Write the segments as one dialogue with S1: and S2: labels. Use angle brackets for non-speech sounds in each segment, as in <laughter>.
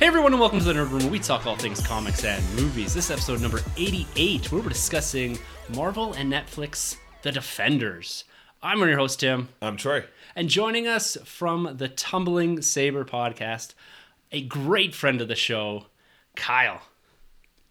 S1: Hey everyone, and welcome to the Nerd Room where we talk all things comics and movies. This is episode number 88, where we're discussing Marvel and Netflix The Defenders. I'm your host, Tim,
S2: I'm Troy.
S1: and joining us from the Tumbling Saber podcast, a great friend of the show, Kyle.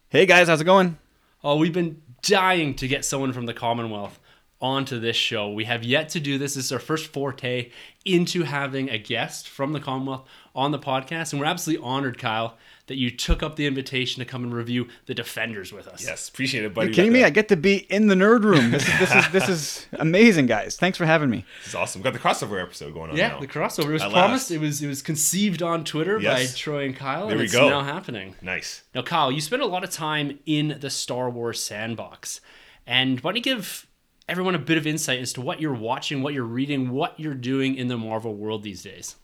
S3: Hey guys, how's it going?
S1: Oh, we've been dying to get someone from the Commonwealth onto this show. We have yet to do this. This is our first forte into having a guest from the Commonwealth on the podcast. And we're absolutely honored, Kyle, that you took up the invitation to come and review The Defenders with us.
S2: Yes, appreciate it, buddy.
S3: you kidding me?
S2: Got
S3: I get to be in the nerd room. This is this is this is amazing, guys. Thanks for having me.
S2: This is awesome. We've got the crossover episode going on
S1: Yeah,
S2: now.
S1: the crossover was
S2: At
S1: promised.
S2: last.
S1: It was it was conceived on Twitter
S2: Yes.
S1: by Troy and Kyle,
S2: There
S1: and
S2: we
S1: it's
S2: go.
S1: now happening.
S2: Nice.
S1: Now, Kyle, you spend a lot of time in the Star Wars sandbox. And why don't you give everyone a bit of insight as to what you're watching, what you're reading, what you're doing in the Marvel world these days?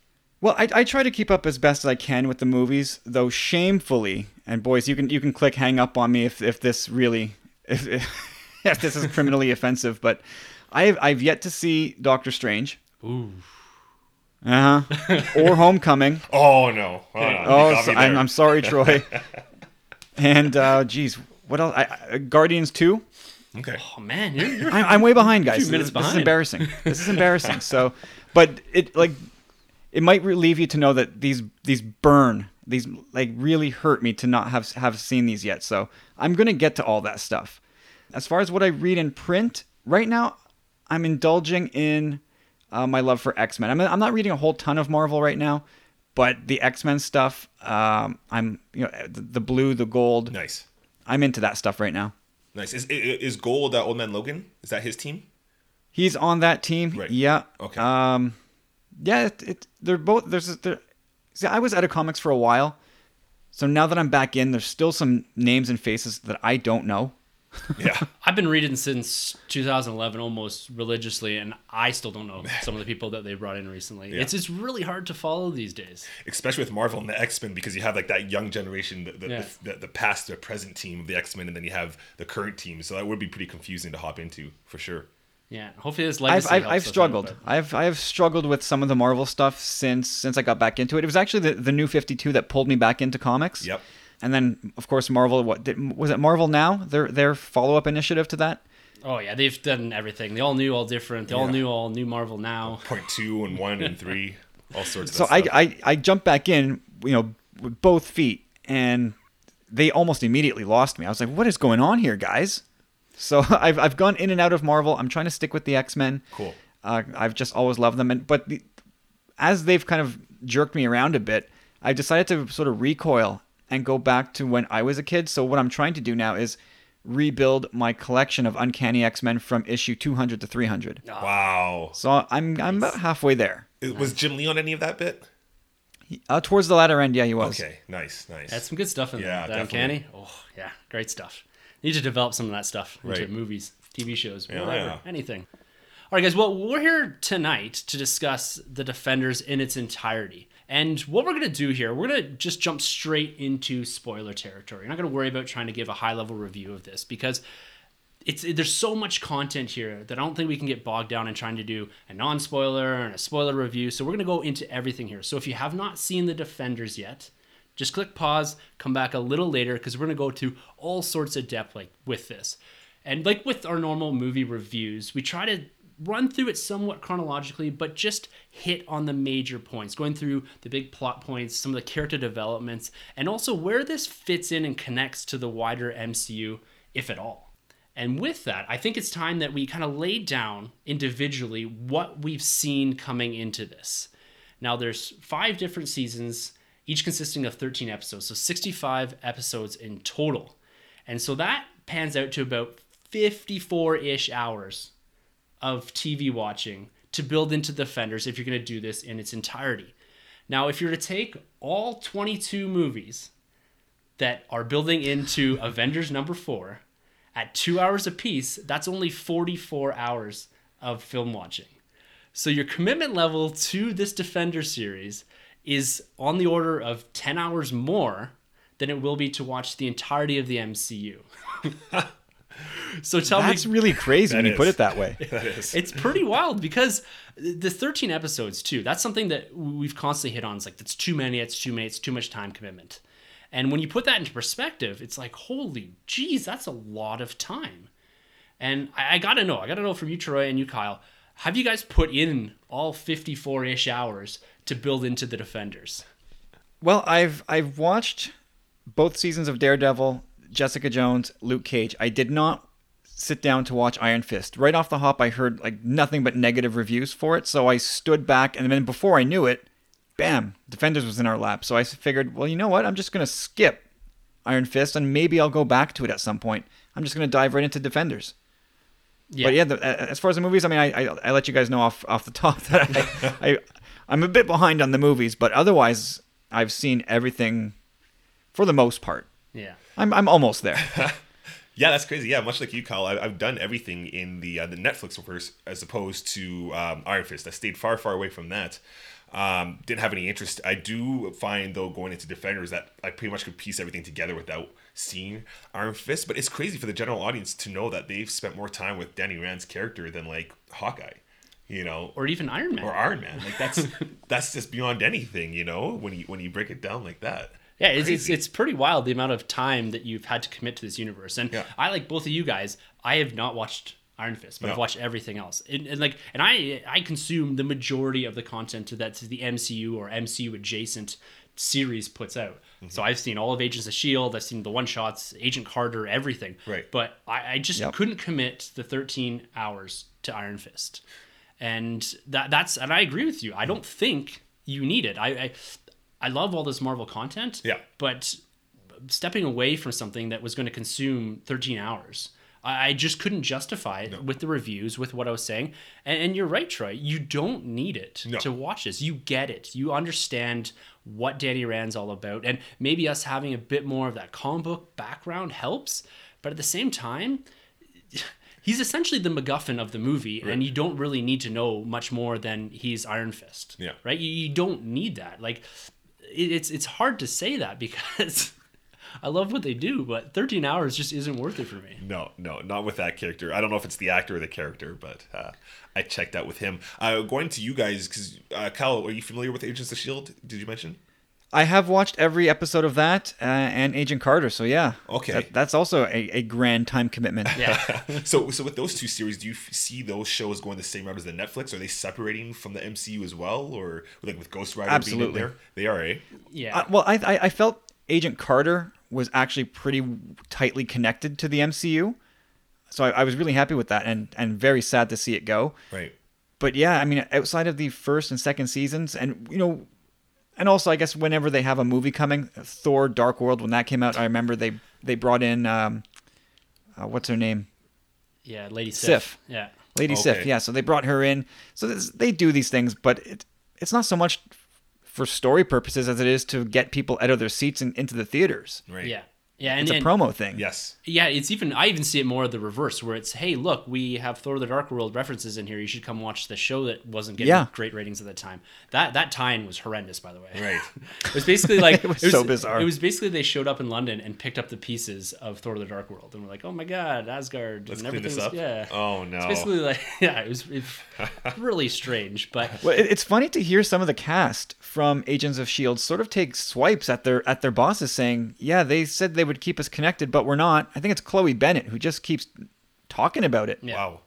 S3: Well, I, I try to keep up as best as I can with the movies, though shamefully. And boys, you can you can click hang up on me if, if this really if, if <laughs> this is criminally offensive. But I've I've yet to see Doctor Strange.
S1: Ooh.
S3: Uh huh. <laughs> or Homecoming.
S2: Oh no. Oh, no.
S3: Oh, so, I'm. I'm sorry, Troy. <laughs> and uh, geez, what else? I, I, Guardians two.
S2: Okay.
S1: Oh, man, you're, you're
S3: I'm, I'm way behind, guys.
S1: few minutes
S3: this, this is embarrassing. This is embarrassing. So, but it like it might relieve you to know that these these burn these like really hurt me to not have have seen these yet. So I'm gonna get to all that stuff. As far as what I read in print right now, I'm indulging in uh, my love for X Men. I'm I'm not reading a whole ton of Marvel right now, but the X Men stuff, um, I'm you know the, the blue, the gold.
S2: Nice.
S3: I'm into that stuff right now.
S2: Nice. Is, is is Gold uh, Old Man Logan? Is that his team?
S3: He's on that team.
S2: Right.
S3: Yeah.
S2: Okay.
S3: Um, yeah. It, it, they're both. There's. There, see, I was out of comics for a while, so now that I'm back in, there's still some names and faces that I don't know.
S2: Yeah. <laughs>
S1: I've been reading since 2011 almost religiously, and I still don't know some of the people that they brought in recently.
S2: Yeah.
S1: It's it's really hard to follow these days.
S2: Especially with Marvel and the X Men because you have like that young generation, the the,
S1: Yeah.
S2: the, the past, the present team of the X Men, and then you have the current team. So that would be pretty confusing to hop into for sure.
S1: Yeah, hopefully this
S3: I've I've,
S1: helps
S3: I've
S1: us out,
S3: struggled.
S1: but-
S3: I've I've struggled with some of the Marvel stuff since since I got back into it. It was actually the, the new 52 that pulled me back into comics.
S2: Yep.
S3: And then of course Marvel. What did, was it? Marvel Now. Their their follow up initiative to that.
S1: Oh yeah, they've done everything. They all knew all different. They all
S2: Yeah.
S1: knew all new Marvel now.
S2: Point two and one and three, <laughs> all sorts of
S3: so
S2: stuff.
S3: I, I I jumped back in, you know, with both feet, and they almost immediately lost me. I was like, "What is going on here, guys?" So <laughs> I've I've gone in and out of Marvel. I'm trying to stick with the X Men.
S2: Cool.
S3: Uh, I've just always loved them, and but the, as they've kind of jerked me around a bit, I decided to sort of recoil and go back to when I was a kid. So what I'm trying to do now is rebuild my collection of Uncanny X Men from issue 200 to 300.
S2: wow.
S3: So I'm I'm about halfway there.
S2: Was Jim Lee on any of that bit?
S3: Uh, towards the latter end, yeah, he was.
S2: Okay. Nice. Nice.
S1: That's some good stuff in
S2: Yeah,
S1: there. That
S2: definitely.
S1: uncanny. Oh yeah, great stuff. Need to develop some of that stuff into movies, TV shows,
S2: Yeah,
S1: whatever,
S2: yeah.
S1: anything. All right, guys. Well, we're here tonight to discuss the Defenders in its entirety. And what we're going to do here, we're going to just jump straight into spoiler territory. We're not going to worry about trying to give a high level review of this because it's there's so much content here that I don't think we can get bogged down in trying to do a non spoiler and a spoiler review. So we're going to go into everything here. So if you have not seen the Defenders yet, just click pause, come back a little later because we're going to go to all sorts of depth like with this. And like with our normal movie reviews, we try to run through it somewhat chronologically, but just hit on the major points, going through the big plot points, some of the character developments, and also where this fits in and connects to the wider MCU, if at all. And with that, I think it's time that we kind of lay down individually what we've seen coming into this. Now, there's five different seasons, each consisting of 13 episodes, so 65 episodes in total. And so that pans out to about 54 ish hours of TV watching to build into the Defenders if you're going to do this in its entirety. Now, if you're to take all 22 movies that are building into <laughs> Avengers number four at two hours apiece, that's only 44 hours of film watching. So your commitment level to this Defender series is on the order of 10 hours more than it will be to watch the entirety of the MCU. <laughs> so tell me
S3: That's really crazy when
S2: That
S3: you put it that way. <laughs>
S2: That is.
S1: it's pretty wild because the 13 episodes too that's something that we've constantly hit on it's like that's too many it's too many it's too much time commitment and when you put that into perspective it's like holy geez that's a lot of time and i, I gotta know i gotta know from you troy and you kyle have you guys put in all 54-ish hours to build into the defenders
S3: Well, I've I've watched both seasons of Daredevil, Jessica Jones, Luke Cage. I did not sit down to watch Iron Fist. Right off the hop, I heard like nothing but negative reviews for it, so I stood back, and then before I knew it, bam, Defenders was in our lap. So I figured, well, you know what? I'm just gonna skip Iron Fist, and maybe I'll go back to it at some point. I'm just gonna dive right into Defenders.
S1: yeah
S3: But yeah, the, as far as the movies, I mean, I, I, I let you guys know off off the <laughs> top that I, I I'm a bit behind on the movies, but otherwise, I've seen everything for the most part.
S1: yeah
S3: I'm I'm almost there. <laughs>
S2: Yeah, that's crazy. Yeah, much like you, Kyle, I, I've done everything in the uh, the Netflix verse as opposed to um, Iron Fist. I stayed far, far away from that. Um, didn't have any interest. I do find though going into Defenders that I pretty much could piece everything together without seeing Iron Fist. But it's crazy for the general audience to know that they've spent more time with Danny Rand's character than like Hawkeye. You know,
S1: or even iron man
S2: or Iron Man. Like that's <laughs> that's just beyond anything. You know, when you when you break it down like that.
S1: Yeah, it's, it's it's pretty wild the amount of time that you've had to commit to this universe. And
S2: Yeah.
S1: I like both of you guys. I have not watched Iron Fist, but I've watched everything else. And, and like, and I I consume the majority of the content that the MCU or MCU adjacent series puts out.
S2: Mm-hmm.
S1: So I've seen all of Agents of Shield. I've seen the one shots, Agent Carter, everything.
S2: Right.
S1: But I, I just
S3: Yep.
S1: couldn't commit the 13 hours to Iron Fist, and that that's and I agree with you. I don't think you need it. I I, I love all this Marvel content.
S2: Yeah.
S1: But stepping away from something that was going to consume 13 hours. I I just couldn't justify it with the reviews, with what I was saying. And, and you're right, Troy. You don't need it
S2: No.
S1: to watch this. You get it. You understand what Danny Rand's all about. And maybe us having a bit more of that comic book background helps. But at the same time, he's essentially the MacGuffin of the movie, and you don't really need to know much more than he's Iron Fist.
S2: Yeah.
S1: Right? You, you don't need that. Like, it, it's it's hard to say that <laughs> because I love what they do, but 13 hours just isn't worth it for me.
S2: No, no, not with that character. I don't know if it's the actor or the character, but uh, I checked out with him. Uh, going to you guys, because uh, Kyle, are you familiar with Agents of Shield? Did you mention?
S3: I have watched every episode of that uh, and Agent Carter, so yeah.
S2: Okay.
S3: That- that's also a, a grand time commitment.
S1: Yeah. <laughs>
S2: So, so with those two series, do you f- see those shows going the same route as the Netflix? Are they separating from the MCU as well, or like with Ghost Rider being
S3: Absolutely.
S2: in there? They are, eh?
S1: Yeah.
S3: Uh, well, I, I I felt Agent Carter was actually pretty tightly connected to the MCU, so I, I was really happy with that, and and very sad to see it go.
S2: Right.
S3: But yeah, I mean, outside of the first and second seasons, and you know, and also I guess whenever they have a movie coming, Thor: Dark World, when that came out, I remember they they brought in um, uh, what's her name,
S1: yeah. Lady Sif.
S3: Sif.
S1: Yeah.
S3: Lady
S2: Okay.
S3: Sif. Yeah, so they brought her in. So this, they do these things, but it, it's not so much for story purposes as it is to get people out of their seats and into the theaters.
S2: Right.
S1: Yeah. Yeah. And,
S3: It's a
S1: and-
S3: promo thing.
S2: Yes.
S1: Yeah, it's even I even see it more of the reverse, where it's hey, look, we have Thor: The Dark World references in here. You should come watch the show that wasn't getting
S3: Yeah.
S1: great ratings at the time. That that tie-in was horrendous, by the way.
S2: Right. <laughs>
S1: It was basically like <laughs>
S3: It was so bizarre.
S1: It was basically they showed up in London and picked up the pieces of Thor: The Dark World, and we're like, oh my god, Asgard.
S2: Let's
S1: and
S2: clean this
S1: everything
S2: up.
S1: was- Yeah.
S2: Oh no.
S1: It's basically like <laughs> yeah, it was it's really strange, but
S3: Well, it, it's funny to hear some of the cast from Agents of Shield sort of take swipes at their at their bosses, saying, "Yeah, they said they would keep us connected, but we're not." I think it's Chloe Bennet who just keeps talking about it.
S1: yeah.
S2: Wow.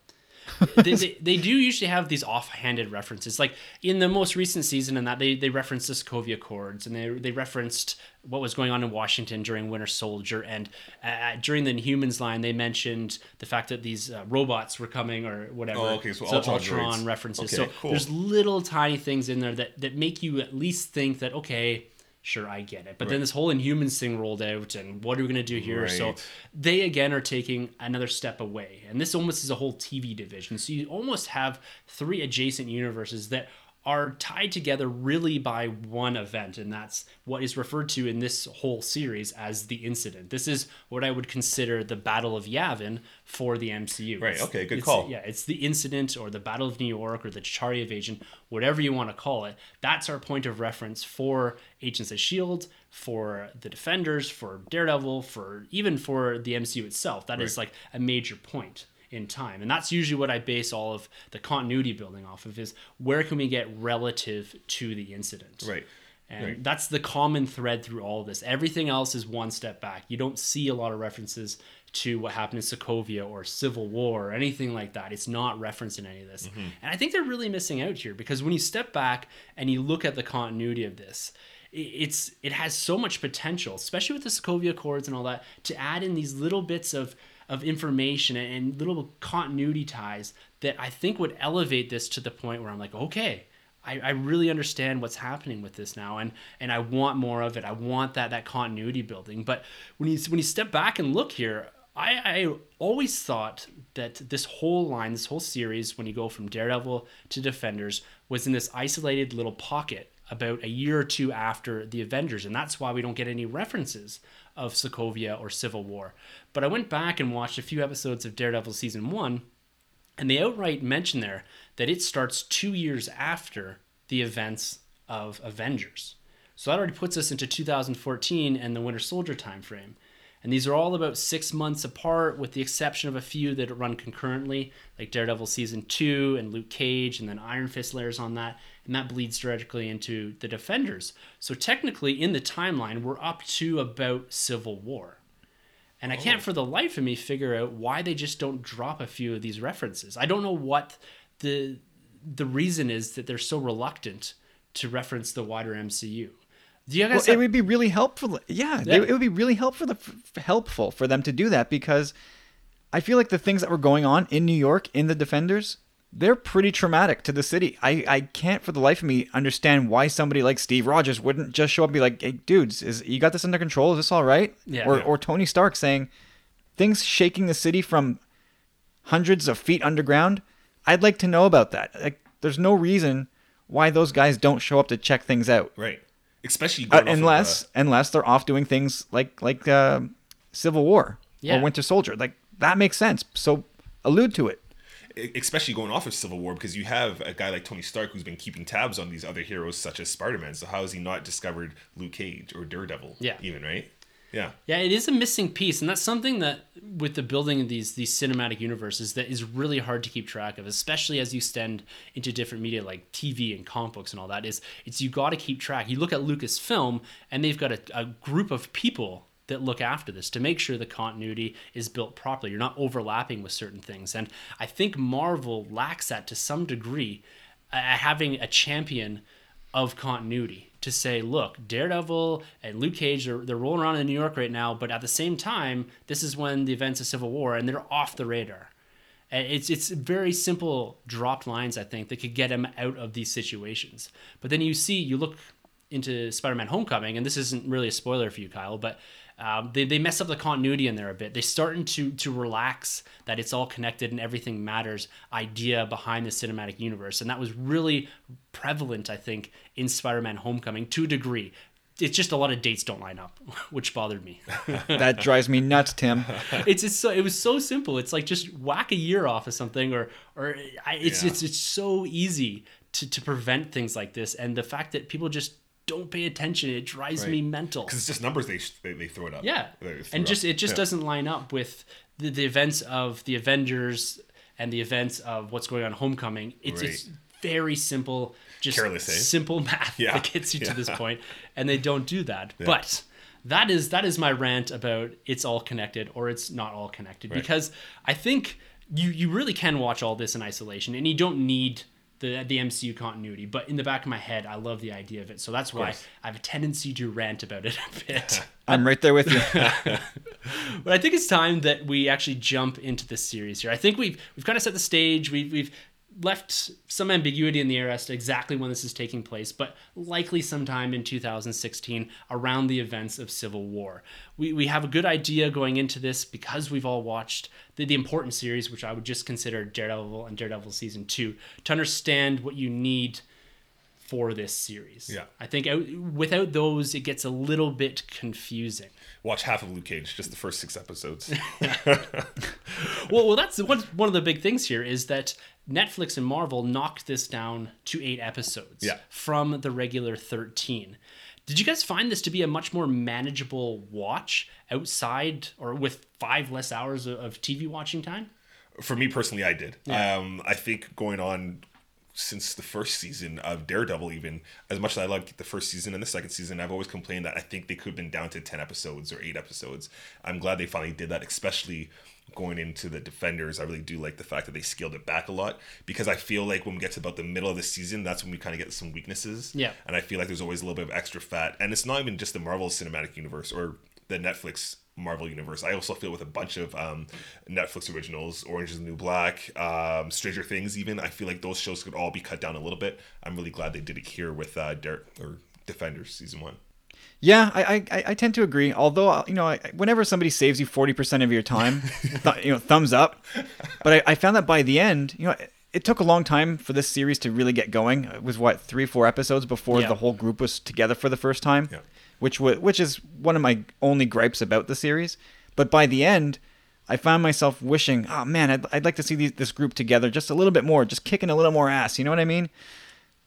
S2: <laughs>
S1: they, they, they do usually have these offhanded references. Like in the most recent season, and that they, they referenced the Sokovia Accords, and they they referenced what was going on in Washington during Winter Soldier, and uh, during the Inhumans line, they mentioned the fact that these uh, robots were coming or whatever.
S2: Oh, okay, so Ultron droids.
S1: references.
S2: Okay,
S1: so
S2: cool.
S1: there's little tiny things in there that that make you at least think that okay. Sure, I get it. But then this whole Inhumans thing rolled out, and what are we going to do here? So they again are taking another step away and this almost is a whole tv division so you almost have three adjacent universes that are tied together really by one event, and that's what is referred to in this whole series as the incident. This is what I would consider the Battle of Yavin for the MCU.
S2: Right, okay, good
S1: it's-
S2: call.
S1: Yeah, it's the incident or the Battle of New York or the Chitauri invasion, whatever you want to call it. That's our point of reference for Agents of S.H.I.E.L.D., for the Defenders, for Daredevil, for even for the MCU itself. That is
S2: Right.
S1: like a major point in time. And that's usually what I base all of the continuity building off of is where can we get relative to the incident.
S2: Right.
S1: And
S2: Right.
S1: that's the common thread through all of this. Everything else is one step back. You don't see a lot of references to what happened in Sokovia or Civil War or anything like that. It's not referenced in any of this.
S2: Mm-hmm.
S1: And I think they're really missing out here because when you step back and you look at the continuity of this, it's it has so much potential, especially with the Sokovia Accords and all that, to add in these little bits of of information and little continuity ties that I think would elevate this to the point where I'm like, okay, I, I really understand what's happening with this now and and I want more of it. I want that that continuity building. But when you when you step back and look here, I, I always thought that this whole line, this whole series, when you go from Daredevil to Defenders, was in this isolated little pocket about a year or two after the Avengers, and that's why we don't get any references of Sokovia or Civil War. But I went back and watched a few episodes of Daredevil season one, and they outright mention there that it starts two years after the events of Avengers. So that already puts us into 2014 and the Winter Soldier timeframe. And these are all about six months apart, with the exception of a few that run concurrently, like Daredevil season two and Luke Cage, and then Iron Fist layers on that, and that bleeds directly into the Defenders. So technically, in the timeline, we're up to about Civil War. And I oh. can't for the life of me figure out why they just don't drop a few of these references. I don't know what the the reason is that they're so reluctant to reference the wider MCU. Do you
S3: Well,
S1: guys
S3: it would be really helpful. Yeah, they- it would be really helpful for, helpful for them to do that because I feel like the things that were going on in New York in the Defenders, they're pretty traumatic to the city. I, I can't for the life of me understand why somebody like Steve Rogers wouldn't just show up and be like, "Hey, dudes, is you got this under control? Is this all right?"
S1: Yeah.
S3: or
S1: Yeah.
S3: or Tony Stark saying things shaking the city from hundreds of feet underground. I'd like to know about that. Like, there's no reason why those guys don't show up to check things out.
S2: Right. Especially
S3: Uh,
S2: going off of,
S3: unless unless they're off doing things like like uh, Civil War
S1: Yeah.
S3: or Winter Soldier, like that makes sense. So allude to it.
S2: Especially going off of Civil War because you have a guy like Tony Stark who's been keeping tabs on these other heroes such as Spider-Man. So how has he not discovered Luke Cage or Daredevil?
S1: Yeah.
S2: Even right. Yeah.
S1: Yeah, it is a missing piece, and that's something that with the building of these these cinematic universes that is really hard to keep track of, especially as you extend into different media like TV and comic books and all that. Is it's you got to keep track. You look at Lucasfilm, and they've got a, a group of people that look after this to make sure the continuity is built properly. You're not overlapping with certain things, and I think Marvel lacks that to some degree, uh, having a champion of continuity to say, look, Daredevil and Luke Cage, they're, they're rolling around in New York right now, but at the same time, this is when the events of Civil War and they're off the radar. It's it's very simple dropped lines I think that could get him out of these situations. But then you see you look into Spider-Man: Homecoming, and this isn't really a spoiler for you, Kyle, but um, they, they mess up the continuity in there a bit. They're starting to to relax that it's all connected and everything matters idea behind the cinematic universe, and that was really prevalent, I think, in Spider-Man: Homecoming to a degree. It's just a lot of dates don't line up, <laughs> which bothered me. <laughs>
S3: That drives me nuts, Tim. <laughs>
S1: it's it's so it was so simple. It's like just whack a year off of something, or or I, it's
S2: Yeah.
S1: it's it's so easy to to prevent things like this, and the fact that people just don't pay attention, it drives me mental.
S2: Because it's just numbers they, they they throw it up.
S1: Yeah, and
S2: up.
S1: just it just
S2: Yeah.
S1: doesn't line up with the, the events of the Avengers and the events of what's going on Homecoming. It's it's very simple, just
S2: Careless, eh?
S1: simple <laughs> math
S2: Yeah.
S1: that gets you to this
S2: Yeah.
S1: point, and they don't do that. But that is that is my rant about it's all connected or it's not all connected because I think you you really can watch all this in isolation and you don't need the the MCU continuity. But in the back of my head, I love the idea of it, so that's why. I have a tendency to rant about it a bit. <laughs>
S3: I'm right there with you. <laughs>
S1: But I think it's time that we actually jump into this series here. I think we've we've kind of set the stage. We've we've left some ambiguity in the air as to exactly when this is taking place, but likely sometime in 2016 around the events of Civil War. We, we have a good idea going into this because we've all watched the, the important series, which I would just consider Daredevil and Daredevil Season 2, to understand what you need for this series.
S2: Yeah.
S1: I think out, without those, it gets a little bit confusing.
S2: Watch half of Luke Cage, just the first six episodes. <laughs> <laughs>
S1: well, well, that's one one of the big things here is that Netflix and Marvel knocked this down to eight episodes
S2: Yeah.
S1: from the regular thirteen. Did you guys find this to be a much more manageable watch outside or with five less hours of- TV watching time?
S2: For me personally, I did. Um, I think going on since the first season of Daredevil, even as much as I liked the first season and the second season, I've always complained that I think they could have been down to ten episodes or eight episodes. I'm glad they finally did that, especially going into the Defenders. I really do like the fact that they scaled it back a lot because I feel like when we get to about the middle of the season, that's when we kind of get some weaknesses.
S1: Yeah.
S2: and I feel like there's always a little bit of extra fat, and it's not even just the Marvel Cinematic Universe or the Netflix Marvel Universe. I also feel with a bunch of um, Netflix originals, Orange is the New Black, um, Stranger Things, even. I feel like those shows could all be cut down a little bit. I'm really glad they did it here with uh, or Defenders season one.
S3: Yeah, I, I, I tend to agree. Although uh, you know, I, whenever somebody saves you forty percent of your time, <laughs> th- you know, thumbs up. But I, I found that by the end, you know, it, it took a long time for this series to really get going. It was what three, four episodes before
S1: Yeah.
S3: the whole group was together for the first time,
S2: Yeah.
S3: which was which is one of my only gripes about the series. But by the end, I found myself wishing, oh man, I'd, I'd like to see these, this group together just a little bit more, just kicking a little more ass. You know what I mean?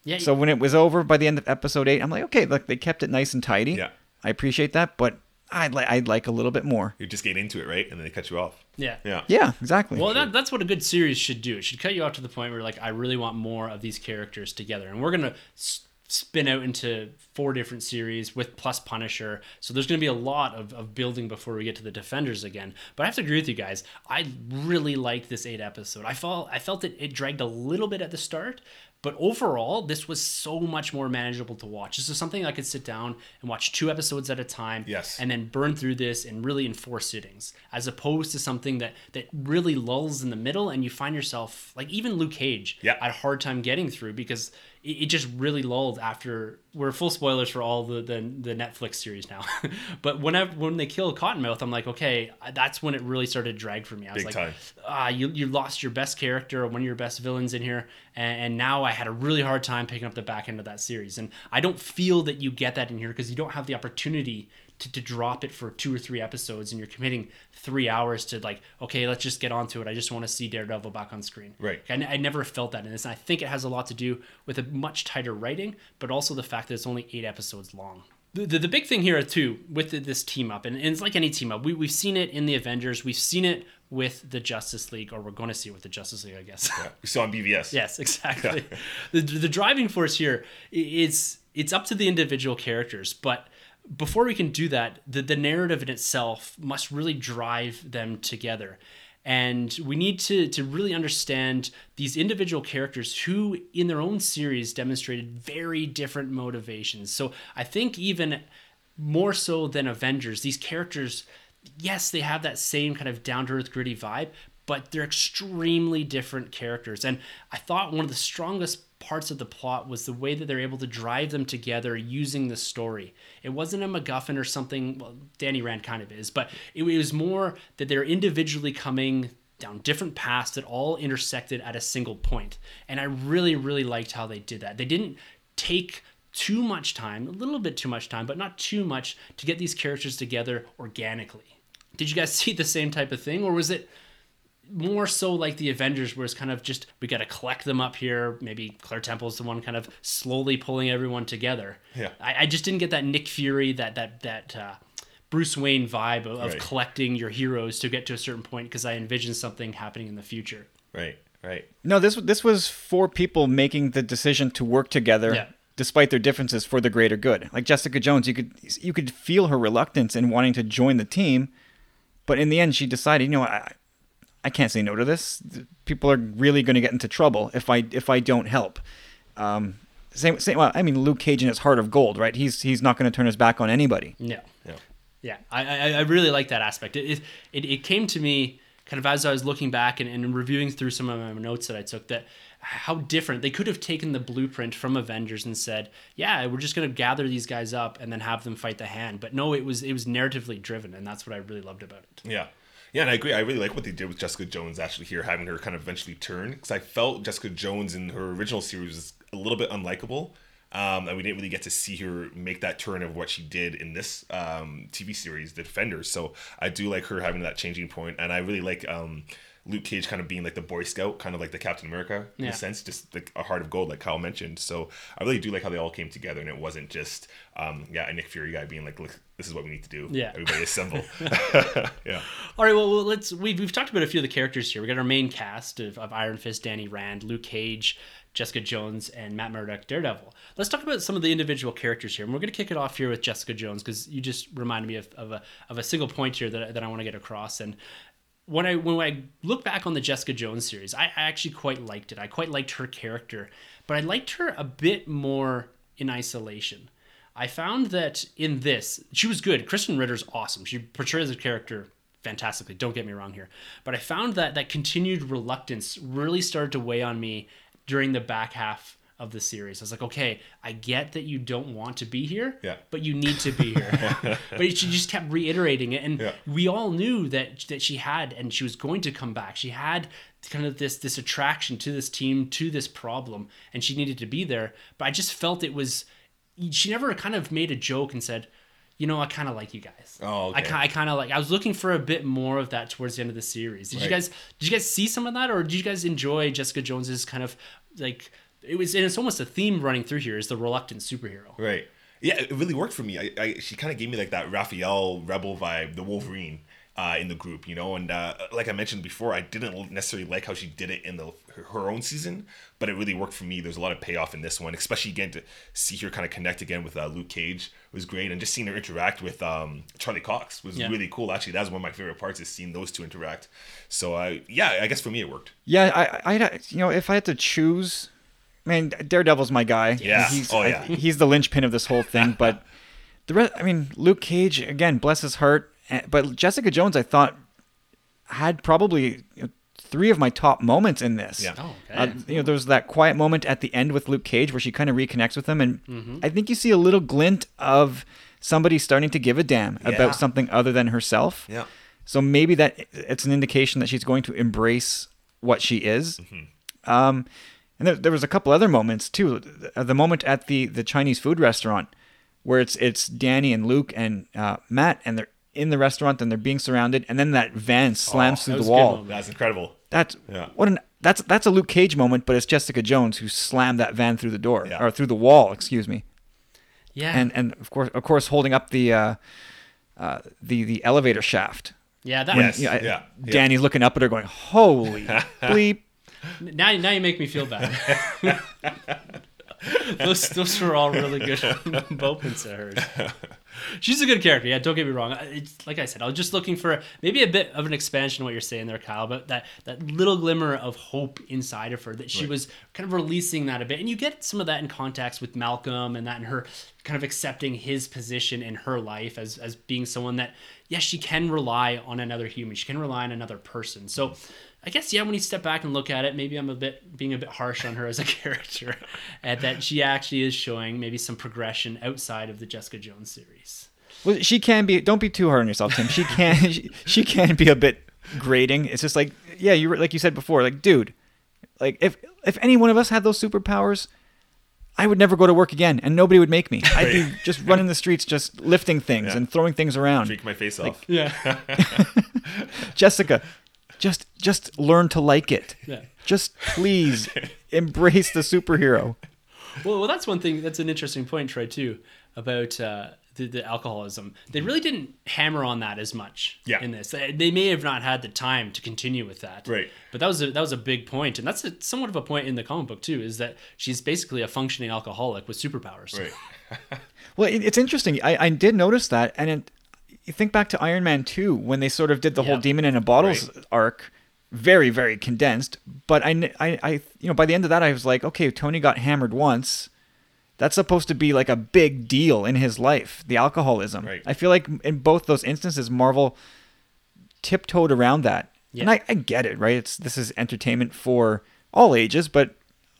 S1: Yeah.
S3: So when it was over by the end of episode eight, I'm like, okay, look, they kept it nice and tidy.
S2: Yeah.
S3: I appreciate that, but I'd like I'd like a little bit more.
S2: You just get into it, right? And then they cut you off.
S1: yeah.
S2: Yeah.
S3: Yeah, exactly.
S1: Well, that, that's what a good series should do. It should cut you off to the point where, like, I really want more of these characters together. And we're going to s- spin out into four different series with plus Punisher. So there's going to be a lot of, of building before we get to the Defenders again. But I have to agree with you guys. I really liked this eight episode. I felt, I felt it, it dragged a little bit at the start. But overall, this was so much more manageable to watch. This is something I could sit down and watch two episodes at a time
S2: Yes.
S1: and then burn through this and really in four sittings as opposed to something that that really lulls in the middle and you find yourself like even luke cage
S2: Yeah.
S1: had a hard time getting through because it, it just really lulled after we're full spoilers for all the the, the netflix series now. <laughs> But whenever when they kill cottonmouth i'm like okay that's when it really started to drag for me. I was
S2: Big
S1: like ah you, you lost your best character one of your best villains in here. And, and now i had a really hard time picking up the back end of that series. And i don't feel that you get that in here because you don't have the opportunity to, to drop it for two or three episodes and you're committing three hours to like okay let's just get on to it i just want to see daredevil back on screen
S2: Right.
S1: I, n- I never felt that in this and i think it has a lot to do with a much tighter writing but also the fact that it's only eight episodes long the, the, the big thing here too with the, this team up and, and it's like any team up we, we've seen it in the avengers we've seen it with the justice league or we're going to see it with the justice league i guess
S2: We saw on BVS. <laughs>
S1: Yes, exactly. the, the driving force here i- it's it's up to the individual characters, but before we can do that, the, the narrative in itself must really drive them together. And we need to, to really understand these individual characters who, in their own series, demonstrated very different motivations. So I think even more so than Avengers, these characters, yes, they have that same kind of down to earth, gritty vibe, but they're extremely different characters. And I thought one of the strongest parts of the plot was the way that they're able to drive them together using the story. It wasn't a MacGuffin or something, well, Danny Rand kind of is, but it, was more that they're individually coming down different paths that all intersected at a single point. And I really, really liked how they did that. They didn't take too much time, a little bit too much time, but not too much to get these characters together organically. Did you guys <laughs> see the same type of thing, or was it more so like the Avengers, where it's kind of just we got to collect them up here? Maybe Claire Temple's the one kind of slowly pulling everyone together.
S2: Yeah.
S1: I, I just didn't get that Nick Fury, that that that uh, Bruce Wayne vibe of, of
S2: Right.
S1: collecting your heroes to get to a certain point because I envision something happening in the future.
S2: Right. Right.
S3: no, this this was for people making the decision to work together.
S1: Yeah.
S3: Despite their differences for the greater good, like Jessica Jones, you could you could feel her reluctance in wanting to join the team, but in the end, she decided, you know, what, I I can't say no to this. People are really going to get into trouble if I if I don't help. Um, same, same. Well, I mean, Luke Cage in his heart of gold, right? He's he's not going to turn his back on anybody.
S1: Yeah.
S2: Yeah.
S1: Yeah, I, I, I really like that aspect. It, it, it came to me kind of as I was looking back and, and reviewing through some of my notes that I took that how different they could have taken the blueprint from Avengers and said, yeah, we're just going to gather these guys up and then have them fight the hand. But no, it was it was narratively driven, and that's what I really loved about it.
S2: Yeah. Yeah, and I agree. I really like what they did with Jessica Jones actually here, having her kind of eventually turn. Because I felt Jessica Jones in her original series was a little bit unlikable. Um, and we didn't really get to see her make that turn of what she did in this um, TV series, The Defenders. So I do like her having that changing point, and I really like um, Luke Cage kind of being like the Boy Scout, kind of like the Captain America in
S1: Yeah.
S2: a sense, just like a heart of gold, like Kyle mentioned. So I really do like how they all came together, and it wasn't just um, yeah, a Nick Fury guy being like, look, this is what we need to do.
S1: Yeah.
S2: everybody assemble. <laughs> <laughs> yeah,
S1: All right, well, let's we've, we've talked about a few of the characters here. We got our main cast of, of Iron Fist, Danny Rand, Luke Cage, Jessica Jones, and Matt Murdock, Daredevil. Let's talk about some of the individual characters here. And we're going to kick it off here with Jessica Jones because you just reminded me of, of, a, of a single point here that, that I want to get across. And when I when I look back on the Jessica Jones series, I, I actually quite liked it. I quite liked her character, but I liked her a bit more in isolation. I found that in this, she was good. Krysten Ritter's awesome. She portrays the character fantastically. Don't get me wrong here, but I found that that continued reluctance really started to weigh on me during the back half of the series. I was like, okay, I get that you don't want to be here,
S2: Yeah.
S1: but you need to be here. <laughs> <laughs> but she just kept reiterating it, and
S2: Yeah.
S1: we all knew that that she had, and she was going to come back. She had kind of this this attraction to this team, to this problem, and she needed to be there. But I just felt it was. She never kind of made a joke and said, "You know, I kind of like you guys."
S2: Oh,
S1: I
S2: okay.
S1: kind I kind of like. I was looking for a bit more of that towards the end of the series. Did you guys did you guys see some of that, or did you guys enjoy Jessica Jones's kind of like? It was, and it's almost a theme running through here is the reluctant superhero.
S2: right. Yeah, it really worked for me. I, I she kind of gave me like that Raphael Rebel vibe, the Wolverine. Uh, in the group, you know, and uh, like I mentioned before, I didn't necessarily like how she did it in the her, her own season, but it really worked for me. There's a lot of payoff in this one, especially again to see her kind of connect again with uh, Luke Cage was great, and just seeing her interact with um, Charlie Cox was
S1: Yeah.
S2: really cool. Actually, that's one of my favorite parts is seeing those two interact. So, uh, yeah, I guess for me it worked.
S3: Yeah, I, I, you know, if I had to choose, man, Daredevil's my guy.
S2: Yeah.
S3: he's,
S2: Oh,
S3: I-
S2: yeah.
S3: he's the linchpin of this whole thing. <laughs> But the rest, I mean, Luke Cage again, bless his heart. eh, But Jessica Jones, I thought had probably three of my top moments in this.
S2: Yeah.
S1: Oh, okay.
S3: Uh, you know, there was that quiet moment at the end with Luke Cage where she kind of reconnects with him, and
S1: Mm-hmm.
S3: I think you see a little glint of somebody starting to give a damn
S2: Yeah.
S3: about something other than herself.
S2: Yeah.
S3: So maybe that it's an indication that she's going to embrace what she is.
S2: Mm-hmm.
S3: Um, and there, there was a couple other moments too. The, the moment at the the Chinese food restaurant where it's it's Danny and Luke and uh, Matt and they're in the restaurant and they're being surrounded, and then that van slams
S2: Oh,
S3: through the
S1: was a good
S3: wall.
S2: That's incredible.
S3: That's
S2: Yeah.
S3: what an that's that's a Luke Cage moment, but it's Jessica Jones who slammed that van through the door
S2: Yeah.
S3: or through the wall, excuse me.
S1: Yeah,
S3: And and of course of course holding up the uh, uh, the the elevator shaft.
S1: yeah. That
S2: Yes.
S3: You know, I-
S2: Yeah, yeah.
S3: Danny's looking up at her going, "Holy <laughs> bleep."
S1: Now now you make me feel bad. <laughs> those those were all really good <laughs> moments of hers. She's a good character. Yeah, don't get me wrong. It's like I said, I was just looking for maybe a bit of an expansion of what you're saying there, Kyle. But that that little glimmer of hope inside of her that she
S2: Right.
S1: was kind of releasing that a bit, and you get some of that in contacts with Malcolm and that in her kind of accepting his position in her life as as being someone that yes, she can rely on another human. She can rely on another person. So. I guess yeah. When you step back and look at it, maybe I'm a bit being a bit harsh on her as a <laughs> character, and that she actually is showing maybe some progression outside of the Jessica Jones series.
S3: Well, she can be. Don't be too hard on yourself, Tim. She can. <laughs> she, she can be a bit grating. It's just like, yeah, you were like you said before, like, dude, like if if any one of us had those superpowers, I would never go to work again, and nobody would make me. I'd be just running the streets, just lifting things
S2: Yeah.
S3: and throwing things around.
S2: Freak my face off.
S1: Yeah, <laughs>
S3: Jessica, just just learn to like it.
S1: yeah.
S3: Just please <laughs> embrace the superhero.
S1: Well, well, that's one thing. That's an interesting point, Troy, too, about uh, the, the alcoholism. They really didn't hammer on that as much
S2: Yeah.
S1: in this. They they may have not had the time to continue with that.
S2: Right.
S1: But that was a, that was a big point, and that's a, somewhat of a point in the comic book too. Is that she's basically a functioning alcoholic with superpowers.
S2: Right. <laughs>
S3: Well, it, it's interesting. I, I did notice that, and it, you think back to Iron Man two when they sort of did the whole demon in a bottles arc, very very condensed. But I, I I you know by the end of that I was like, okay, Tony got hammered once. That's supposed to be like a big deal in his life, the alcoholism.
S2: Right.
S3: I feel like in both those instances, Marvel tiptoed around that, and I, I get it, right? It's this is entertainment for all ages, but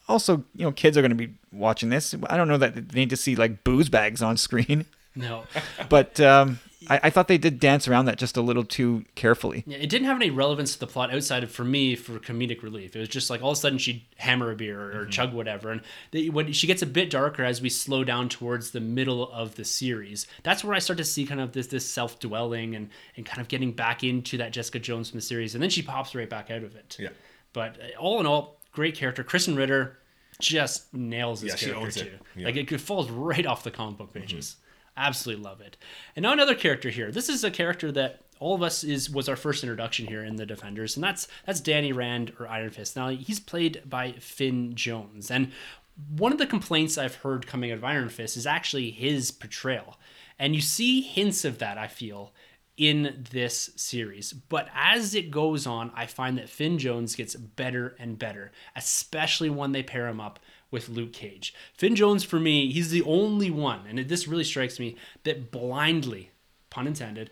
S3: also you know kids are going to be watching this. I don't know that they need to see like booze bags on screen
S1: No. <laughs>
S3: but um, I, I thought they did dance around that just a little too carefully.
S1: Yeah, it didn't have any relevance to the plot outside of for me for comedic relief. It was just like all of a sudden she'd hammer a beer or, or chug whatever, and the, when she gets a bit darker as we slow down towards the middle of the series, that's where I start to see kind of this this self dwelling and and kind of getting back into that Jessica Jones from the series, and then she pops right back out of it.
S2: Yeah.
S1: But uh, all in all, great character. Krysten Ritter just nails this
S2: Yeah, she
S1: character
S2: owns
S1: too.
S2: it. Yeah.
S1: Like it, it falls right off the comic book pages. Absolutely love it. And now another character here. This is a character that all of us is was our first introduction here in the Defenders, and that's that's Danny Rand or Iron Fist. Now he's played by Finn Jones, and one of the complaints I've heard coming out of Iron Fist is actually his portrayal, and you see hints of that. I feel in this series. But as it goes on, I find that Finn Jones gets better and better, especially when they pair him up with Luke Cage. Finn Jones, for me, he's the only one, and this really strikes me, that blindly, pun intended,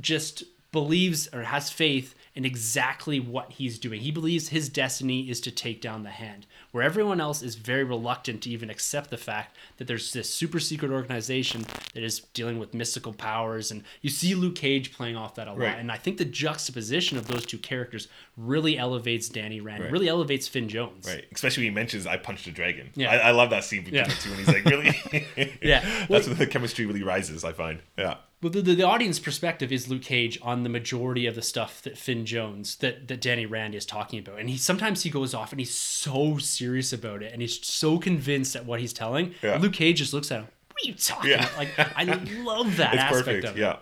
S1: just believes or has faith in exactly what he's doing. He believes his destiny is to take down the hand, where everyone else is very reluctant to even accept the fact that there's this super secret organization that is dealing with mystical powers. And you see Luke Cage playing off that a lot.
S2: Right.
S1: And I think the juxtaposition of those two characters really elevates Danny Rand,
S2: Right.
S1: really elevates Finn Jones.
S2: Right, especially when he mentions "I punched a dragon."
S1: Yeah.
S2: I, I love that scene between
S1: Yeah.
S2: the two, and he's like, "Really?" <laughs>
S1: Yeah. <laughs>
S2: that's when the chemistry really rises. I find. Yeah,
S1: Well, the, the, the audience perspective is Luke Cage on the majority of the stuff that Finn Jones, that, that Danny Rand is talking about. And he sometimes he goes off and he's so serious about it and he's so convinced at what he's telling.
S2: Yeah.
S1: Luke Cage just looks at him. What are you talking
S2: Yeah.
S1: about? Like, I <laughs> love that
S2: it's
S1: aspect
S2: perfect.
S1: of it.
S2: Yeah.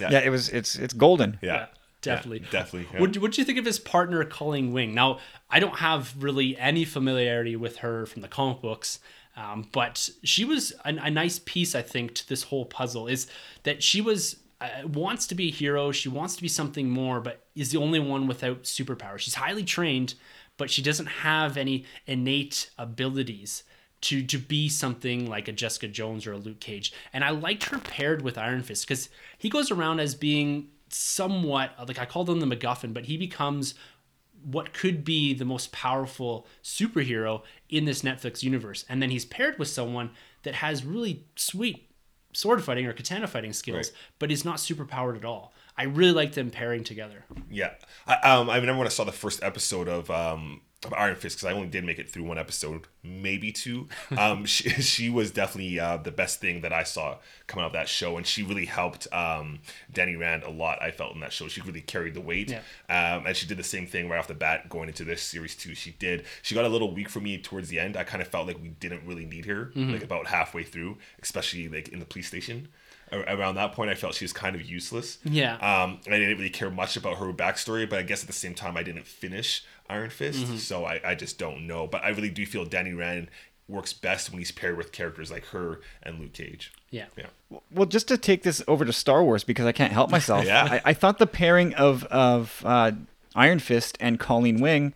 S2: yeah,
S3: Yeah, it was it's it's golden.
S2: yeah,
S1: Yeah, definitely.
S2: Yeah, definitely. yeah.
S1: What What do you think of his partner, Colleen Wing? Now, I don't have really any familiarity with her from the comic books, um, but she was a, a nice piece, I think, to this whole puzzle. Is that she was uh, wants to be a hero, she wants to be something more, but is the only one without superpowers. She's highly trained, but she doesn't have any innate abilities to to be something like a Jessica Jones or a Luke Cage. And I liked her paired with Iron Fist because he goes around as being somewhat like I called him the MacGuffin, but he becomes what could be the most powerful superhero in this Netflix universe. And then he's paired with someone that has really sweet sword fighting or katana fighting skills,
S2: Right.
S1: but is not super powered at all. I really like them pairing together.
S2: Yeah, I, um, I remember when I saw the first episode of um of Iron Fist because I only did make it through one episode, maybe two. <laughs> Um, she, she was definitely uh, the best thing that I saw coming out of that show, and she really helped um Danny Rand a lot. I felt in that show, she really carried the weight.
S1: Yeah.
S2: Um, and she did the same thing right off the bat going into this series too. She did. She got a little weak for me towards the end. I kind of felt like we didn't really need her, like about halfway through, especially like in the police station. A- Around that point, I felt she was kind of useless.
S1: Yeah.
S2: Um, I didn't really care much about her backstory, but I guess at the same time, I didn't finish Iron Fist,
S1: Mm-hmm.
S2: so I, I just don't know. But I really do feel Danny Rand works best when he's paired with characters like her and Luke Cage.
S1: Yeah.
S2: Yeah.
S3: Well, just to take this over to Star Wars because I can't help myself. <laughs>
S2: Yeah.
S3: I, I thought the pairing of of uh, Iron Fist and Colleen Wing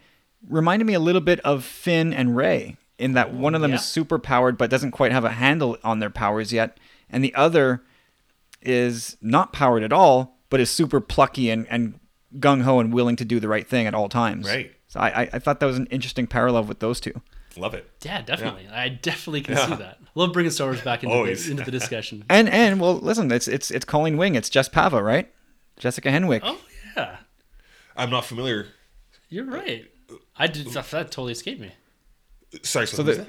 S3: reminded me a little bit of Finn and Rey in that one of them
S1: yeah.
S3: is super powered but doesn't quite have a handle on their powers yet, and the other is not powered at all but is super plucky and, and gung ho and willing to do the right thing at all times.
S2: Right.
S3: So I, I- I thought that was an interesting parallel with those two.
S2: Love it.
S1: Yeah, definitely. I definitely can
S2: Yeah.
S1: see that. Love bringing Star Wars back into, the, into the discussion. <laughs>
S3: And and well, listen, it's it's it's Colleen Wing, it's Jess Pava, right? Jessica Henwick.
S1: Oh yeah,
S2: I'm not familiar.
S1: you're right. I did that. that Totally escaped me.
S2: Sorry, so,
S3: So the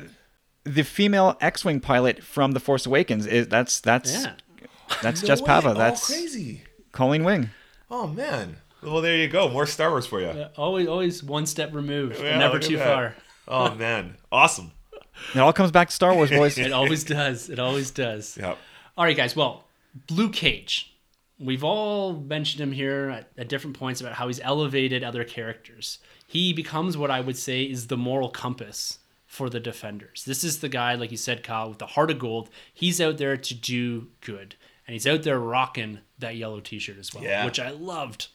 S3: the female X-wing pilot from The Force Awakens is that's that's
S1: Yeah.
S3: That's
S2: No
S3: Jess
S2: way.
S3: Pava.
S2: Oh,
S3: That's
S2: crazy.
S3: Colleen Wing.
S2: Oh man. Well, there you go. More Star Wars for you.
S1: Yeah, always, always one step removed,
S2: Yeah,
S1: never too
S2: that.
S1: far.
S2: Oh man, awesome.
S3: It all comes back to Star Wars, boys. <laughs>
S1: It always does. It always does.
S2: Yeah.
S1: All right, guys. Well, Luke Cage. We've all mentioned him here at, at different points about how he's elevated other characters. He becomes what I would say is the moral compass for the defenders. This is the guy, like you said, Kyle, with the heart of gold. He's out there to do good, and he's out there rocking that yellow T-shirt as well,
S2: Yeah.
S1: which I loved.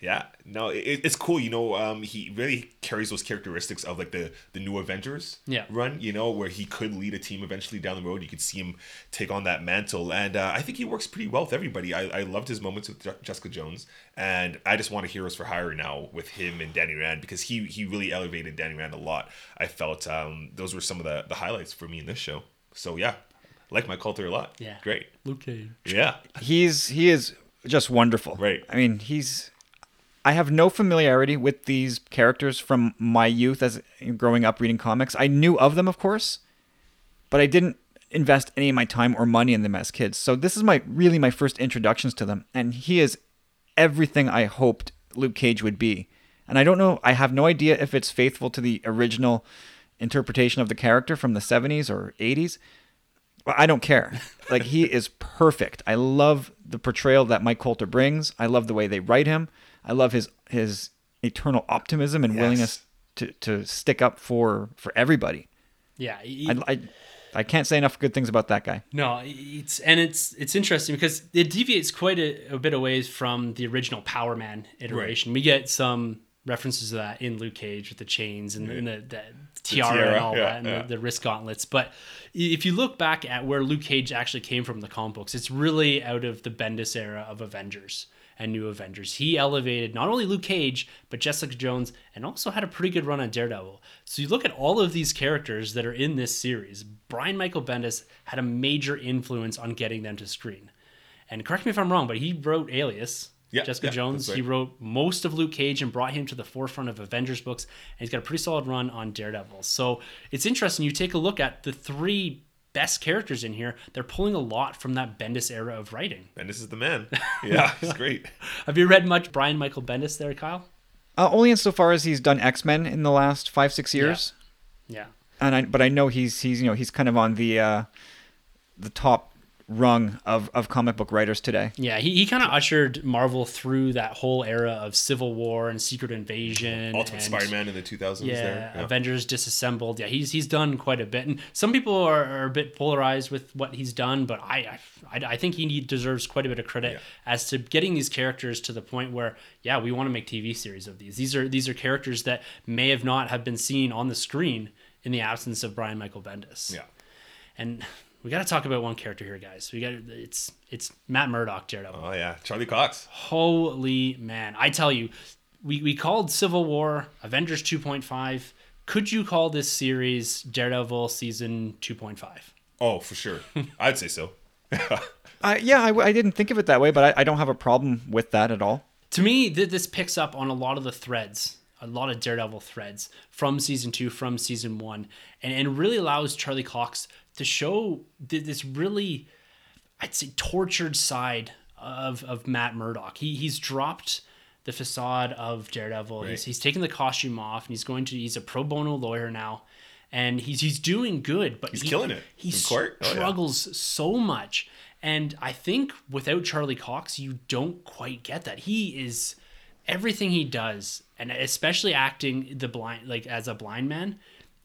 S2: Yeah, no, it, it's cool. You know, um, he really carries those characteristics of like the the new Avengers
S1: Yeah.
S2: run. You know, where he could lead a team eventually down the road. You could see him take on that mantle, and uh, I think he works pretty well with everybody. I, I loved his moments with Je- Jessica Jones, and I just want a Heroes for Hire now with him and Danny Rand because he he really elevated Danny Rand a lot. I felt um, those were some of the the highlights for me in this show. So yeah, like my culture a lot.
S1: Yeah.
S2: great.
S1: Luke Cage.
S2: Yeah,
S3: He's he is just wonderful.
S2: Right.
S3: I mean, he's. I have no familiarity with these characters from my youth as growing up reading comics. I knew of them, of course, but I didn't invest any of my time or money in them as kids. So this is my really my first introductions to them, and he is everything I hoped Luke Cage would be. And I don't know. I have no idea if it's faithful to the original interpretation of the character from the 70s or 80s. I don't care. Like he is perfect. I love the portrayal that Mike Colter brings. I love the way they write him. I love his his eternal optimism and
S2: Yes.
S3: willingness to, to stick up for for everybody.
S1: Yeah, he-
S3: I, I I can't say enough good things about that guy.
S1: No, it's and it's it's interesting because it deviates quite a, a bit away from the original Power Man iteration. We get some references to that in Luke Cage with the chains and, and the, the tiara,
S2: tiara,
S1: and all
S2: yeah,
S1: that, and
S2: yeah.
S1: the, the wrist gauntlets. But if you look back at where Luke Cage actually came from the comic books, it's really out of the Bendis era of Avengers and New Avengers. He elevated not only Luke Cage but Jessica Jones, and also had a pretty good run on Daredevil. So you look at all of these characters that are in this series. Brian Michael Bendis had a major influence on getting them to screen. And correct me if I'm wrong, but he wrote Alias.
S2: Yeah,
S1: Jessica
S2: yeah,
S1: Jones.
S2: that's
S1: He wrote most of Luke Cage and brought him to the forefront of Avengers books, and he's got a pretty solid run on Daredevil. So it's interesting. You take a look at the three best characters in here; they're pulling a lot from that Bendis era of writing.
S2: And this is the man. <laughs> Yeah, he's great.
S1: Have you read much Brian Michael Bendis there, Kyle?
S3: Uh, only insofar as he's done X Men in the last five six years,
S1: Yeah.
S3: and I but I know he's he's you know he's kind of on the uh, the top rung of, of comic book writers today.
S1: Yeah, he, he kind of ushered Marvel through that whole era of Civil War and Secret Invasion.
S2: Ultimate
S1: and-
S2: Spider-Man in the 2000s
S1: Yeah,
S2: there. Yeah.
S1: Avengers disassembled. Yeah, he's he's done quite a bit, and some people are, are a bit polarized with what he's done, but I I, I think he deserves quite a bit of credit
S2: Yeah.
S1: as to getting these characters to the point where yeah, we want to make TV series of these. These are these are characters that may have not have been seen on the screen in the absence of Brian Michael Bendis.
S2: Yeah.
S1: and we got to talk about one character here, guys. We got it's it's Matt Murdock, Daredevil.
S2: Oh yeah, Charlie Cox.
S1: Holy man. I tell you, we, we called Civil War Avengers 2.5. Could you call this series Daredevil season 2.5?
S2: Oh, for sure. <laughs> I'd say so. <laughs>
S3: Uh, yeah, I didn't think of it that way, but I, I don't have a problem with that at all.
S1: To me, th- this picks up on a lot of the threads, a lot of Daredevil threads from season two, from season one, and, and really allows Charlie Cox to show th- this really, I'd say, tortured side of, of Matt Murdock. He, he's dropped the facade of Daredevil. He's,
S2: Right.
S1: he's taken the costume off, and he's going to, he's a pro bono lawyer now. And he's he's doing good, but
S2: He's
S1: he,
S2: killing it
S1: He.
S2: Oh, yeah.
S1: struggles so much. And I think without Charlie Cox, you don't quite get that. He is everything he does, and especially acting the blind like as a blind man,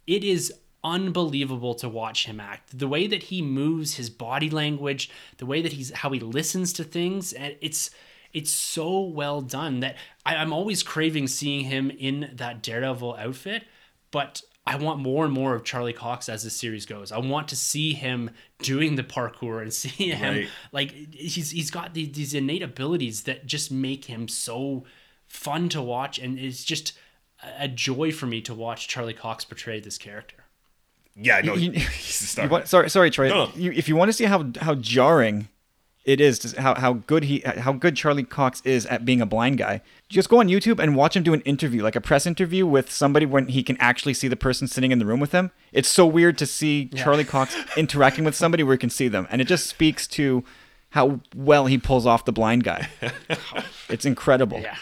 S1: it is unbelievable to watch him act. The way that he moves, his body language, the way that he's how he listens to things, and it's it's so well done that I, I'm always craving seeing him in that Daredevil outfit, but I want more and more of Charlie Cox as the series goes. I want to see him doing the parkour and <laughs> see him
S2: Right.
S1: like he's he's got these, these innate abilities that just make him so fun to watch, and it's just a- a joy for me to watch Charlie Cox portray this character.
S2: Yeah, no,
S3: You- <laughs>
S2: he's a star.
S3: You want, sorry, sorry, Troy.
S2: No, no.
S3: You, if you want to see how how jarring it is, to, how how good he how good Charlie Cox is at being a blind guy, just go on YouTube and watch him do an interview, like a press interview with somebody when he can actually see the person sitting in the room with him. It's so weird to see Charlie Cox <laughs> interacting with somebody where he can see them, and it just speaks to how well he pulls off the blind guy. <laughs> it's incredible.
S1: Yeah.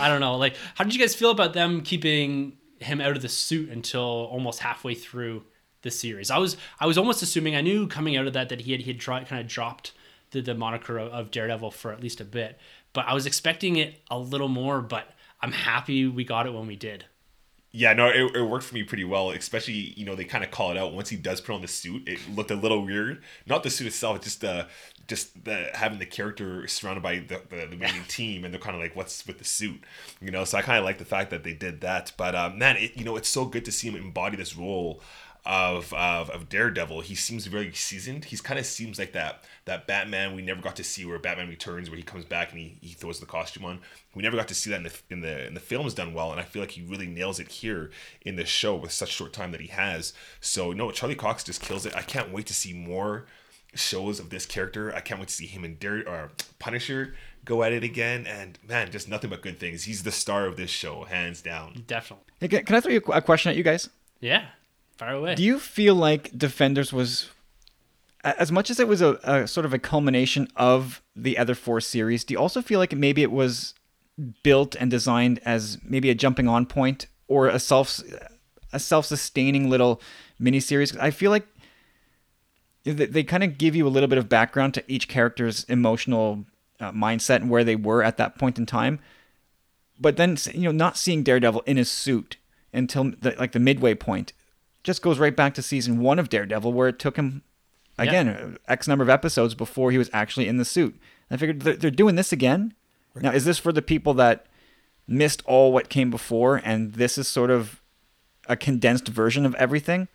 S1: I don't know. Like, how did you guys feel about them keeping him out of the suit until almost halfway through the series? I was I was almost assuming I knew coming out of that that he had he had dro- kind of dropped the, the moniker of, of Daredevil for at least a bit, but I was expecting it a little more. But I'm happy we got it when we did.
S2: Yeah, no, it, it worked for me pretty well. Especially, you know, they kind of call it out once he does put on the suit. It looked a little weird. Not the suit itself, just the just the having the character surrounded by the the, the remaining team, and they're kind of like, "What's with the suit?" You know. So I kind of like the fact that they did that. But um, man, it, you know, it's so good to see him embody this role of of, of Daredevil. He seems very seasoned. He's kind of seems like that that Batman we never got to see, where Batman Returns, where he comes back and he, he throws the costume on. We never got to see that in the in the in the films done well, and I feel like he really nails it here in the show with such short time that he has. So no, Charlie Cox just kills it. I can't wait to see more shows of this character. I can't wait to see him in Dare or Punisher, go at it again, and man, just nothing but good things. He's the star of this show, hands down.
S1: Definitely.
S3: Hey, Can can I throw you a question at you guys?
S1: Yeah. Fire away.
S3: Do you feel like Defenders was, as much as it was a, a sort of a culmination of the other four series, do you also feel like maybe it was built and designed as maybe a jumping on point or a self a self sustaining little miniseries? I feel like they, they kind of give you a little bit of background to each character's emotional uh, mindset and where they were at that point in time. But then, you know, not seeing Daredevil in his suit until the, like the midway point just goes right back to season one of Daredevil, where it took him again uh, x number of episodes before he was actually in the suit. I figured they're, they're doing this again. Now, is this for the people that missed all what came before, and this is sort of a condensed version of everything,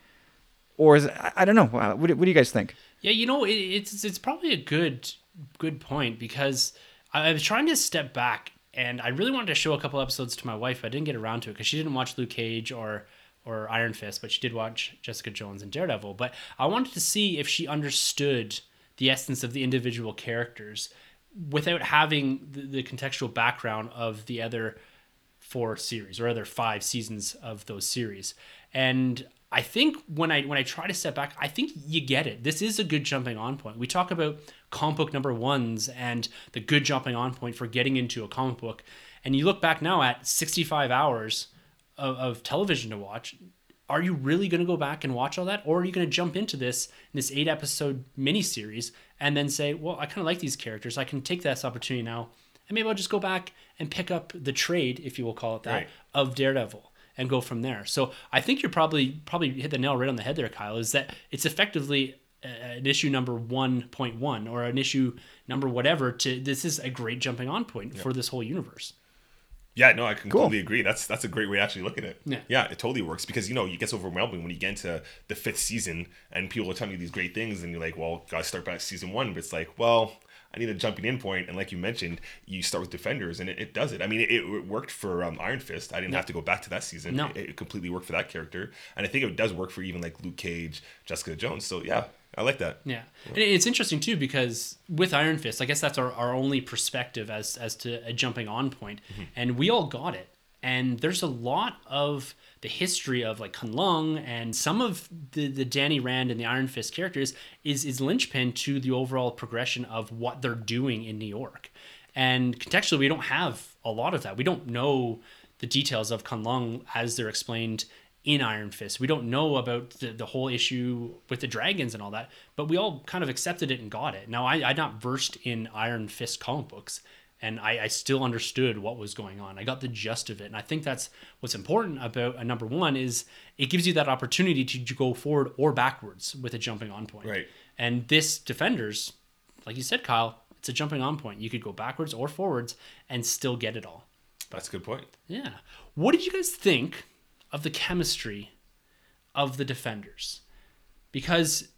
S3: or is it, I, don't know. Uh, What, do- what do you guys think?
S1: Yeah, you know, it, it's it's probably a good good point because I, I was trying to step back and I really wanted to show a couple episodes to my wife, but I didn't get around to it because she didn't watch Luke Cage or or Iron Fist, but she did watch Jessica Jones and Daredevil. But I wanted to see if she understood the essence of the individual characters without having the, the contextual background of the other four series or other five seasons of those series. And I think when I when I try to step back, I think you get it. This is a good jumping on point. We talk about comic book number ones and the good jumping on point for getting into a comic book. And you look back now at 65 hours of, of television to watch. Are you really going to go back and watch all that? Or are you going to jump into this this eight episode miniseries and then say, well, I kind of like these characters. I can take this opportunity now and maybe I'll just go back and pick up the trade, if you will call it that,
S2: Right.
S1: of Daredevil and go from there. So I think you're probably probably hit the nail right on the head there, Kyle. Is that it's effectively uh, an issue number 1.1 or an issue number whatever to this is a great jumping on point for this whole universe.
S2: Yeah, no, I completely agree. That's that's a great way to actually look at it.
S1: Yeah.
S2: yeah, it totally works because you know it gets overwhelming when you get into the fifth season and people are telling you these great things and you're like, well, gotta start back at season one. But it's like, well, I need a jumping in point, and like you mentioned, you start with Defenders, and it, it does it. I mean, it, it worked for um, Iron Fist. I didn't have to go back to that season.
S1: No.
S2: It, it completely worked for that character, and I think it does work for even like Luke Cage, Jessica Jones. So yeah, I like that.
S1: Yeah. And it's interesting too because with Iron Fist, I guess that's our, our only perspective as as to a jumping on point. And we all got it. And there's a lot of the history of like Kunlun and some of the, the Danny Rand and the Iron Fist characters is is linchpin to the overall progression of what they're doing in New York. And contextually we don't have a lot of that. We don't know the details of Kunlun as they're explained in Iron Fist. We don't know about the, the whole issue with the dragons and all that, but we all kind of accepted it and got it. Now, I, I'm not versed in Iron Fist comic books, and I, I still understood what was going on. I got the gist of it, and I think that's what's important about a number one is it gives you that opportunity to go forward or backwards with a jumping on point.
S2: Right.
S1: And this Defenders, like you said, Kyle, it's a jumping on point. You could go backwards or forwards and still get it all.
S2: That's a good point.
S1: Yeah. What did you guys think of the chemistry of the defenders? Because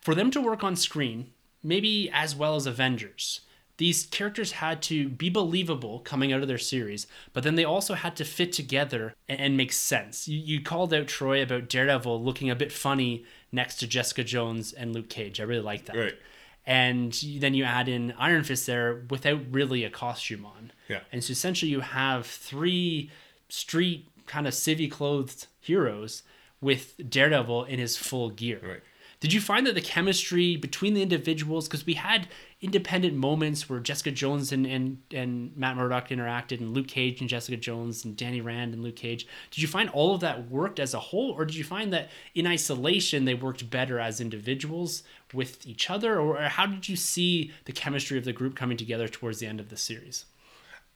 S1: for them to work on screen, maybe as well as Avengers, these characters had to be believable coming out of their series, but then they also had to fit together and, and make sense. You, you called out Troy about Daredevil looking a bit funny next to Jessica Jones and Luke Cage. I really like that.
S2: Right.
S1: And then you add in Iron Fist there without really a costume on.
S2: Yeah.
S1: And so essentially you have three street kind of civvy clothed heroes with Daredevil in his full gear.
S2: Right.
S1: Did you find that the chemistry between the individuals, because we had independent moments where Jessica Jones and, and, and Matt Murdock interacted, and Luke Cage and Jessica Jones, and Danny Rand and Luke Cage. Did you find all of that worked as a whole, or did you find that in isolation they worked better as individuals with each other, or how did you see the chemistry of the group coming together towards the end of the series?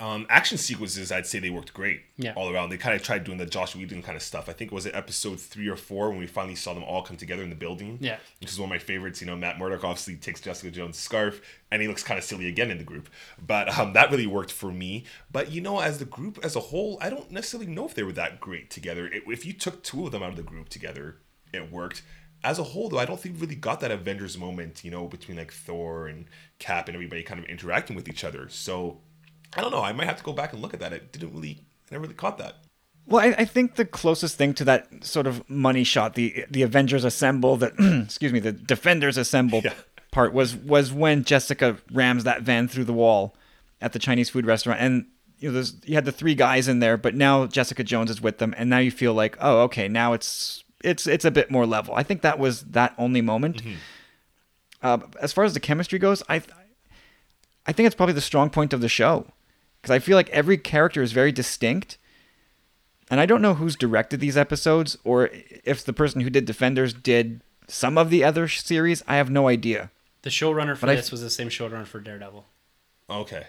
S2: Um, action sequences, I'd say they worked great
S1: Yeah.
S2: all around. They kind of tried doing the Josh Whedon kind of stuff. I think it was it episode three or four when we finally saw them all come together in the building.
S1: Yeah.
S2: which is one of my favorites. You know, Matt Murdock obviously takes Jessica Jones' scarf, and he looks kind of silly again in the group. But um, that really worked for me. But you know, as the group as a whole, I don't necessarily know if they were that great together. It, if you took two of them out of the group together, it worked. As a whole, though, I don't think we really got that Avengers moment, you know, between like Thor and Cap and everybody kind of interacting with each other. So I don't know. I might have to go back and look at that. It didn't really, I never really caught that.
S3: Well, I, I think the closest thing to that sort of money shot, the the Avengers assemble, the <clears throat> excuse me, the Defenders assemble
S2: Yeah.
S3: part was was when Jessica rams that van through the wall, at the Chinese food restaurant, and you know, there's you had the three guys in there, but now Jessica Jones is with them, and now you feel like, oh, okay, now it's it's it's a bit more level. I think that was that only moment. Uh, as far as the chemistry goes, I I think it's probably the strong point of the show because I feel like every character is very distinct. And I don't know who's directed these episodes or if the person who did Defenders did some of the other series. I have no idea.
S1: The showrunner for
S3: But I-
S1: this was the same showrunner for Daredevil.
S2: Okay.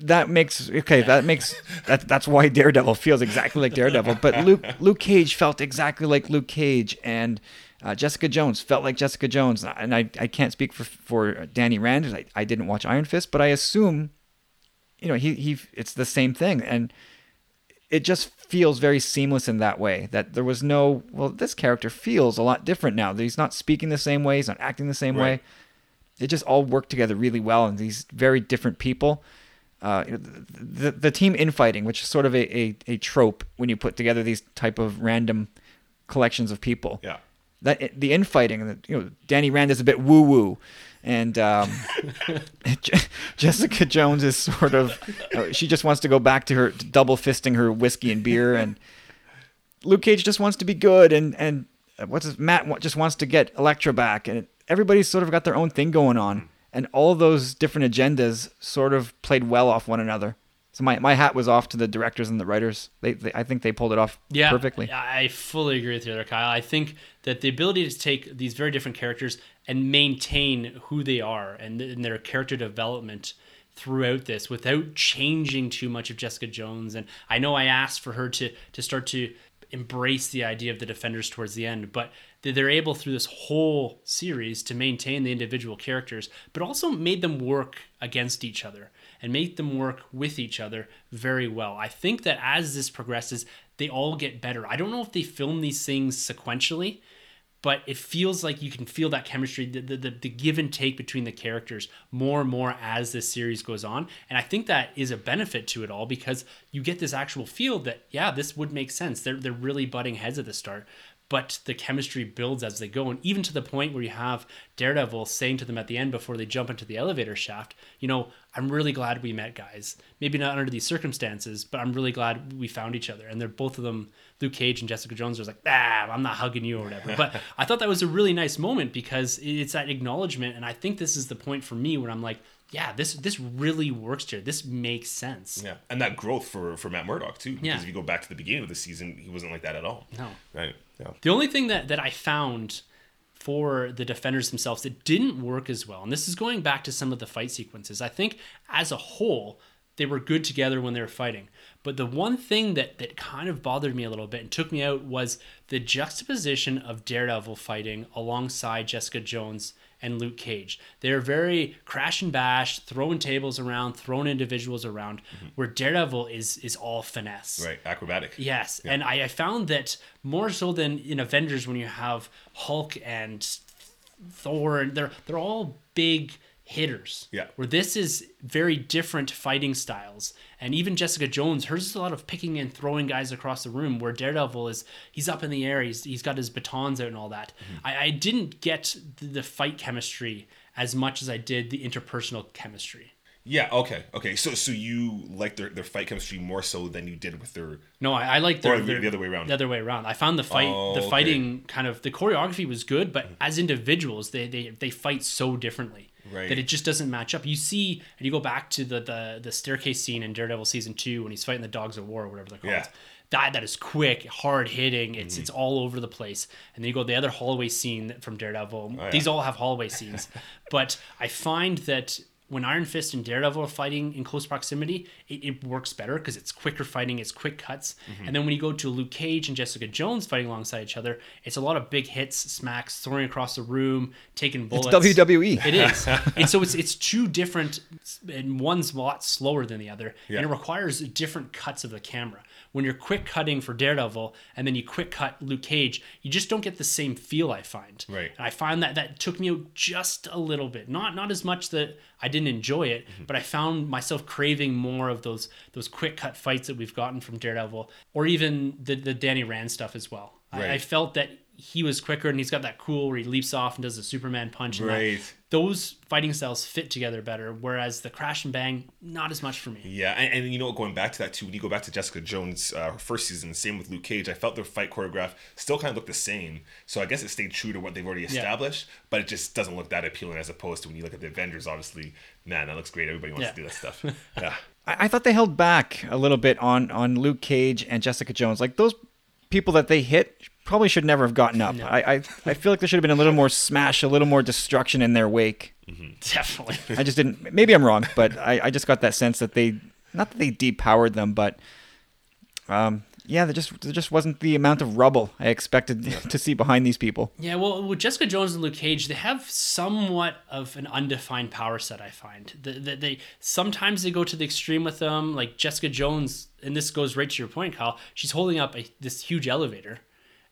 S3: That makes okay. That makes that that's why Daredevil feels exactly like Daredevil. But Luke Luke Cage felt exactly like Luke Cage, and uh, Jessica Jones felt like Jessica Jones. And I, I can't speak for for Danny Rand. I, I didn't watch Iron Fist, but I assume, you know, he he it's the same thing, and it just feels very seamless in that way. That there was no well, this character feels a lot different now. He's not speaking the same way. He's not acting the same way it just all worked together really well and these very different people uh, the, the, the team infighting which is sort of a, a, a trope when you put together these type of random collections of people
S2: Yeah.
S3: that the infighting you know danny rand is a bit woo woo and um, <laughs> jessica jones is sort of uh, she just wants to go back to her double fisting her whiskey and beer and Luke Cage just wants to be good, and and what's his, Matt just wants to get Elektra back, and everybody's sort of got their own thing going on, and all those different agendas sort of played well off one another. So my, my hat was off to the directors and the writers. They, they I think they pulled it off
S1: Yeah,
S3: perfectly.
S1: I fully agree with you there, Kyle. I think that the ability to take these very different characters and maintain who they are and, and their character development throughout this without changing too much of Jessica Jones. And I know I asked for her to to start to embrace the idea of the defenders towards the end, but they- they're able through this whole series to maintain the individual characters, but also made them work against each other and make them work with each other very well. I think that as this progresses, they all get better. I don't know if they film these things sequentially, but it feels like you can feel that chemistry, the, the, the, give and take between the characters more and more as this series goes on. And I think that is a benefit to it all because you get this actual feel that, yeah, this would make sense. They're, they're really butting heads at the start. But the chemistry builds as they go, and even to the point where you have Daredevil saying to them at the end before they jump into the elevator shaft, you know, I'm really glad we met, guys. Maybe not under these circumstances, but I'm really glad we found each other. And they're both of them, Luke Cage and Jessica Jones, was like, ah, I'm not hugging you or whatever. <laughs> But I thought that was a really nice moment because it's that acknowledgement, and I think this is the point for me where I'm like, yeah, this this really works here. This makes sense.
S2: Yeah. And that growth for for Matt Murdock too. Because
S1: Yeah.
S2: if you go back to the beginning of the season, he wasn't like that at all.
S1: No.
S2: Right. Yeah.
S1: The only thing that, that I found for the defenders themselves that didn't work as well, and this is going back to some of the fight sequences, I think as a whole, they were good together when they were fighting. But the one thing that, that kind of bothered me a little bit and took me out was the juxtaposition of Daredevil fighting alongside Jessica Jones and Luke Cage. They're very crash and bash, throwing tables around, throwing individuals around, mm-hmm. where Daredevil is is all finesse.
S2: Right. Acrobatic.
S1: Yes, and I, I found that more so than in Avengers when you have Hulk and Thor, and they're they're all big hitters.
S2: Yeah.
S1: Where this is very different fighting styles, and even Jessica Jones, hers is a lot of picking and throwing guys across the room. Where Daredevil is he's up in the air, he's he's got his batons out and all that. Mm-hmm. I, I didn't get the, the fight chemistry as much as I did the interpersonal chemistry.
S2: Yeah. Okay. Okay. So so you like their, their fight chemistry more so than you did with their
S1: No, I, I like the,
S2: Or the- the other way around.
S1: The other way around. I found the fight,
S2: Oh,
S1: the
S2: okay.
S1: fighting kind of the choreography was good, but mm-hmm. as individuals, they they they fight so differently
S2: Right.
S1: that it just doesn't match up. You see, and you go back to the the the staircase scene in Daredevil season two when he's fighting the Dogs of War, or whatever they're called.
S2: Yeah.
S1: That that is quick, hard hitting. It's
S2: Mm-hmm.
S1: it's all over the place. And then you go the other hallway scene from Daredevil.
S2: Oh, yeah.
S1: These all have hallway scenes, <laughs> but I find that when Iron Fist and Daredevil are fighting in close proximity, it, it works better because it's quicker fighting, it's quick cuts.
S2: Mm-hmm.
S1: And then when you go to Luke Cage and Jessica Jones fighting alongside each other, it's a lot of big hits, smacks, throwing across the room, taking bullets.
S3: WWE.
S1: It is, <laughs> and so it's it's two different, and one's a lot slower than the other,
S2: Yeah.
S1: and it requires different cuts of the camera. When you're quick cutting for Daredevil, and then you quick cut Luke Cage, you just don't get the same feel. I find,
S2: Right.
S1: And I find that that took me out just a little bit, not not as much that I didn't enjoy it,
S2: Mm-hmm.
S1: but I found myself craving more of those those quick cut fights that we've gotten from Daredevil, or even the the Danny Rand stuff as well. I, I felt that he was quicker and he's got that cool where he leaps off and does the Superman punch. And that.
S2: Right.
S1: Those fighting styles fit together better, whereas the crash and bang, not as much for me.
S2: Yeah, and, and you know, going back to that too, when you go back to Jessica Jones' uh, her first season, same with Luke Cage, I felt their fight choreograph still kind of looked the same. So I guess it stayed true to what they've already established, but it just doesn't look that appealing as opposed to when you look at the Avengers. Obviously, man, that looks great. Everybody wants
S1: Yeah.
S2: to do that stuff. <laughs> Yeah,
S3: I, I thought they held back a little bit on on Luke Cage and Jessica Jones. Like those people that they hit probably should never have gotten up. I, I I feel like there should have been a little more smash, a little more destruction in their wake. <laughs>
S1: Definitely.
S3: I just didn't. Maybe I'm wrong, but I, I just got that sense that they not that they depowered them, but um yeah, there just there just wasn't the amount of rubble I expected <laughs> to see behind these people.
S1: Yeah, well, with Jessica Jones and Luke Cage, they have somewhat of an undefined power set. I find that they, they sometimes they go to the extreme with them. Like Jessica Jones, and this goes right to your point, Kyle. She's holding up a, this huge elevator,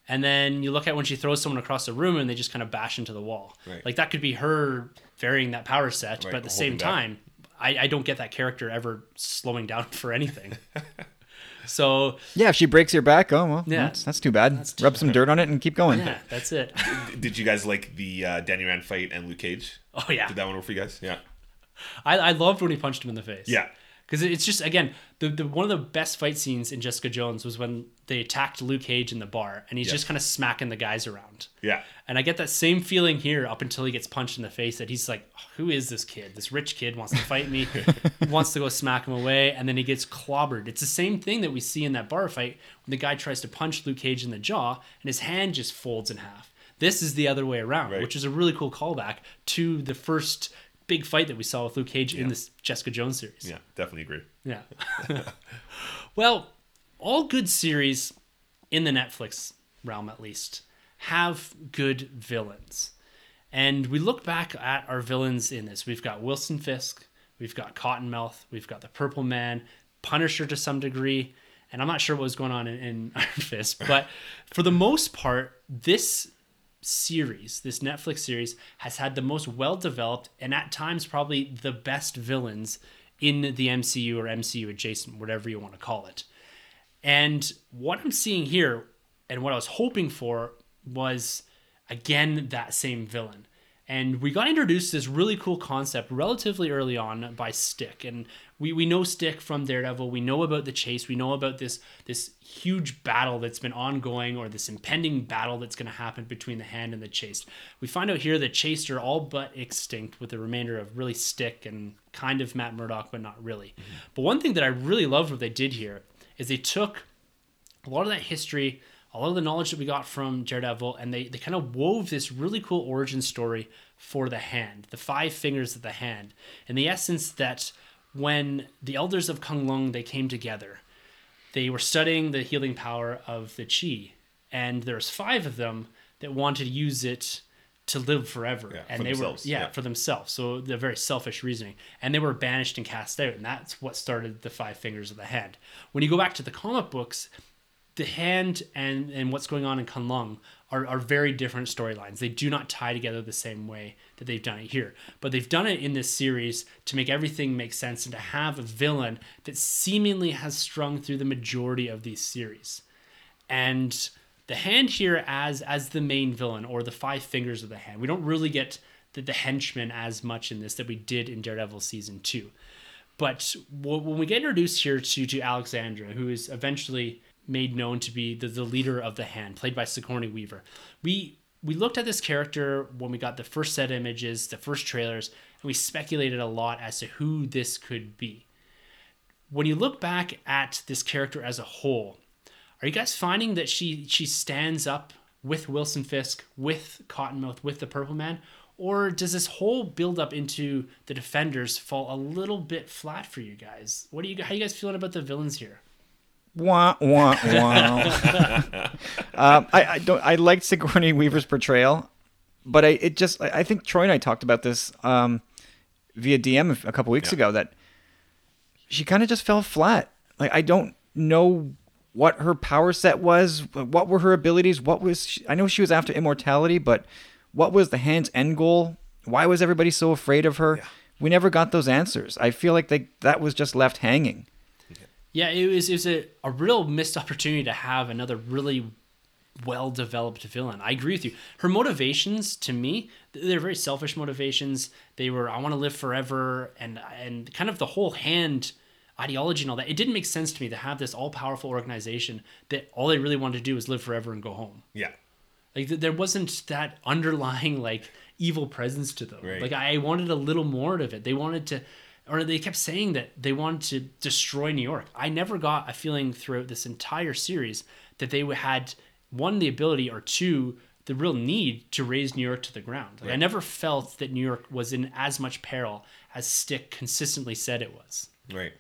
S1: and then you look at when she throws someone across the room, and they just kind of bash into the wall.
S2: Right.
S1: Like that could be her varying that power set,
S2: Right,
S1: but at the
S2: holding
S1: same
S2: back.
S1: time, I, I don't get that character ever slowing down <laughs> for anything. <laughs> so
S3: Yeah, if she breaks your back, oh well,
S1: Yeah.
S3: that's, that's too bad.
S1: too
S3: Rub some dirt on it and keep going.
S1: yeah, that's it. <laughs>
S2: did you guys like the uh, Danny Rand fight and Luke Cage?
S1: Oh yeah,
S2: Did that one work for you guys? Yeah,
S1: I, I loved when he punched him in the face.
S2: yeah,
S1: Because it's just again the, the one of the best fight scenes in Jessica Jones was when they attacked Luke Cage in the bar and he's
S2: Yes.
S1: just kind of smacking the guys around.
S2: yeah.
S1: And I get that same feeling here up until he gets punched in the face that he's like, oh, who is this kid? This rich kid wants to fight me, <laughs> wants to go smack him away, and then he gets clobbered. It's the same thing that we see in that bar fight when the guy tries to punch Luke Cage in the jaw and his hand just folds in half. This is the other way around,
S2: Right.
S1: which is a really cool callback to the first big fight that we saw with Luke Cage in this Jessica Jones series.
S2: Yeah, definitely agree.
S1: Yeah. <laughs> <laughs> well, all good series in the Netflix realm, at least, have good villains. And we look back at our villains in this. We've got Wilson Fisk, we've got Cottonmouth, we've got the Purple Man, Punisher to some degree, and I'm not sure what was going on in, in <laughs> Iron Fist, but for the most part, this series, this Netflix series, has had the most well developed and at times probably the best villains in the MCU or MCU adjacent, whatever you want to call it. And what I'm seeing here and what I was hoping for was again that same villain. And we got introduced to this really cool concept relatively early on by Stick. And we, we know Stick from Daredevil. We know about the Chaste. We know about this this huge battle that's been ongoing or this impending battle that's going to happen between the hand and the Chaste. We find out here that Chaste are all but extinct with the remainder of really Stick and kind of Matt Murdock, but not really. Mm-hmm. But one thing that I really loved what they did here is they took a lot of that history, a lot of the knowledge that we got from Daredevil, and they, they kind of wove this really cool origin story for the hand, the five fingers of the hand, and the essence that when the elders of Kunlun they came together, they were studying the healing power of the chi, and there's five of them that wanted to use it to live forever,
S2: Yeah,
S1: and
S2: for
S1: they
S2: themselves,
S1: were yeah,
S2: yeah.
S1: for themselves. So the very selfish reasoning, and they were banished and cast out, and that's what started the five fingers of the hand. When you go back to the comic books, the hand and and what's going on in Kunlun are, are very different storylines. They do not tie together the same way that they've done it here. But they've done it in this series to make everything make sense and to have a villain that seemingly has strung through the majority of these series. And the hand here as as the main villain or the five fingers of the hand. We don't really get the, the henchman as much in this that we did in Daredevil season two. But when we get introduced here to, to Alexandra, who is eventually made known to be the, the leader of the hand, played by Sigourney Weaver, we we looked at this character when we got the first set images, the first trailers, and we speculated a lot as to who this could be. When you look back at this character as a whole, are you guys finding that she she stands up with Wilson Fisk, with Cottonmouth, with the Purple Man, or does this whole build up into the Defenders fall a little bit flat for you guys? What do you how are you guys feeling about the villains here?
S3: Wah wah wah. <laughs> um, I, I don't. I liked Sigourney Weaver's portrayal, but I it just I, I think Troy and I talked about this um, via DM a couple weeks
S2: Yeah.
S3: ago that she kind of just fell flat. Like I don't know what her power set was. What were her abilities? What was she, I know she was after immortality, but what was the hand's end goal? Why was everybody so afraid of her? We never got those answers. I feel like they that was just left hanging.
S1: Yeah, it was it was a, a real missed opportunity to have another really well developed villain. I agree with you. Her motivations to me, they're very selfish motivations. They were I want to live forever and and kind of the whole hand ideology and all that. It didn't make sense to me to have this all powerful organization that all they really wanted to do was live forever and go home.
S2: Yeah.
S1: Like th- there wasn't that underlying like evil presence to them.
S2: Right.
S1: Like I wanted a little more of it. They wanted to or they kept saying that they wanted to destroy New York. I never got a feeling throughout this entire series that they had one the ability or two the real need to raze New York to the ground. Like I never felt that New York was in as much peril as Stick consistently said it was.
S2: Right.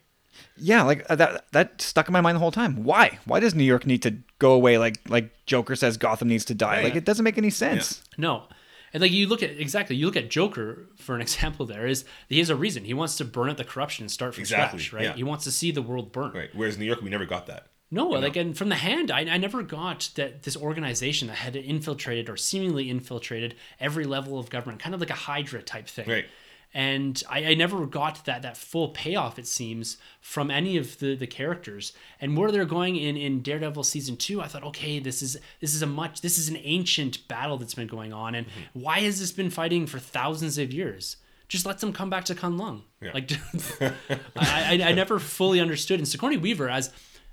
S3: Yeah, like uh, that that stuck in my mind the whole time. Why? Why does New York need to go away like like Joker says Gotham needs to die?
S2: Right.
S3: Like it doesn't make any sense.
S1: No. And like you look at exactly, you look at Joker for an <laughs> example. There is he has a reason. He wants to burn out the corruption and start from
S2: Exactly,
S1: scratch, right?
S2: yeah.
S1: He wants to see the world burn.
S2: Right. Whereas New York, we never got that.
S1: No, like and from the hand, I, I never got that this organization that had infiltrated or seemingly infiltrated every level of government, kind of like a Hydra type thing.
S2: Right.
S1: And I, I never got that that full payoff, it seems, from any of the, the characters. And where they're going in, in Daredevil season two, I thought, okay, this is this is a much this is an ancient battle that's been going on, and mm-hmm. why has this been fighting for thousands of years? Just let them come back to Kunlun.
S2: Yeah.
S1: Like <laughs> <laughs> I, I, I never fully understood. And Sigourney Weaver, as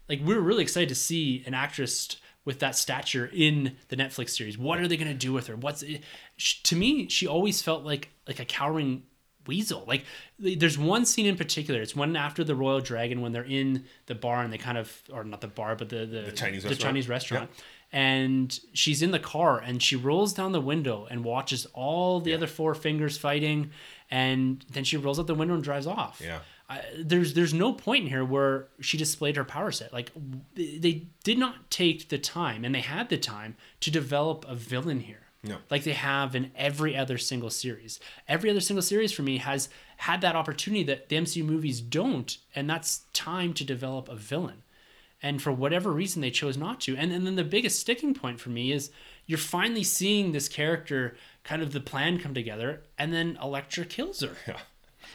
S1: like we were really excited to see an actress with that stature in the Netflix series. What are they going to do with her? What's eh, sh- to me? She always felt like like a cowering weasel. Like there's one scene in particular. It's one after the Royal Dragon when they're in the bar and they kind of or not the bar, but the the,
S2: Chinese
S1: the
S2: restaurant?
S1: Chinese restaurant. And she's in the car and she rolls down the window and watches all the other four fingers fighting, and then she rolls out the window and drives off.
S2: Yeah.
S1: I, there's there's no point in here where she displayed her power set. Like they did not take the time, and they had the time to develop a villain here.
S2: No.
S1: Like they have in every other single series. Every other single series for me has had that opportunity that the MCU movies don't, and that's time to develop a villain. And for whatever reason, they chose not to. And, and then the biggest sticking point for me is you're finally seeing this character, kind of the plan come together, and then Elektra kills her.
S2: Yeah.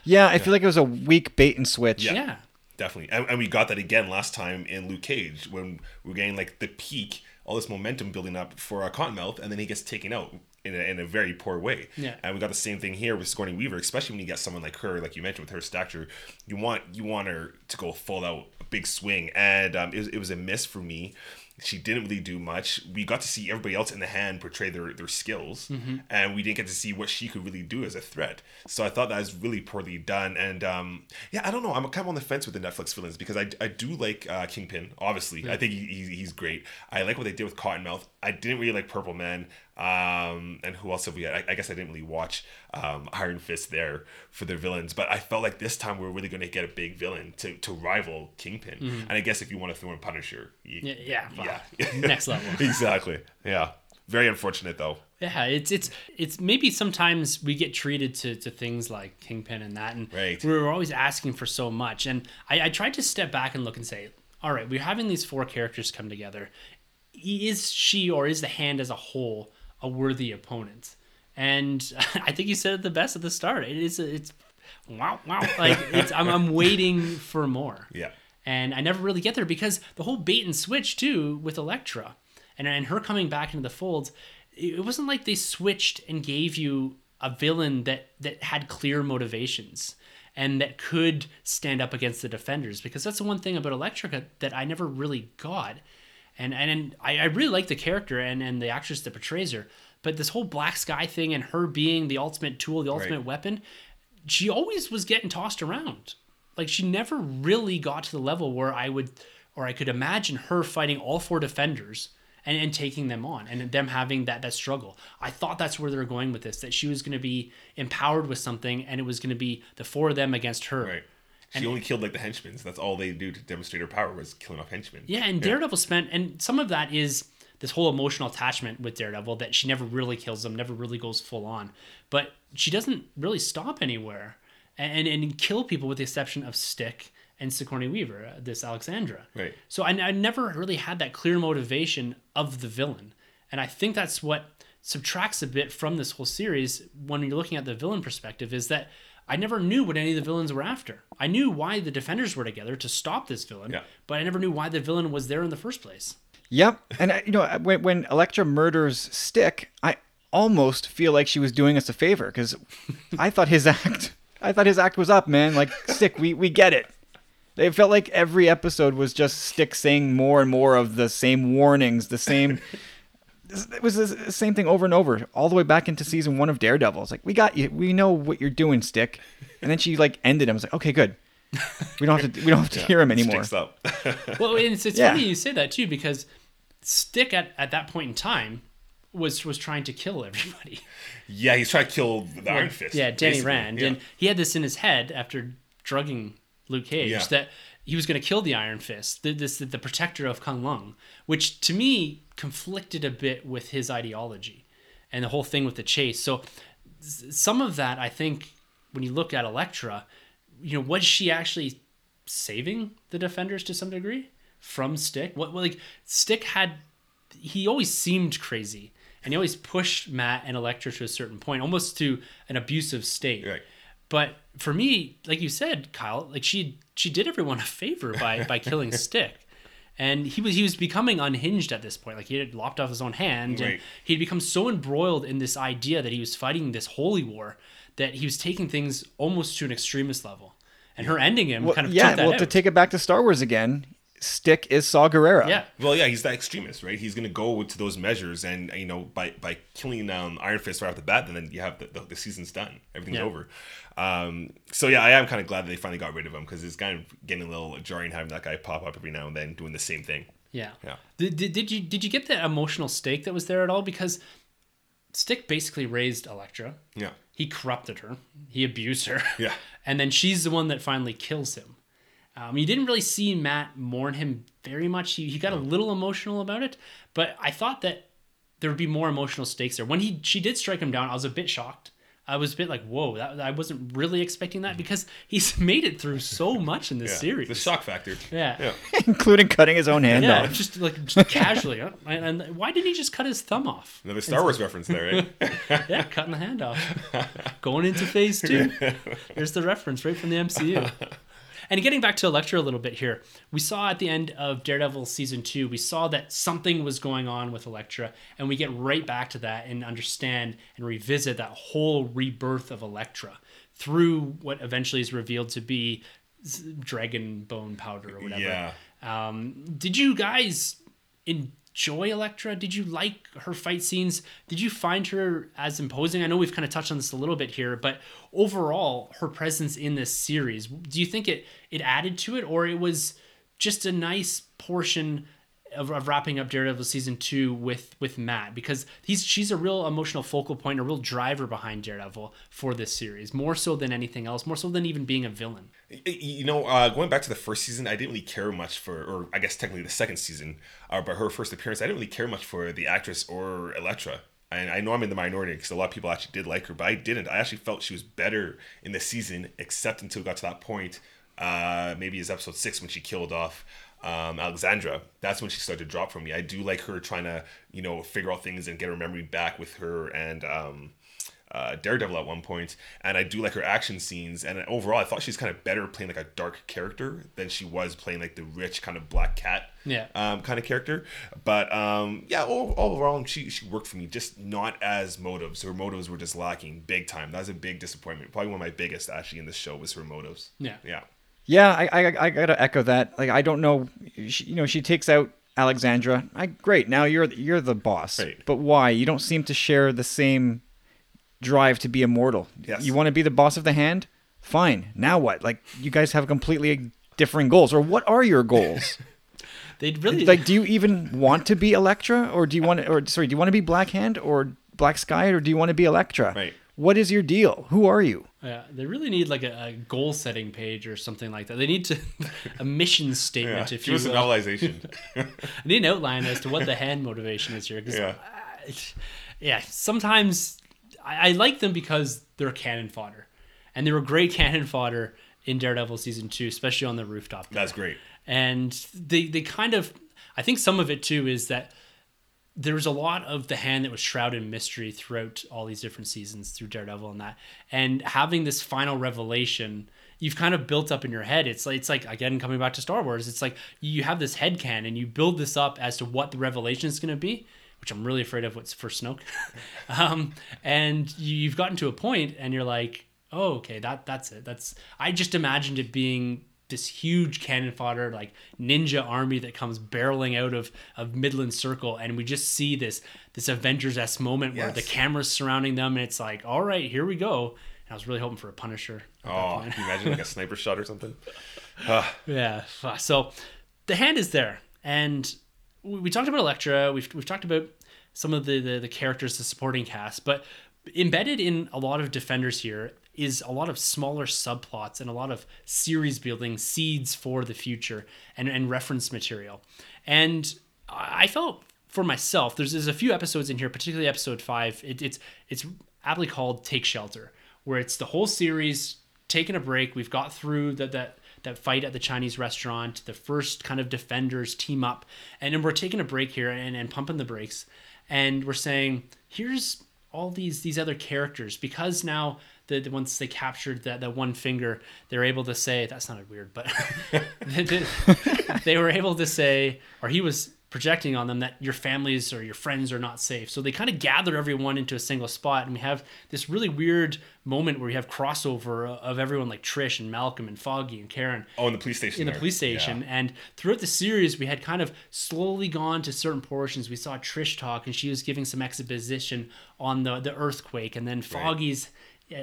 S3: Yeah, I feel like it was a weak bait and switch.
S2: Yeah.
S1: yeah.
S2: Definitely. And, and we got that again last time in Luke Cage when we are getting like the peak, all this momentum building up for uh, Cottonmouth, and then he gets taken out in a, in a very poor way.
S1: Yeah.
S2: And we got the same thing here with Sigourney Weaver, especially when you get someone like her, like you mentioned, with her stature, you want you want her to go full out, a big swing, and um, it, was, it was a miss for me. She didn't really do much. We got to see everybody else in the hand portray their, their skills, and we didn't get to see what she could really do as a threat. So I thought that was really poorly done. And um, yeah, I don't know. I'm kind of on the fence with the Netflix villains because I, I do like uh, Kingpin, obviously. I think he, he, he's great. I like what they did with Cottonmouth. I didn't really like Purple Man. Um, and who else have we had? I, I guess I didn't really watch um, Iron Fist there for their villains, but I felt like this time we're really going to get a big villain to, to rival Kingpin. And I guess if you want to throw in Punisher, you,
S1: Yeah, yeah. <laughs> Next level. <laughs>
S2: exactly. Yeah. Very unfortunate though.
S1: Yeah, it's it's it's maybe sometimes we get treated to, to things like Kingpin and that, and
S2: Right.
S1: we're always asking for so much. And I, I tried to step back and look and say, all right, we're having these four characters come together. Is she or is the hand as a whole a worthy opponent? And <laughs> I think you said it the best at the start. It is it's wow wow like <laughs> it's I'm I'm waiting for more.
S2: Yeah.
S1: And I never really get there because the whole bait and switch too with Elektra and, and her coming back into the fold, it it wasn't like they switched and gave you a villain that, that had clear motivations and that could stand up against the defenders because that's the one thing about Elektra that I never really got. And and, and I, I really like the character and, and the actress that portrays her, but this whole black sky thing and her being the ultimate tool, the ultimate
S2: Right.
S1: weapon, she always was getting tossed around. Like she never really got to the level where I would or I could imagine her fighting all four defenders and, and taking them on and them having that that struggle. I thought that's where they were going with this, that she was gonna be empowered with something and it was gonna be the four of them against her.
S2: Right. She only killed like the henchmen. So that's all they do to demonstrate her power was killing off henchmen.
S1: Yeah, and Daredevil spent, and some of that is this whole emotional attachment with Daredevil that she never really kills them, never really goes full on, but she doesn't really stop anywhere and and kill people with the exception of Stick and Sigourney Weaver, uh, this Alexandra.
S2: Right.
S1: So I, I never really had that clear motivation of the villain, and I think that's what subtracts a bit from this whole series when you're looking at the villain perspective is that I never knew what any of the villains were after. I knew why the defenders were together to stop this villain,
S2: Yeah.
S1: but I never knew why the villain was there in the first place.
S3: Yep. And I, you know, uh, when when Elektra murders Stick, I almost feel like she was doing us a favor because I thought his act, I thought his act was up, man. Like Stick, we we get it. They felt like every episode was just Stick saying more and more of the same warnings, the same. It was the same thing over and over, all the way back into season one of Daredevil. It's like we got you, we know what you're doing, Stick. And then she like ended him. I was like, okay, good. We don't have to. We don't have to <laughs> hear him anymore.
S2: Up. <laughs>
S1: Well, and it's, it's
S3: Yeah.
S1: funny you say that too because Stick at, at that point in time was was trying to kill everybody.
S2: yeah, he's trying to kill the Iron Fist.
S1: Yeah, Danny
S2: basically.
S1: Rand,
S2: Yeah.
S1: and he had this in his head after drugging Luke Cage
S2: Yeah.
S1: that he was going to kill the Iron Fist, the, this the protector of Kunlun, which to me conflicted a bit with his ideology and the whole thing with the Chaste. So some of that, I think, when you look at Elektra, you know, was she actually saving the defenders to some degree from Stick? What like Stick had he always seemed crazy and he always pushed Matt and Elektra to a certain point, almost to an abusive state.
S2: Right.
S1: But for me, like you said, Kyle, like she she did everyone <laughs> a favor by by killing <laughs> Stick. And he was he was becoming unhinged at this point. Like he had lopped off his own hand, and he'd become so embroiled in this idea that he was fighting this holy war that he was taking things almost to an extremist level. And her ending him
S3: Well,
S1: kind of
S3: yeah. Well,
S1: out.
S3: to take it back to Star Wars again, Stick is Saw Gerrera.
S1: yeah,
S2: Well, yeah, he's that extremist, right? He's going to go to those measures, and you know, by by killing um, Iron Fist right off the bat, then you have the, the, the season's done, everything's
S1: Yeah.
S2: over. Um, so yeah, I am kind of glad that they finally got rid of him because it's kind of getting a little jarring having that guy pop up every now and then doing the same thing.
S1: Yeah.
S2: Yeah.
S1: Did, did, did you did you get the emotional stake that was there at all? Because Stick basically raised Elektra.
S2: Yeah,
S1: He corrupted her. He abused her.
S2: Yeah. <laughs>
S1: And then she's the one that finally kills him. Um, you didn't really see Matt mourn him very much. He, he got a little emotional about it, but I thought that there would be more emotional stakes there. When he she did strike him down, I was a bit shocked. I was a bit like, "Whoa!" That, I wasn't really expecting that because he's <laughs> made it through so much in this
S2: yeah.
S1: series.
S2: the shock factor.
S1: yeah.
S2: Yeah. <laughs>
S3: including cutting his own hand
S1: Yeah,
S3: off.
S1: just like just <laughs> casually. huh? And, and why didn't he just cut his thumb off?
S2: Another Star Wars reference there, right?
S1: Yeah, cutting the hand off. Going into phase two. There's the reference right from the MCU. And getting back to Elektra a little bit here, we saw at the end of Daredevil season two, we saw that something was going on with Elektra, and we get right back to that and understand and revisit that whole rebirth of Elektra through what eventually is revealed to be dragon bone powder or whatever.
S2: Yeah.
S1: Um, did you guys enjoy Elektra? Did you like her fight scenes? Did you find her as imposing? I know we've kind of touched on this a little bit here, but overall, her presence in this series, do you think it it added to it, or it was just a nice portion of, of wrapping up Daredevil season two with with Matt because he's she's a real emotional focal point, a real driver behind Daredevil for this series, more so than anything else, more so than even being a villain.
S2: You know, uh, going back to the first season, I didn't really care much for, or I guess technically the second season, uh, but her first appearance, I didn't really care much for the actress or Elektra. And I know I'm in the minority because a lot of people actually did like her, but I didn't. I actually felt she was better in the season, except until it got to that point, uh, maybe it's episode six when she killed off um, Alexandra. That's when she started to drop from me. I do like her trying to, you know, figure out things and get her memory back with her and. Um, uh, Daredevil at one point. and I do like her action scenes. And overall, I thought she's kind of better playing like a dark character than she was playing like the rich kind of black cat,
S1: Yeah.
S2: um, kind of character. But um, yeah, all, overall, she she worked for me, just not as motives. Her motives were just lacking big time. That was a big disappointment. Probably one of my biggest actually in the show was her motives.
S1: Yeah.
S2: yeah,
S3: Yeah, I, I I gotta echo that. Like I don't know, she, you know, she takes out Alexandra. I great. Now you're you're the boss.
S2: Right.
S3: But why? You don't seem to share the same drive to be immortal.
S2: Yes.
S3: You want to be the boss of the hand? Fine. Now what? Like you guys have completely differing goals, or what are your goals? <laughs>
S1: They'd really
S3: like, do you even want to be Elektra, or do you want, to, or sorry, do you want to be Black Hand or Black Sky, or do you want to be Elektra?
S2: Right.
S3: What is your deal? Who are you?
S1: Yeah, they really need like a, a goal setting page or something like that. They need to <laughs> a mission
S2: yeah.
S1: statement, if
S2: Give
S1: you
S2: us an
S1: will.
S2: novelization. <laughs>
S1: I need an outline as to what the hand motivation is here.
S2: Yeah.
S1: uh, yeah. Sometimes I, I like them because they're cannon fodder, and they were great <laughs> cannon fodder in Daredevil season two, especially on the rooftop. there.
S2: That's great.
S1: and they they kind of I think some of it too is that there was a lot of the hand that was shrouded in mystery throughout all these different seasons through Daredevil and that, and having this final revelation. you've kind of built up in your head. It's like it's like again coming back to Star Wars. It's like you have this head can and you build this up as to what the revelation is going to be, which I'm really afraid of. What's for Snoke, <laughs> um, and you've gotten to a point and you're like, oh, okay, that that's it. That's I just imagined it being this huge cannon fodder like ninja army that comes barreling out of of Midland Circle, and we just see this this Avengers s moment where the
S2: Yes.
S1: camera's surrounding them, and it's like, all right, here we go. And I was really hoping for a Punisher.
S2: Oh, can you imagine like a sniper shot or something? <laughs>
S1: Yeah. So the hand is there, and we, we talked about Elektra. We've we've talked about some of the, the the characters, the supporting cast, but embedded in a lot of Defenders here is a lot of smaller subplots and a lot of series building seeds for the future and, and reference material. And I felt for myself, there's, there's a few episodes in here, particularly episode five. It, it's it's aptly called "Take Shelter," where it's the whole series taking a break. We've got through that that that fight at the Chinese restaurant, the first kind of defenders team up, and then we're taking a break here and, and pumping the brakes, and we're saying, here's all these these other characters because now the, the once they captured that that one finger, they're able to say that sounded weird, but they, <laughs> <laughs> they- they were able to say, or he was projecting on them that your families or your friends are not safe. So they kind of gather everyone into a single spot, and we have this really weird moment where we have crossover of everyone like Trish and Malcolm and Foggy and Karen
S2: Oh, in the police station.
S1: in the police station.
S2: Yeah.
S1: And throughout the series, we had kind of slowly gone to certain portions. We saw Trish talk, and she was giving some exposition on the the earthquake, and then Foggy's. uh,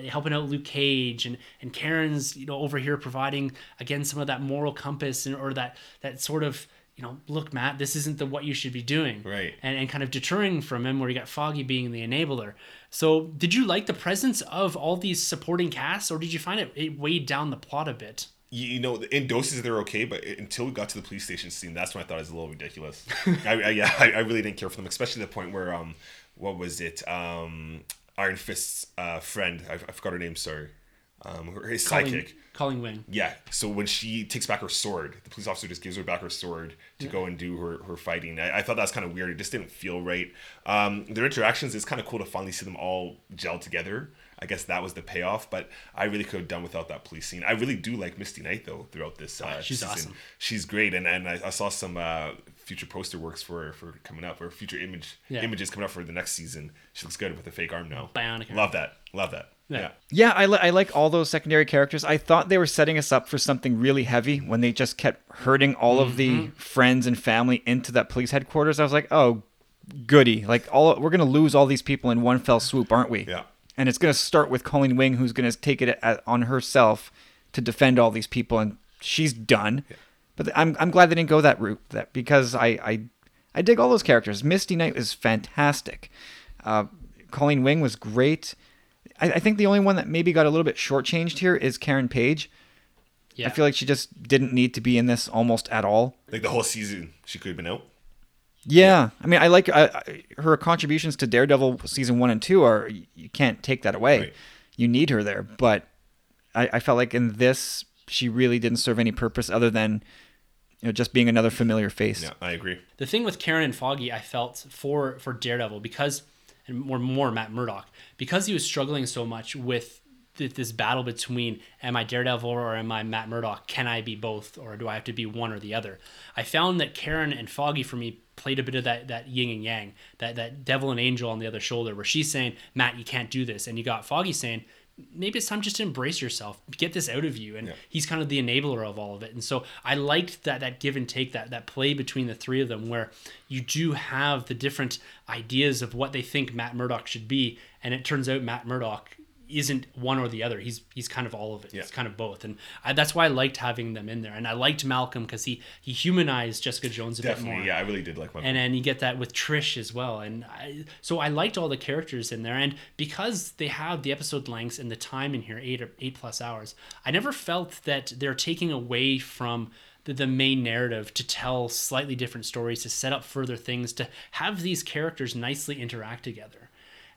S1: Helping out Luke Cage and and Karen's you know over here providing again some of that moral compass and or that that sort of you know look Matt this isn't the what you should be doing
S2: Right.
S1: and and kind of deterring from him where you got Foggy being the enabler. So did you like the presence of all these supporting casts or did you find it, it weighed down the plot a bit?
S2: you you know, in doses they're okay, but until we got to the police station scene, that's when I thought it was a little ridiculous. <laughs> I, I, yeah, I, I really didn't care for them, especially the point where um, what was it? Um, Iron Fist's uh, friend, I, I forgot her name. Sorry, um, her- his
S1: Colleen,
S2: sidekick.
S1: Colleen Wing.
S2: Yeah. So when she takes back her sword, the police officer just gives her back her sword to go and do her, her fighting. I, I thought that was kind of weird. It just didn't feel right. Um, their interactions is kind of cool to finally see them all gel together. I guess that was the payoff, but I really could have done without that police scene. I really do like Misty Knight though throughout this. Uh,
S1: she's
S2: season.
S1: awesome.
S2: She's great, and and I, I saw some uh, future poster works for for coming up or future image
S1: Yeah.
S2: images coming up for the next season. She looks good with a fake arm now.
S1: Bionic arm.
S2: Love that. Love that.
S1: Yeah.
S2: yeah.
S3: Yeah, I, li- I like all those secondary characters. I thought they were setting us up for something really heavy when they just kept herding all of the
S1: Mm-hmm.
S3: friends and family into that police headquarters. I was like, oh, goody! Like all we're gonna lose all these people in one fell swoop, aren't we?
S2: Yeah.
S3: And it's gonna start with Colleen Wing, who's gonna take it at, on herself to defend all these people, and she's done. But I'm I'm glad they didn't go that route, that because I I, I dig all those characters. Misty Knight was fantastic. Uh, Colleen Wing was great. I, I think the only one that maybe got a little bit shortchanged here is Karen Page.
S1: Yeah.
S3: I feel like she just didn't need to be in this almost at all.
S2: Like the whole season, she could have been out.
S3: Yeah, I mean, I like I, I, her contributions to Daredevil season one and two are you can't take that away.
S2: Right.
S3: You need her there, but I, I felt like in this she really didn't serve any purpose other than you know just being another familiar face.
S2: Yeah, I agree.
S1: the thing with Karen and Foggy, I felt for for Daredevil because, and more more Matt Murdock because he was struggling so much with th- this battle between am I Daredevil or am I Matt Murdock? Can I be both or do I have to be one or the other? I found that Karen and Foggy for me played a bit of that that yin and yang, that that devil and angel on the other shoulder, where she's saying Matt, you can't do this, and you got Foggy saying. Maybe it's time just to embrace yourself, get this out of you, and
S2: Yeah.
S1: he's kind of the enabler of all of it. And so I liked that that give and take, that that play between the three of them, where you do have the different ideas of what they think Matt Murdock should be, and it turns out Matt Murdock isn't one or the other. He's he's kind of all of it.
S2: Yeah.
S1: He's kind of both, and I, that's why I liked having them in there. And I liked Malcolm because he he humanized Jessica Jones a bit more
S2: Yeah, I really did like my.
S1: and then you get that with Trish as well. And I, so I liked all the characters in there, and because they have the episode lengths and the time in here, eight or eight plus hours, I never felt that they're taking away from the, the main narrative to tell slightly different stories, to set up further things, to have these characters nicely interact together.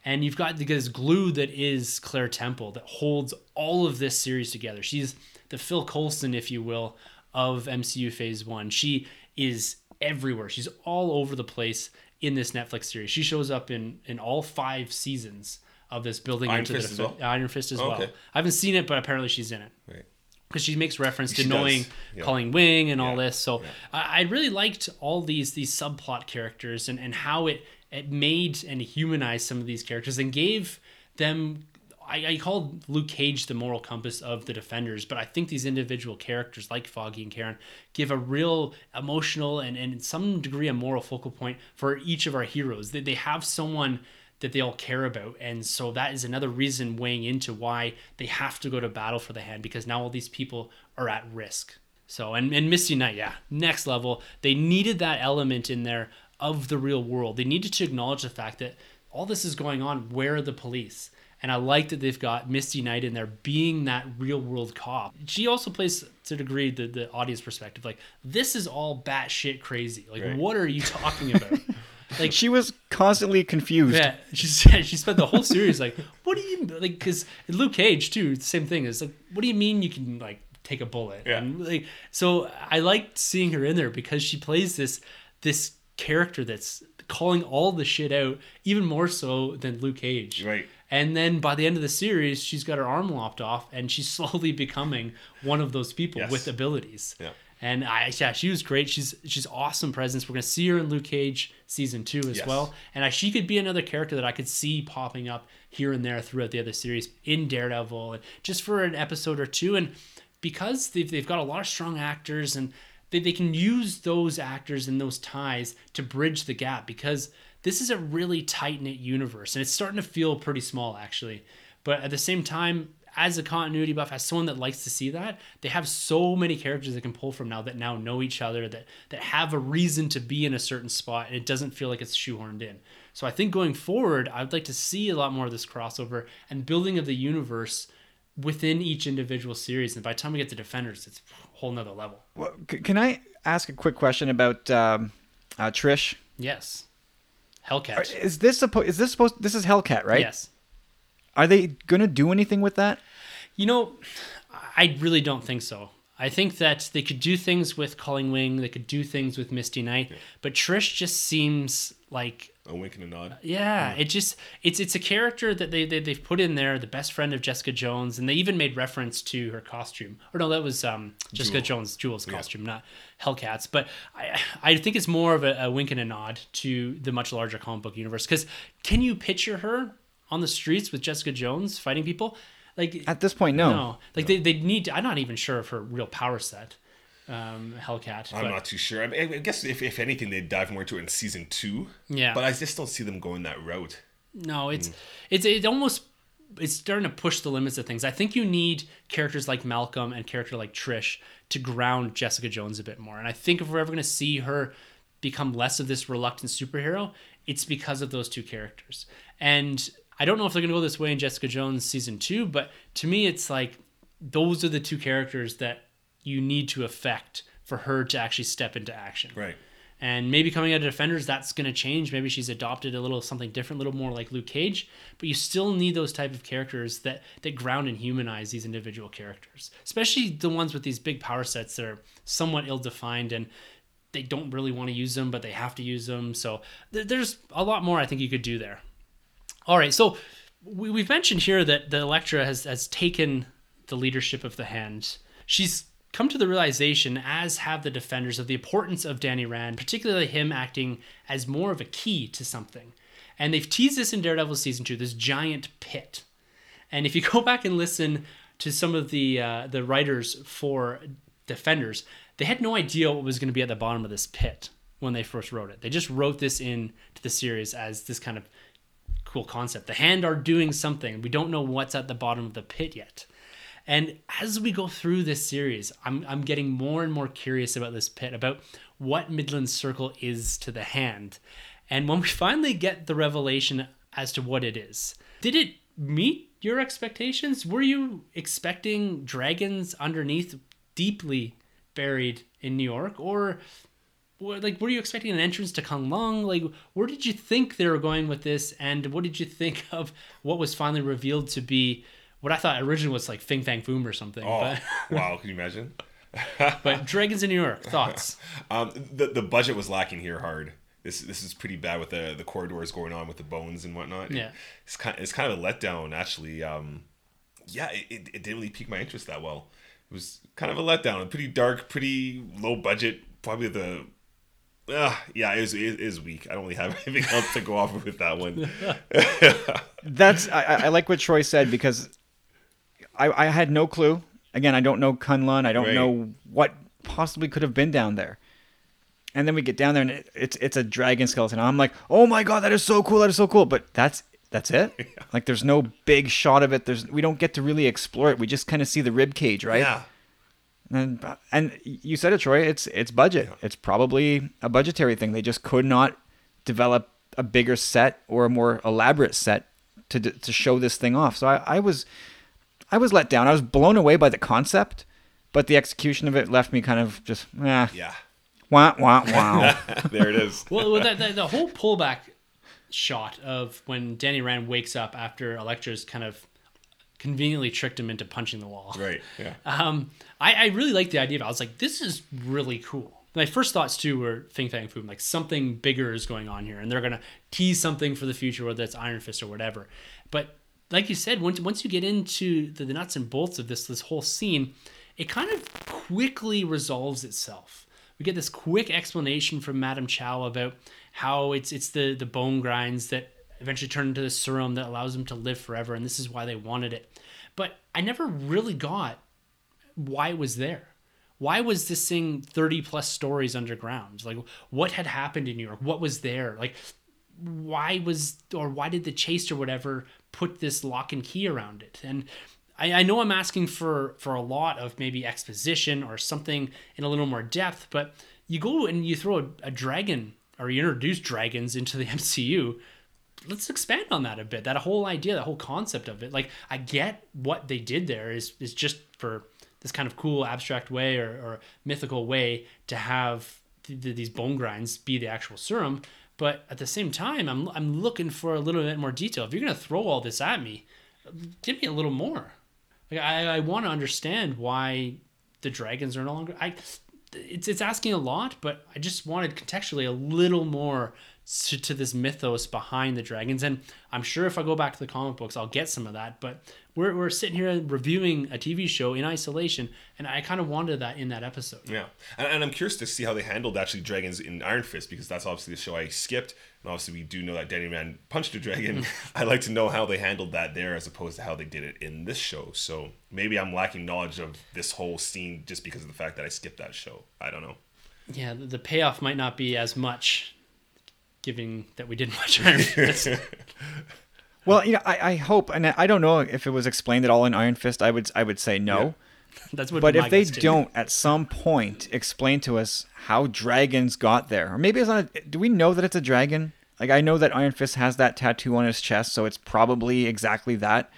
S1: And you've got this glue that is Claire Temple that holds all of this series together. She's the Phil Coulson, if you will, of MCU Phase One. She is everywhere. She's all over the place in this Netflix series. She shows up in in all five seasons of this building
S2: Iron
S1: into
S2: Fist
S1: the
S2: as well?
S1: Iron Fist as
S2: Oh,
S1: well.
S2: okay.
S1: I haven't seen it, but apparently she's in it.
S2: Right.
S1: because she makes reference to
S2: She
S1: knowing
S2: yeah.
S1: Colleen Wing and all this. So I, I really liked all these these subplot characters and, and how it it made and humanized some of these characters and gave them. I, I called Luke Cage the moral compass of the defenders, but I think these individual characters like Foggy and Karen give a real emotional and, and in some degree a moral focal point for each of our heroes. They, they have someone that they all care about. And so that is another reason weighing into why they have to go to battle for the hand because now all these people are at risk. So, and, and Misty Knight, yeah, next level. They needed that element in there of the real world. They needed to acknowledge the fact that all this is going on. Where are the police? And I like that they've got Misty Knight in there being that real world cop. She also plays to a degree the, the audience perspective. Like, this is all batshit crazy. Like,
S2: Right.
S1: what are you <laughs> talking about? like,
S3: She was constantly confused.
S1: yeah, she said she spent the whole series like, what do you like? Because Luke Cage too, the same thing. Is like, what do you mean you can like take a bullet?
S2: Yeah.
S1: And like, so I liked seeing her in there because she plays this this character that's calling all the shit out, even more so than Luke Cage.
S2: Right.
S1: And then by the end of the series, she's got her arm lopped off, and she's <laughs> slowly becoming one of those people
S2: Yes.
S1: with abilities.
S2: Yeah.
S1: And I, yeah, she was great. She's she's awesome presence. We're gonna see her in Luke Cage season two as
S2: Yes.
S1: well. And I, she could be another character that I could see popping up here and there throughout the other series in Daredevil, and just for an episode or two. And because they've they've got a lot of strong actors, and they they can use those actors and those ties to bridge the gap because this is a really tight knit universe, and it's starting to feel pretty small actually. But at the same time, as a continuity buff, as someone that likes to see that, they have so many characters they can pull from now that now know each other, that that have a reason to be in a certain spot, and it doesn't feel like it's shoehorned in. So I think going forward, I'd like to see a lot more of this crossover and building of the universe within each individual series. And by the time we get to Defenders, it's whole nother level.
S3: Well, c- can I ask a quick question about um, uh, Trish?
S1: Yes. Hellcat.
S3: Is this supposed? Is this supposed? This is Hellcat, right?
S1: Yes.
S3: Are they gonna do anything with that?
S1: You know, I really don't think so. I think that they could do things with Colleen Wing, they could do things with Misty Knight, but Trish just seems like
S2: A wink and a nod.
S1: yeah, it just it's it's a character that they, they they've put in there, the best friend of Jessica Jones, and they even made reference to her costume. Or no, that was um, Jessica
S2: Jewel.
S1: Jones Jewel's costume, not Hellcats. But I I think it's more of a, a wink and a nod to the much larger comic book universe. Because can you picture her on the streets with Jessica Jones fighting people? Like
S3: At this point, no.
S1: no, like they they need. To, I'm not even sure of her real power set, um, Hellcat.
S2: I'm
S1: but-
S2: not too sure. I, mean, I guess if, if anything, they'd dive more into it in season two.
S1: Yeah.
S2: But I just don't see them going that route.
S1: No, it's
S2: Mm.
S1: it's it almost it's starting to push the limits of things. I think you need characters like Malcolm and character like Trish to ground Jessica Jones a bit more. And I think if we're ever going to see her become less of this reluctant superhero, it's because of those two characters. And I don't know if they're going to go this way in Jessica Jones season 2, but to me it's like those are the two characters that you need to affect for her to actually step into action.
S2: Right.
S1: And maybe coming out of Defenders, that's going to change. Maybe she's adopted a little something different, a little more like Luke Cage. But you still need those type of characters that that ground and humanize these individual characters, especially the ones with these big power sets that are somewhat ill-defined and they don't really want to use them, but they have to use them. So th- there's a lot more I think you could do there. All right, so we, we've mentioned here that the Elektra has has taken the leadership of the hand. She's come to the realization, as have the defenders, of the importance of Danny Rand, particularly him acting as more of a key to something. And they've teased this in Daredevil season two, this giant pit. And if you <laughs> go back and listen to some of the uh, the writers for Defenders, they had no idea what was going to be at the bottom of this pit when they first wrote it. They just wrote this in to the series as this kind of cool concept. The hand are doing something. We don't know what's at the bottom of the pit yet. And as we go through this series, I'm, I'm getting more and more curious about this pit, about what Midland Circle is to the hand. And when we finally get the revelation as to what it is, did it meet your expectations? Were you expecting dragons underneath, deeply buried in New York? Or like were you expecting an entrance to Kunlun? Like where did you think they were going with this? And what did you think of what was finally revealed to be what I thought originally was like Fing Fang Foom or something?
S2: Oh,
S1: But <laughs>
S2: wow. Can you imagine? <laughs>
S1: but Dragons in New York, thoughts? <laughs>
S2: Um, the the budget was lacking here hard. This this is pretty bad with the the corridors going on with the bones and whatnot.
S1: Yeah.
S2: it's kind it's kind of a letdown actually. Um, yeah, it, it, it didn't really pique my interest that well. it was kind of a letdown. A pretty dark, pretty low budget. Probably the uh, yeah, it is it is weak. I don't really have anything else to go off with that one.
S3: That's I, I like what Troy said because I, I had no clue. Again, I don't know Kunlun. I don't
S2: Right.
S3: know what possibly could have been down there. And then we get down there and it, it's it's a dragon skeleton. I'm like, oh my god, that is so cool. That is so cool. But that's that's it. <laughs> Like, there's no big shot of it. There's we don't get to really explore it. We just kind of see the rib cage, right?
S2: Yeah,
S3: And and you said it, Troy. It's it's budget. It's probably a budgetary thing. They just could not develop a bigger set or a more elaborate set to to show this thing off. So I, I was I was let down. I was blown away by the concept, but the execution of it left me kind of just eh,
S2: yeah.
S3: wah wah wow. <laughs>
S2: there it is.
S1: well, well that, that, the whole pullback shot of when Danny Rand wakes up after Elektra's kind of conveniently tricked him into punching the wall.
S2: Right. Yeah. <laughs>
S1: Um, I, I really like the idea of it. I was like, this is really cool. My first thoughts too were Fing Fang Foom, like something bigger is going on here, and they're gonna tease something for the future, whether it's Iron Fist or whatever. But like you said, once once you get into the, the nuts and bolts of this this whole scene, it kind of quickly resolves itself. We get this quick explanation from Madame Chow about how it's it's the the bone grinds that eventually turn into the serum that allows them to live forever, and this is why they wanted it. But I never really got why it was there. Why was this thing 30 plus stories underground? Like, what had happened in New York? What was there? Like, why was, or why did the Chaste or whatever put this lock and key around it? And I, I know I'm asking for, for a lot of maybe exposition or something in a little more depth, but you go and you throw a, a dragon or you introduce dragons into the <laughs> MCU let's expand on that a bit. That whole idea, that whole concept of it. Like I get what they did there is is just for this kind of cool abstract way or, or mythical way to have th- th- these bone grinds be the actual serum. But at the same time, I'm I'm looking for a little bit more detail. If you're gonna throw all this at me, give me a little more. Like I, I want to understand why the dragons are no longer. I it's it's asking a lot, but I just wanted contextually a little more to, to this mythos behind the dragons. And I'm sure if I go back to the comic books, I'll get some of that. But we're we're sitting here reviewing a TV show in isolation, and I kind of wanted that in that episode.
S2: Yeah, and, and I'm curious to see how they handled actually dragons in Iron Fist because that's obviously the show I skipped, and obviously we do know that Danny Rand punched a dragon. <laughs> <laughs> I'd like to know how they handled that there as opposed to how they did it in this show. So maybe I'm lacking knowledge of this whole scene just because of the fact that I skipped that show. I don't know.
S1: Yeah, the payoff might not be as much, given that we didn't watch Iron Fist. <laughs>
S3: well, you know, I, I hope, and I I don't know if it was explained at all in Iron Fist. I would I would say no. <laughs>
S1: That's what.
S3: But if they
S1: too.
S3: don't at some point explain to us how dragons got there, or maybe it's not. A, do we know that it's a dragon? Like I know that Iron Fist has that tattoo on his chest, so it's probably exactly that.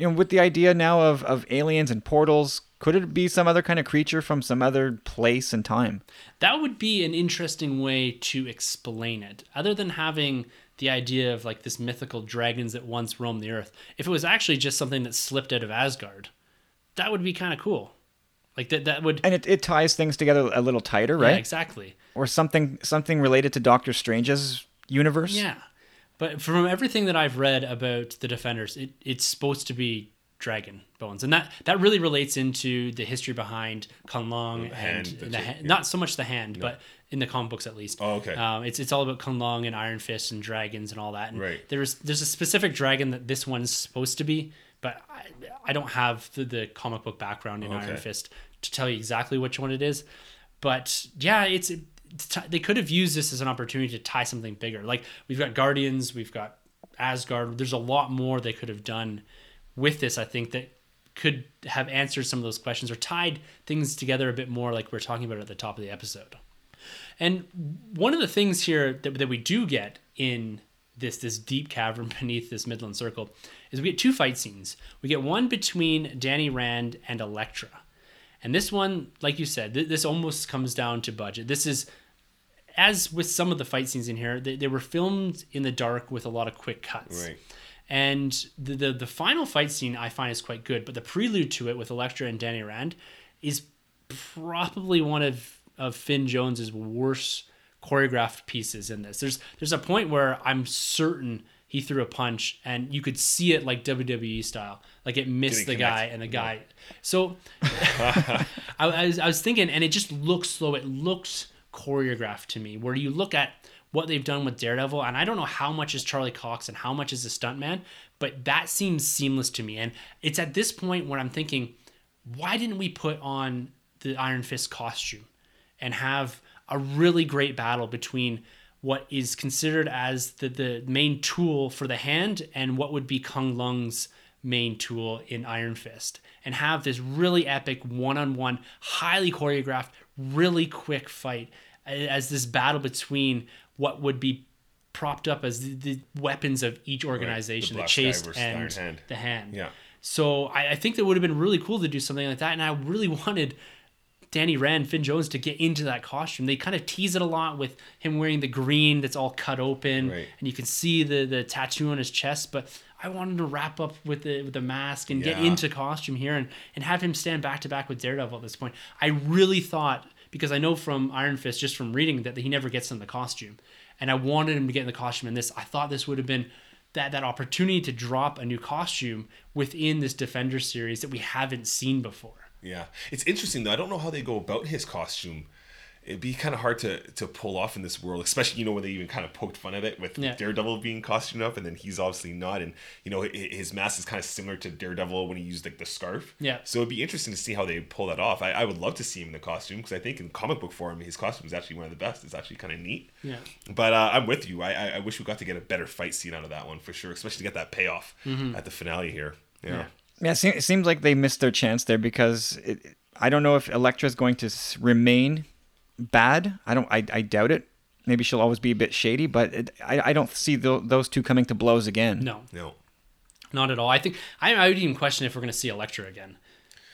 S3: You know, with the idea now of of aliens and portals, could it be some other kind of creature from some other place and time?
S1: that would be an interesting way to explain it other than having the idea of like this mythical dragons that once roamed the earth if it was actually just something that slipped out of asgard that would be kind of cool like that that would
S3: And it, it ties things together a little tighter, right?
S1: yeah, exactly
S3: Or something something related to Doctor Strange's universe.
S1: yeah but from everything that i've read about the defenders it, it's supposed to be dragon bones and that that really relates into the history behind Kunlun and,
S2: hand,
S1: and the
S2: it, yeah.
S1: not so much the hand but in the comic books at least
S2: Oh, okay.
S1: um, it's it's all about Kunlun and Iron Fist and dragons and all that. And
S2: Right.
S1: There's there's a specific dragon that this one's supposed to be, but I, I don't have the, the comic book background in Iron Fist to tell you exactly which one it is. But yeah, it's they could have used this as an opportunity to tie something bigger. Like we've got Guardians, we've got Asgard. There's a lot more they could have done with this. I think that could have answered some of those questions or tied things together a bit more, like we are talking about at the top of the episode. And one of the things here that, that we do get in this this deep cavern <laughs> beneath this Midland Circle is we get two fight scenes. We get one between Danny Rand and Elektra. And this one, like you said, th- this almost comes down to budget. This is, as with some of the fight scenes in here, they, they were filmed in the dark with a lot of quick cuts.
S2: Right.
S1: And the, the the final fight scene I find is quite good, but the prelude to it with Elektra and Danny Rand is probably one of of Finn Jones's worst choreographed pieces in this. There's there's a point where I'm certain he threw a punch and you could see it like WWE style. Like it missed
S2: Didn't
S1: the guy and the guy. So <laughs> I, I was I was thinking, and it just looks slow. It looks choreographed to me. Where you look at what they've done with Daredevil, and I don't know how much is Charlie Cox and how much is a stuntman, but that seems seamless to me. And it's at this point where I'm thinking, why didn't we put on the Iron Fist costume and have a really great battle between what is considered as the, the main tool for the hand and what would be Kunlun's main tool in Iron Fist and have this really epic one-on-one highly choreographed really quick fight as this battle between what would be propped up as the, the weapons of each organization the, Chaste
S2: versus the Iron
S1: and
S2: Hand.
S1: the hand
S2: Yeah.
S1: so I, I think that would have been really cool to do something like that and i really <laughs> wanted Danny Rand, Finn Jones to get into that costume. They kind of tease it a lot with him wearing the green that's all cut open,
S2: Right.
S1: and you can see the the tattoo on his chest. But I wanted to wrap up with the with the mask and get into costume here and and have him stand back to back with Daredevil at this point. I really thought because I know from Iron Fist just from reading that he never gets in the costume, and I wanted him to get in the costume in this. I thought this would have been. That, that opportunity to drop a new costume within this Defender series that we haven't seen before.
S2: Yeah, it's interesting though. I don't know how they go about his costume. It'd be kind of hard to to pull off in this world, especially you know when they even kind of poked fun at it with
S1: Yeah.
S2: Daredevil being costumed up, and then he's obviously not, and you know his mask is kind of similar to Daredevil when he used like the scarf.
S1: Yeah.
S2: So it'd be interesting to see how they pull that off. I, I would love to see him in the costume because I think in comic book form his costume is actually one of the best. It's actually kind of neat.
S1: Yeah.
S2: But uh, I'm with you. I, I I wish we got to get a better fight scene out of that one for sure, especially to get that payoff at the finale here. Yeah.
S1: Yeah.
S3: Yeah, it seems like they missed their chance there because it, I don't know if Elektra is going to remain bad. I don't. I, I doubt it. Maybe she'll always be a bit shady, but it, I, I don't see tho- those two coming to blows again.
S1: No,
S2: No.
S1: Not at all. I think I, I would even question if we're going to see Elektra again,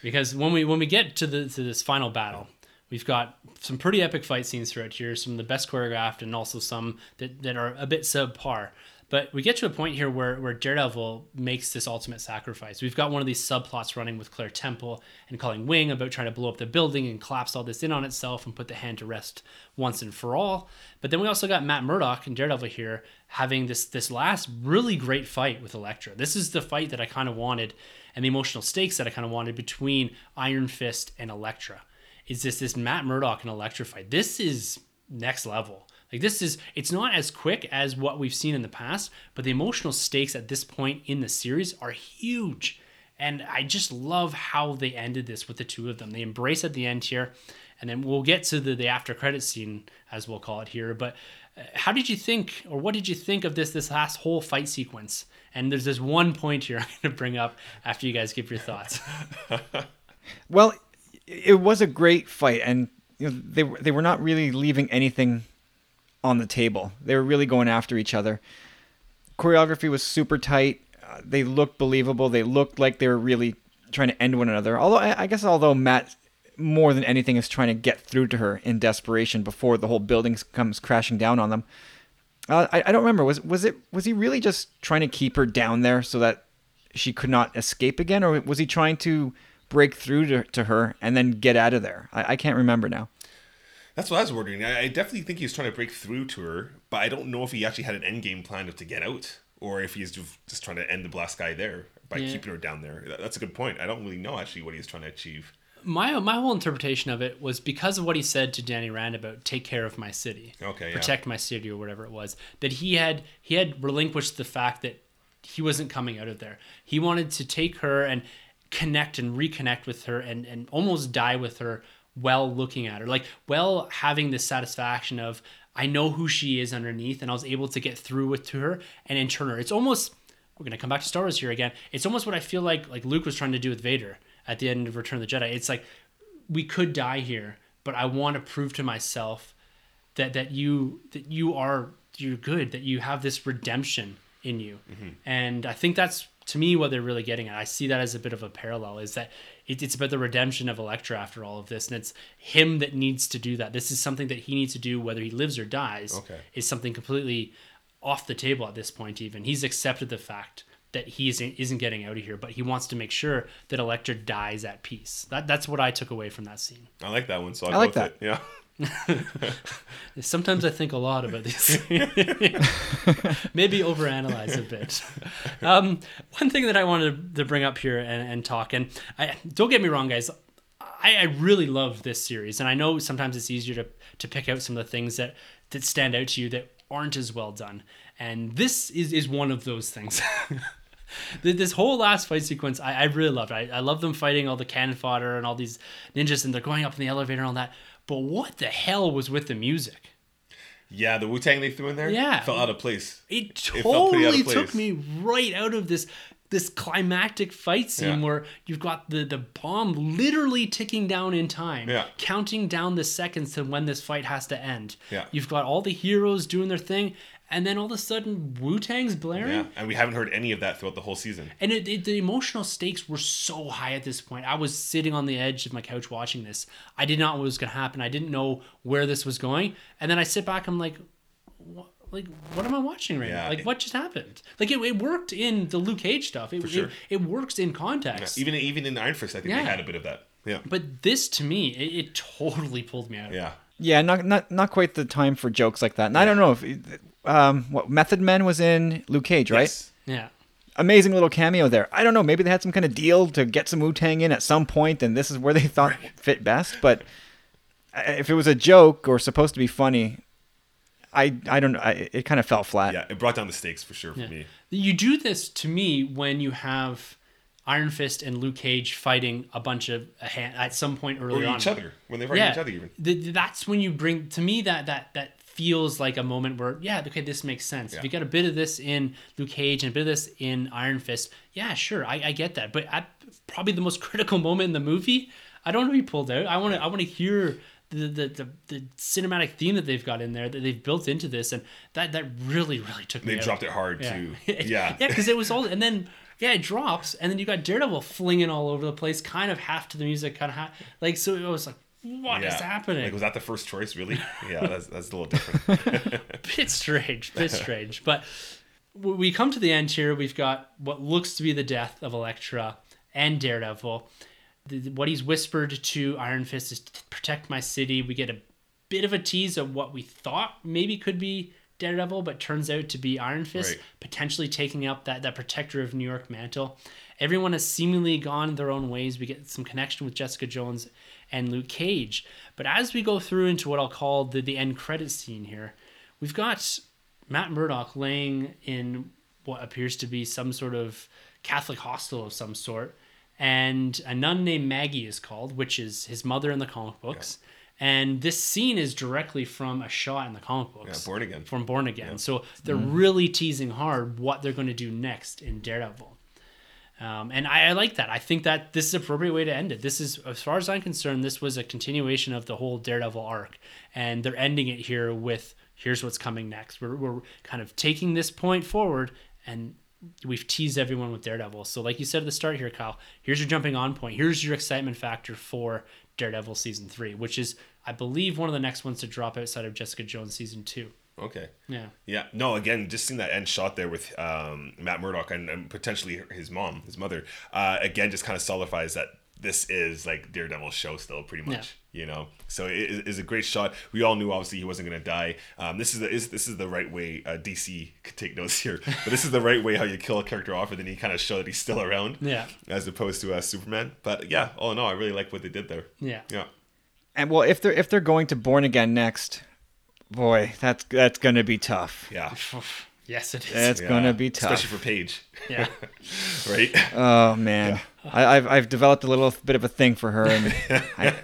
S1: because when we when we get to the to this final battle, we've got some pretty epic fight scenes throughout here, some of the best choreographed, and also some that, that are a bit subpar. But we get to a point here where, where Daredevil makes this ultimate sacrifice. We've got one of these subplots running with Claire Temple and Colleen Wing about trying to blow up the building and collapse all this in on itself and put the hand to rest once and for all. But then we also got Matt Murdock and Daredevil here having this this last really great fight with Elektra. This is the fight that I kind of wanted and the emotional stakes that I kind of wanted between Iron Fist and Elektra. Is this this Matt Murdock and Elektra fight? This is next level. Like this is it's not as quick as what we've seen in the past, but the emotional stakes at this point in the series are huge. And I just love how they ended this with the two of them. They embrace at the end here, and then we'll get to the, the after credit scene as we'll call it here. But uh, how did you think, or what did you think of this this last whole fight sequence? And there's this one point here <laughs> I'm going to bring up after you guys give your thoughts. <laughs>
S3: Well, it was a great fight, and you know, they they were not really leaving anything on the table. They were really going after each other. Choreography was super tight. Uh, they looked believable. They looked like they were really trying to end one another. Although I, I guess, although Matt more than anything is trying to get through to her in desperation before the whole building comes crashing down on them. Uh, I, I don't remember. Was was it was he really just trying to keep her down there so that she could not escape again, or was he trying to break through to, to her and then get out of there? I, I can't remember now.
S2: That's what I was wondering. I, I definitely think he was trying to break through to her, but I don't know if he actually had an end game plan of to get out, or if he's just, just trying to end the blast guy there by
S1: Yeah.
S2: keeping her down there. That- That's a good point. I don't really know actually what he's trying to achieve.
S1: my my whole interpretation of it was because of what he said to Danny Rand about take care of my city,
S2: Okay, yeah.
S1: protect my city or whatever it was. That he had he had relinquished the fact that he wasn't coming out of there. He wanted to take her and connect and reconnect with her and and almost die with her while looking at her, like while having the satisfaction of I know who she is underneath, and I was able to get through with to her and in turn her. It's almost we're gonna come back to Star Wars here again. It's almost what I feel like like Luke was trying to do with Vader at the end of Return of the Jedi. It's like we could die here, but I want to prove to myself that that you that you are you're good, that you have this redemption in you. Mm-hmm. And I think that's to me what they're really getting at. I see that as a bit of a parallel is that it, it's about the redemption of Elektra after all of this, and it's him that needs to do that. This is something that he needs to do whether he lives or dies.
S2: Okay.
S1: Is something completely off the table at this point. Even he's accepted the fact that he isn't, isn't getting out of here, but he wants to make sure that Elektra dies at peace. That that's what I took away from that scene.
S2: I like that one, so I'll
S3: I like
S2: with
S3: that.
S2: It. Yeah. <laughs> <laughs>
S1: Sometimes I think a lot about these. <laughs> Maybe overanalyze a bit. Um, one thing that I wanted to bring up here and, and talk, and I, don't get me wrong, guys. I, I really love this series, and I know sometimes it's easier to to pick out some of the things that that stand out to you that aren't as well done, and this is is one of those things. <laughs> this whole last fight sequence, I, I really loved. I, I love them fighting all the cannon fodder and all these ninjas, and they're going up in the elevator and all that. But what the hell was with the music?
S2: Yeah, the Wu Tang they threw in there,
S1: Yeah.
S2: felt out of place.
S1: It
S2: felt pretty out
S1: totally took me right out of this this climactic fight scene
S2: Yeah.
S1: where you've got the the bomb literally ticking down in time,
S2: Yeah.
S1: counting down the seconds to when this fight has to end.
S2: Yeah.
S1: You've got all the heroes doing their thing, and then all of a sudden Wu Tang's blaring.
S2: Yeah, and we haven't heard any of that throughout the whole season.
S1: And it, it, the emotional stakes were so high at this point. I was sitting on the edge of my couch watching this. I did not know what was going to happen. I didn't know where this was going. And then I sit back. I'm like, what, like, what am I watching right
S2: Yeah.
S1: now? Like, what just happened? Like, it, it worked in the Luke Cage stuff. It,
S2: sure.
S1: it, it works in context.
S2: Even even in Iron Fist, I think
S1: Yeah.
S2: they had a bit of that. Yeah,
S1: But this, to me, it, it totally pulled me out.
S2: yeah.
S3: Yeah, not not not quite the time for jokes like that. And I don't know if um what Method Man was in Luke Cage, right?
S2: Yes.
S1: Yeah.
S3: Amazing little cameo there. I don't know, maybe they had some kind of deal to get some Wu Tang in at some point, and this is where they <laughs> thought fit best. But uh, if it was a joke or supposed to be funny, I I don't know. I, it kind of fell flat.
S2: Yeah, it brought down the stakes for sure for
S1: Yeah.
S2: me.
S1: You do this to me when you have Iron Fist and Luke Cage fighting a bunch of a hand, at some point early
S2: Or
S1: on.
S2: each other when they fight each other even.
S1: th- that's when you bring to me that that that feels like a moment where yeah, okay, this makes sense. If you got a bit of this in Luke Cage and a bit of this in Iron Fist, yeah, sure, I, I get that. But at probably the most <laughs> critical moment in the movie, I don't want to be pulled out. I want to I want to hear. The, the, the, the cinematic theme that they've got in there that they've built into this and that that really really took me
S2: They
S1: out.
S2: dropped it hard
S1: Yeah.
S2: too. <laughs>
S1: yeah,
S2: Yeah. <laughs>
S1: because it was all, and then yeah, it drops, and then you got Daredevil flinging all over the place, kind of half to the music, kind of half, like so. It was like, what is
S2: Yeah.
S1: happening?
S2: Like, was that the first choice? Really? <laughs> Yeah, that's that's a little different. <laughs>
S1: bit strange, bit <laughs> strange. But we come to the end here. We've got what looks to be the death of Elektra and Daredevil. The, what he's whispered to Iron Fist is to protect my city. We get a bit of a tease of what we thought maybe could be Daredevil, but turns out to be Iron Fist,
S2: Right.
S1: potentially taking up that, that protector of New York mantle. Everyone has seemingly gone their own ways. We get some connection with Jessica Jones and Luke Cage. But as we go through into what I'll call the, the end credit scene here, we've got Matt Murdock laying in what appears to be some sort of Catholic hostel of some sort. And a nun named Maggie is called, which is his mother in the comic books. And this scene is directly from a shot in the comic books.
S2: Yeah, Born Again.
S1: From Born Again. So they're mm-hmm. really teasing hard what they're going to do next in Daredevil. Um, and I, I like that. I think that this is appropriate way to end it. This is, as far as I'm concerned, this was a continuation of the whole Daredevil arc. And they're ending it here with here's what's coming next. We're, we're kind of taking this point forward and we've teased everyone with Daredevil. So, like you said at the start here, Kyle, here's your jumping on point. Here's your excitement factor for Daredevil season three, which is, I believe, one of the next ones to drop outside of Jessica Jones season two.
S2: Okay.
S1: Yeah.
S2: Yeah. No, again, just seeing that end shot there with um, Matt Murdock and, and potentially his mom, his mother, uh, again, just kind of solidifies that this is like Daredevil's show still, pretty much. Yeah. You know, so it is is a great shot. We all knew obviously he wasn't going to die. Um, this is the is this is the right way. Uh, DC could take notes here, <laughs> but this is the right way how you kill a character off, and then you kind of show that he's still around.
S1: Yeah.
S2: As opposed to uh, Superman. But yeah, all in all, I really like what they did there.
S1: Yeah.
S2: Yeah.
S3: And well, if they're if they're going to Born Again next, boy, that's that's gonna be tough.
S2: Yeah. <laughs>
S1: Yes, it is.
S3: That's
S2: Yeah.
S3: gonna be tough.
S2: especially for Page.
S1: yeah. <laughs>
S2: right.
S3: Oh man, I, I've I've developed a little bit of a thing for her, and <laughs> I,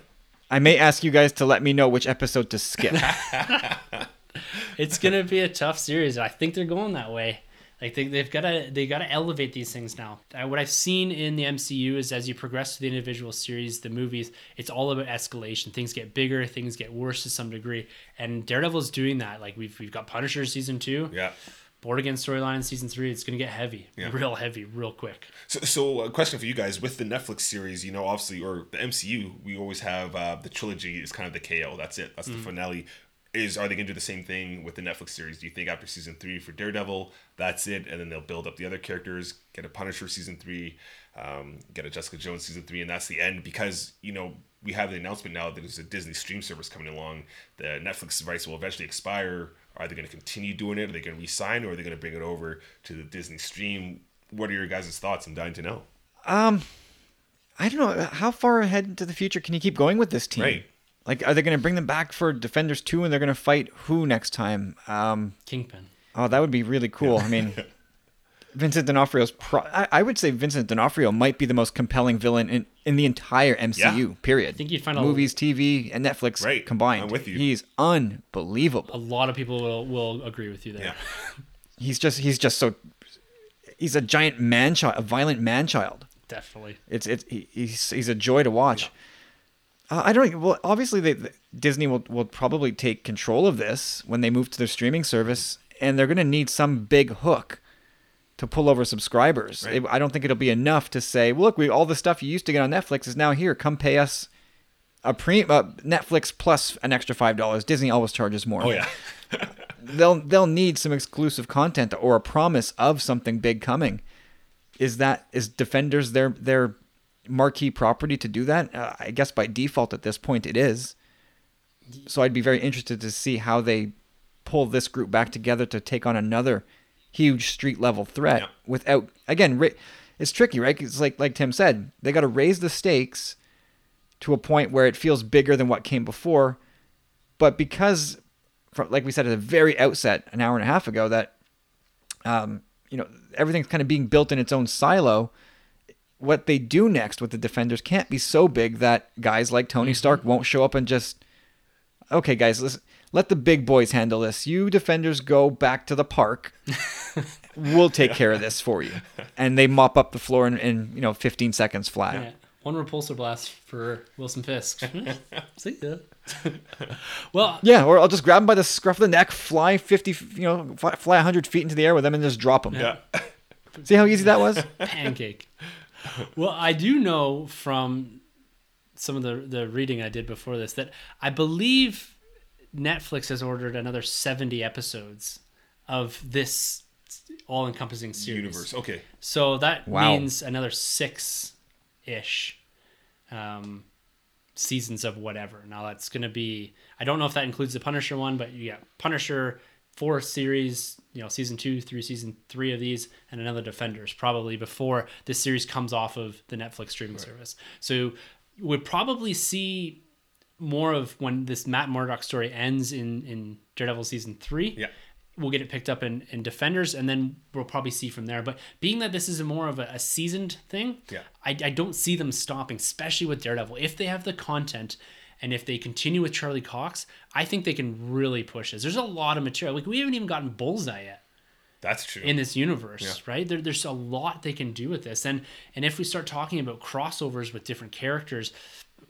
S3: I may ask you guys to let me know which episode to skip.
S1: it's gonna be a tough series. I think they're going that way. Like they, they've got to they got to elevate these things now. Uh, what I've seen in the MCU is as you progress through the individual series, the movies, it's all about escalation. Things get bigger, things get worse to some degree, and Daredevil's doing that. Like we've we've got Punisher season two,
S2: Yeah.
S1: Born Again storyline in season three. It's gonna get heavy,
S2: Yeah.
S1: real heavy, real quick.
S2: So, so a question for you guys with the Netflix series, you know, obviously, or the MCU, we always have uh, the trilogy is kind of the KO. That's it. That's the finale. Is are they gonna do the same thing with the Netflix series? Do you think after season three for Daredevil, that's it, and then they'll build up the other characters, get a Punisher season three, um, get a Jessica Jones season three, and that's the end? Because you know, we have the announcement now that there's a Disney stream service coming along. The Netflix rights will eventually expire. Are they going to continue doing it? Are they going to resign, or are they going to bring it over to the Disney stream? What are your guys' thoughts? I'm dying to know.
S3: Um, I don't know how far ahead into the future can you keep going with this team.
S2: Right.
S3: Like, are they going to bring them back for Defenders two, and they're going to fight who next time? Um,
S1: Kingpin.
S3: oh, that would be really cool. I mean, <laughs> Vincent D'Onofrio's. Pro- I, I would say Vincent D'Onofrio might be the most compelling villain in, in the entire MCU. Period. I
S1: think you'd find a-
S3: movies, TV, and Netflix
S2: Right.
S3: combined.
S2: I'm with you.
S3: He's unbelievable.
S1: A lot of people will, will agree with you there.
S2: Yeah. <laughs>
S3: He's just he's just so. He's a giant man child, a violent man child.
S1: Definitely.
S3: It's it's he- he's he's a joy to watch. Uh, I don't well obviously they, the- Disney will will probably take control of this when they move to their streaming service and they're going to need some big hook to pull over subscribers.
S2: Right.
S3: It- I don't think it'll be enough to say, "Look, we all the stuff you used to get on Netflix is now here. Come pay us a pre uh, Netflix plus an extra $5. Disney always charges more."
S2: Oh yeah, <laughs>
S3: they'll they'll need some exclusive content or a promise of something big coming. Is that is Defenders their their marquee property to do that? Uh, I guess by default at this point it is. So I'd be very interested to see how they pull this group back together to take on another huge street level threat
S2: Yeah.
S3: without again ra- it's tricky right it's like like Tim said they got to raise the stakes to a point where it feels bigger than what came before but because from, like we said at the very outset an hour and a half ago that um, you know everything's kind of being built in its own silo what they do next with the defenders can't be so big that guys like tony mm-hmm. stark won't show up and just okay guys let's let the big boys handle this you defenders go back to the park <laughs> we'll take care of this for you and they mop up the floor in, in you know 15 seconds flat
S1: Yeah. One repulsor blast for Wilson Fisk. <laughs> Hmm. See ya. <laughs> well,
S3: Yeah, or I'll just grab him by the scruff of the neck, fly 50, you know, fly, fly 100 feet into the air with him and just drop him.
S2: yeah.
S3: See how easy that was?
S1: pancake. Well, I do know from some of the the reading I did before this that I believe Netflix has ordered another 70 episodes of this all-encompassing series.
S2: Universe. Okay.
S1: So that
S3: Wow.
S1: means another six ish um, seasons of whatever. Now that's going to be, I don't know if that includes the Punisher one, but yeah, Punisher, four series, you know, season two through season three of these, and another Defenders probably before this series comes off of the Netflix streaming service. So we'll probably see more of when this Matt Murdock story ends in, in Daredevil season three
S2: Yeah.
S1: we'll get it picked up in, in defenders and then we'll probably see from there but being that this is a more of a, a seasoned thing
S2: Yeah.
S1: I, I don't see them stopping especially with daredevil if they have the content and if they continue with charlie cox i think they can really push this there's a lot of material like we haven't even gotten bullseye yet
S2: That's true.
S1: in this universe, right? There, there's a lot they can do with this, and and if we start talking about crossovers with different characters,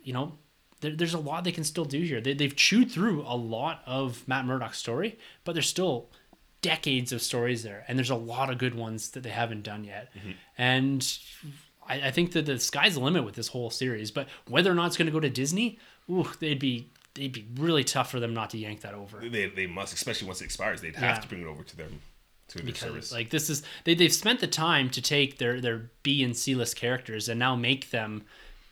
S1: you know, there, there's a lot they can still do here. They, they've chewed through a lot of Matt Murdock's story, but there's still decades of stories there, and there's a lot of good ones that they haven't done yet, mm-hmm. and. I, I think that the sky's the limit with this whole series, but whether or not it's going to go to Disney, ooh, they'd be they'd be really tough for them not to yank that over.
S2: they, they must, especially once it expires, they'd have
S1: Yeah.
S2: to bring it over to them to their
S1: because
S2: service.
S1: like this is they, they've spent the time to take their their b and c list characters and now make them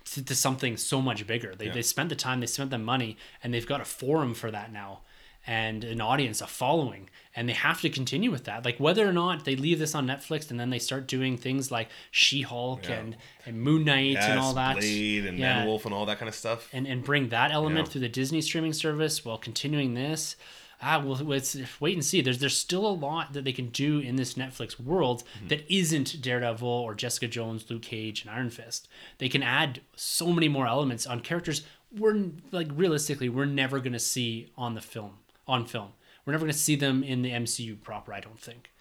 S1: to, to something so much bigger they,
S2: Yeah.
S1: they spent the time they spent the money and they've got a forum for that now and an audience a following and they have to continue with that like whether or not they leave this on netflix and then they start doing things like she-hulk
S2: Yeah.
S1: and and moon knight
S2: yes,
S1: and all that
S2: Blade and
S1: Yeah.
S2: Man Wolf and all that kind of stuff.
S1: and and bring that element
S2: Yeah.
S1: through the Disney streaming service while continuing this. Ah, well, let's wait and see. There's there's still a lot that they can do in this Netflix world
S2: Mm-hmm.
S1: that isn't Daredevil or Jessica Jones, Luke Cage, and Iron Fist. They can add so many more elements on characters we're like realistically we're never gonna see on the film on film. We're never gonna see them in the MCU proper. I don't think.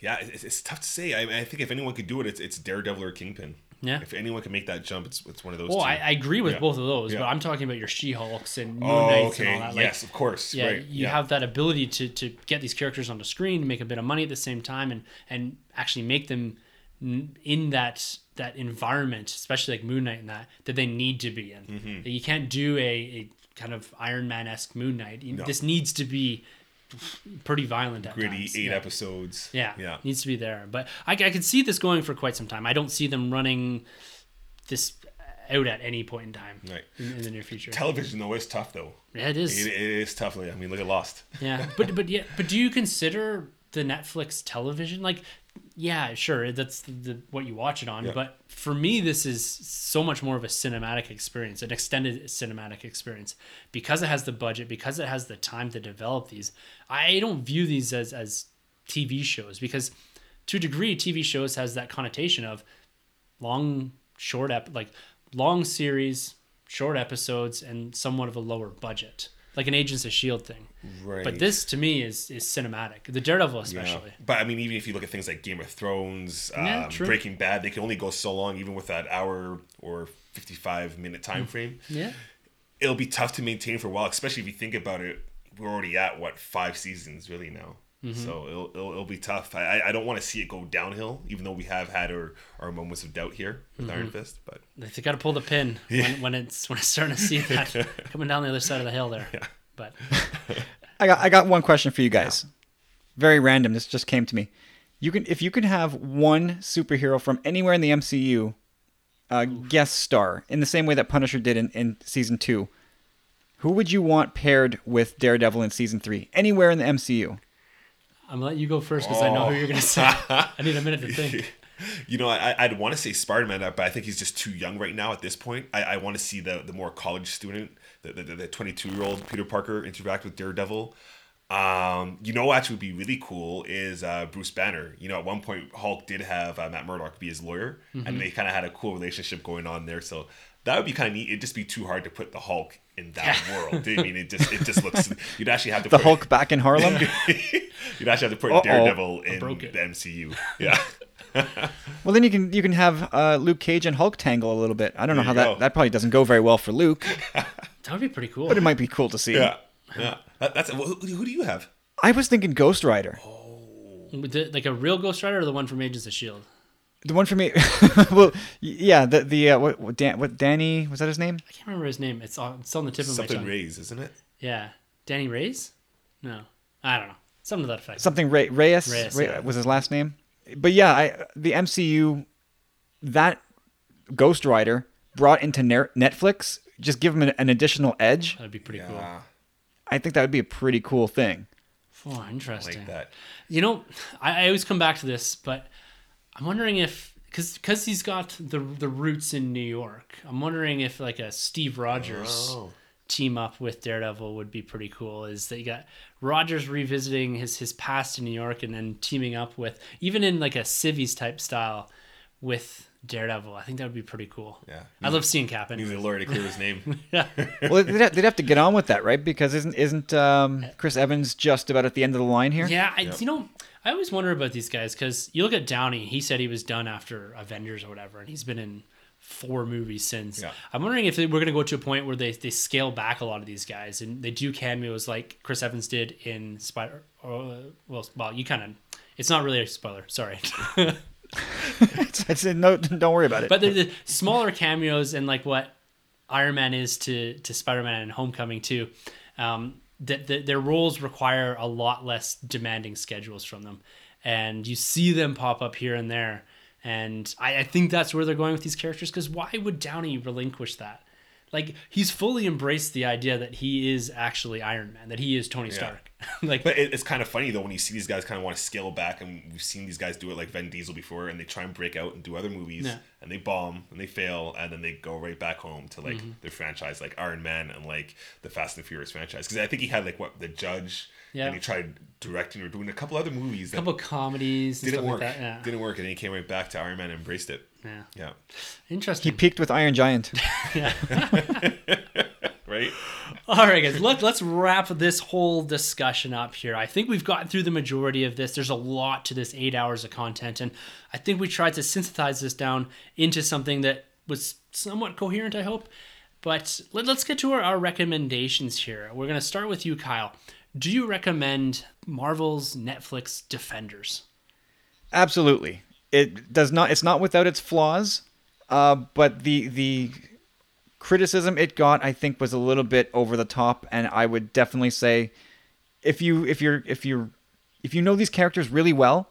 S2: Yeah, it's, it's tough to say. I, I think if anyone could do it, it's, it's Daredevil or Kingpin.
S1: Yeah.
S2: If anyone can make that jump, it's, it's one of those.
S1: Well,
S2: two.
S1: I, I agree with
S2: Yeah.
S1: both of those,
S2: Yeah.
S1: but I'm talking about your She-Hulks and Moon
S2: oh,
S1: Knights
S2: okay.
S1: and all that. Like,
S2: yes, of course.
S1: yeah,
S2: right.
S1: you
S2: yeah.
S1: have that ability to to get these characters on the screen, make a bit of money at the same time, and and actually make them in that that environment, especially like Moon Knight and that that they need to be in.
S2: Mm-hmm.
S1: You can't do a, a kind of Iron Man esque Moon Knight.
S2: No.
S1: This needs to be pretty violent at
S2: gritty
S1: times.
S2: eight
S1: yeah.
S2: episodes.
S1: Yeah,
S2: Yeah.
S1: needs to be there. But I, I could see this going for quite some time. I don't see them running this out at any point in time
S2: Right.
S1: in, in the near future.
S2: Television though is tough though.
S1: yeah, it is.
S2: It, it is tough. I mean, look at Lost.
S1: Yeah, but but yeah, but do you consider the Netflix television like? Yeah, sure, that's the, what you watch it on.
S2: Yeah.
S1: But for me, this is so much more of a cinematic experience, an extended cinematic experience, because it has the budget, because it has the time to develop these. I don't view these as as TV shows because, to a degree, TV shows has that connotation of long, short ep like long series, short episodes, and somewhat of a lower budget, like an Agents of Shield thing.
S2: Right.
S1: But this to me is is cinematic. The Daredevil
S2: Yeah.
S1: especially.
S2: But I mean, even if you look at things like Game of Thrones,
S1: Yeah,
S2: um. Breaking Bad, they can only go so long, even with that hour or fifty-five minute time
S1: Mm.
S2: frame.
S1: Yeah.
S2: It'll be tough to maintain for a while, especially if you think about it. We're already at what five seasons really now,
S1: Mm-hmm.
S2: so it'll, it'll it'll be tough. I I- don't want to see it go downhill, even though we have had our, our moments of doubt here with
S1: Mm-hmm.
S2: Iron Fist. But
S1: They got to pull the pin <laughs> when, when it's when it's starting to see that <laughs> coming down the other side of the hill there. But <laughs>
S3: I got I got one question for you guys. Very random. This just came to me. You can if you could have one superhero from anywhere in the MCU uh, guest star in the same way that Punisher did in, in season two. Who would you want paired with Daredevil in season three? Anywhere in the MCU.
S1: I'm gonna let you go first because I know who you're gonna say. <laughs> I need a minute to think.
S2: you know, I, I'd want to say Spider-Man, but I think he's just too young right now at this point. I, I want to see the the more college student, the the, the 22 year old Peter Parker interact with Daredevil. Um, you know, what actually would be really cool is uh, Bruce Banner. You know, at one point Hulk did have uh, Matt Murdock be his lawyer, and they kind of had a cool relationship going on there. So that would be kind of neat. It'd just be too hard to put the Hulk in that world. I mean, it just it just looks. <laughs> You'd actually have to put
S3: The
S2: put,
S3: Hulk back in Harlem. <laughs>
S2: You'd actually have to put
S3: Uh-oh.
S2: Daredevil in the. MCU. <laughs> Yeah.
S3: well, then you can you can have uh, Luke Cage and Hulk tangle a little bit. I don't know
S2: There
S3: how that
S2: go.
S3: that probably doesn't go very well for Luke,
S1: That would be pretty cool.
S3: but it might be cool to see.
S2: Yeah, yeah. That, that's who, who do you have?
S3: I was thinking Ghost Rider.
S1: With the- like a real Ghost Rider or the one from Agents of Shield.
S3: The one for me, <laughs> well, yeah, the the uh, what what, Dan, what Danny was that his name?
S1: I can't remember his name. It's on, it's on the tip of my
S2: Something
S1: tongue.
S2: Rays, isn't it?
S1: Yeah, Danny Reyes. No, I don't know. Something to that effect.
S3: Something Ray, Reyes,
S1: Reyes,
S3: Ray-
S1: yeah.
S3: was his last name. But yeah, I the MCU that Ghost Rider brought into Ner- Netflix just give him an, an additional edge.
S1: That'd be pretty
S2: Yeah,
S3: I think that would be a pretty cool thing.
S1: cool. Oh, interesting.
S2: like that.
S1: You know, I, I always come back to this, but I'm wondering if because because he's got the the roots in New York. I'm wondering if like a Steve Rogers
S2: Oh.
S1: team up with Daredevil would be pretty cool. Is that you got Rogers revisiting his his past in New York and then teaming up with even in like a civvies type style with Daredevil. I think that would be pretty cool.
S2: Yeah.
S1: I love seeing Cap in.
S2: Needs a lawyer to clear his <laughs> name.
S1: Yeah.
S3: Well, they'd have, they'd have to get on with that, right? Because isn't isn't um, Chris Evans just about at the end of the line here?
S1: Yeah, I, you know, I always wonder about these guys because you look at Downey. He said he was done after Avengers or whatever, and he's been in four movies since.
S2: Yeah.
S1: I'm wondering if they, we're going to go to a point where they, they scale back a lot of these guys and they do cameos like Chris Evans did in Spider. Or, well, well, you kind of. It's not really a spoiler. Sorry. <laughs> <laughs>
S3: I said no, don't worry about it.
S1: but they're the smaller cameos and like what Iron Man is to to Spider Man and Homecoming too. Um, that that their roles require a lot less demanding schedules from them, and you see them pop up here and there. And I, I think that's where they're going with these characters because why would Downey relinquish that? Like he's fully embraced the idea that he is actually Iron Man, that he is Tony Stark. <laughs> like
S2: But it, it's kind of funny though when you see these guys kind of want to scale back, and we've seen these guys do it like Vin Diesel before, and they try and break out and do other movies,
S1: Yeah.
S2: and they bomb and they fail, and then they go right back home to like
S1: Mm-hmm.
S2: their franchise, like Iron Man and like the Fast and the Furious franchise. Because I think he had like what the Judge,
S1: Yeah.
S2: and he tried directing or doing a couple other movies
S1: a
S2: that
S1: couple comedies
S2: didn't work,
S1: like that. Yeah.
S2: didn't work, and then he came right back to Iron Man and embraced it.
S1: yeah.
S2: Yeah,
S1: interesting.
S3: he peaked with Iron Giant. <laughs> <laughs>
S2: right.
S1: All right, guys, let, let's wrap this whole discussion up here. I think we've gotten through the majority of this. There's a lot to this eight hours of content, and I think we tried to synthesize this down into something that was somewhat coherent, I hope. But let, let's get to our, our recommendations here. We're going to start with you, Kyle. Do you recommend Marvel's Netflix Defenders?
S3: Absolutely. It does not. It's not without its flaws, uh, but the the criticism it got, I think, was a little bit over the top, and I would definitely say, if you if you're if you're if you know these characters really well,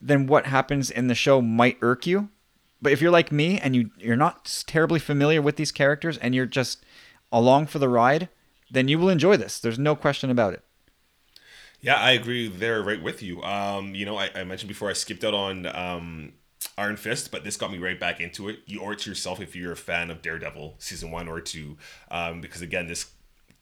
S3: then what happens in the show might irk you, but if you're like me and you you're not terribly familiar with these characters and you're just along for the ride, then you will enjoy this. There's no question about it.
S2: Yeah, I agree there right with you. Um, you know, I, I mentioned before I skipped out on um, Iron Fist, but this got me right back into it. You owe it to yourself if you're a fan of Daredevil season one or two, um, because again, this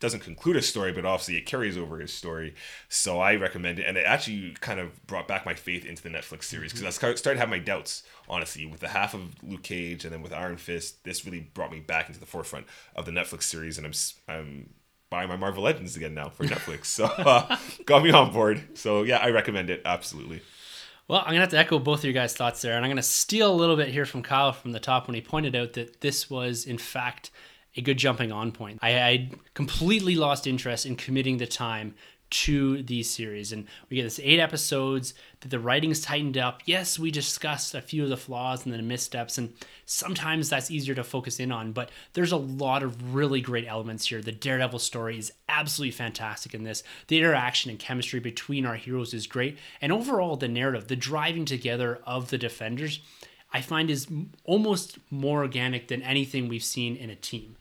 S2: doesn't conclude his story, but obviously it carries over his story. So I recommend it, and it actually kind of brought back my faith into the Netflix series because I started have my doubts, honestly, with the half of Luke Cage and then with Iron Fist. This really brought me back into the forefront of the Netflix series, and I'm I'm buying my Marvel Legends again now for Netflix. <laughs> so uh, got me on board. So yeah, I recommend it absolutely.
S1: Well, I'm gonna have to echo both of your guys' thoughts there, and I'm gonna steal a little bit here from Kyle from the top when he pointed out that this was, in fact, a good jumping on point. I, I completely lost interest in committing the time to these series. And we get this eight episodes that the writing's tightened up. Yes, we discussed a few of the flaws and the missteps, and sometimes that's easier to focus in on, but there's a lot of really great elements here. The Daredevil story is absolutely fantastic in this. The interaction and chemistry between our heroes is great. And overall, the narrative, the driving together of the defenders, I find is almost more organic than anything we've seen in a team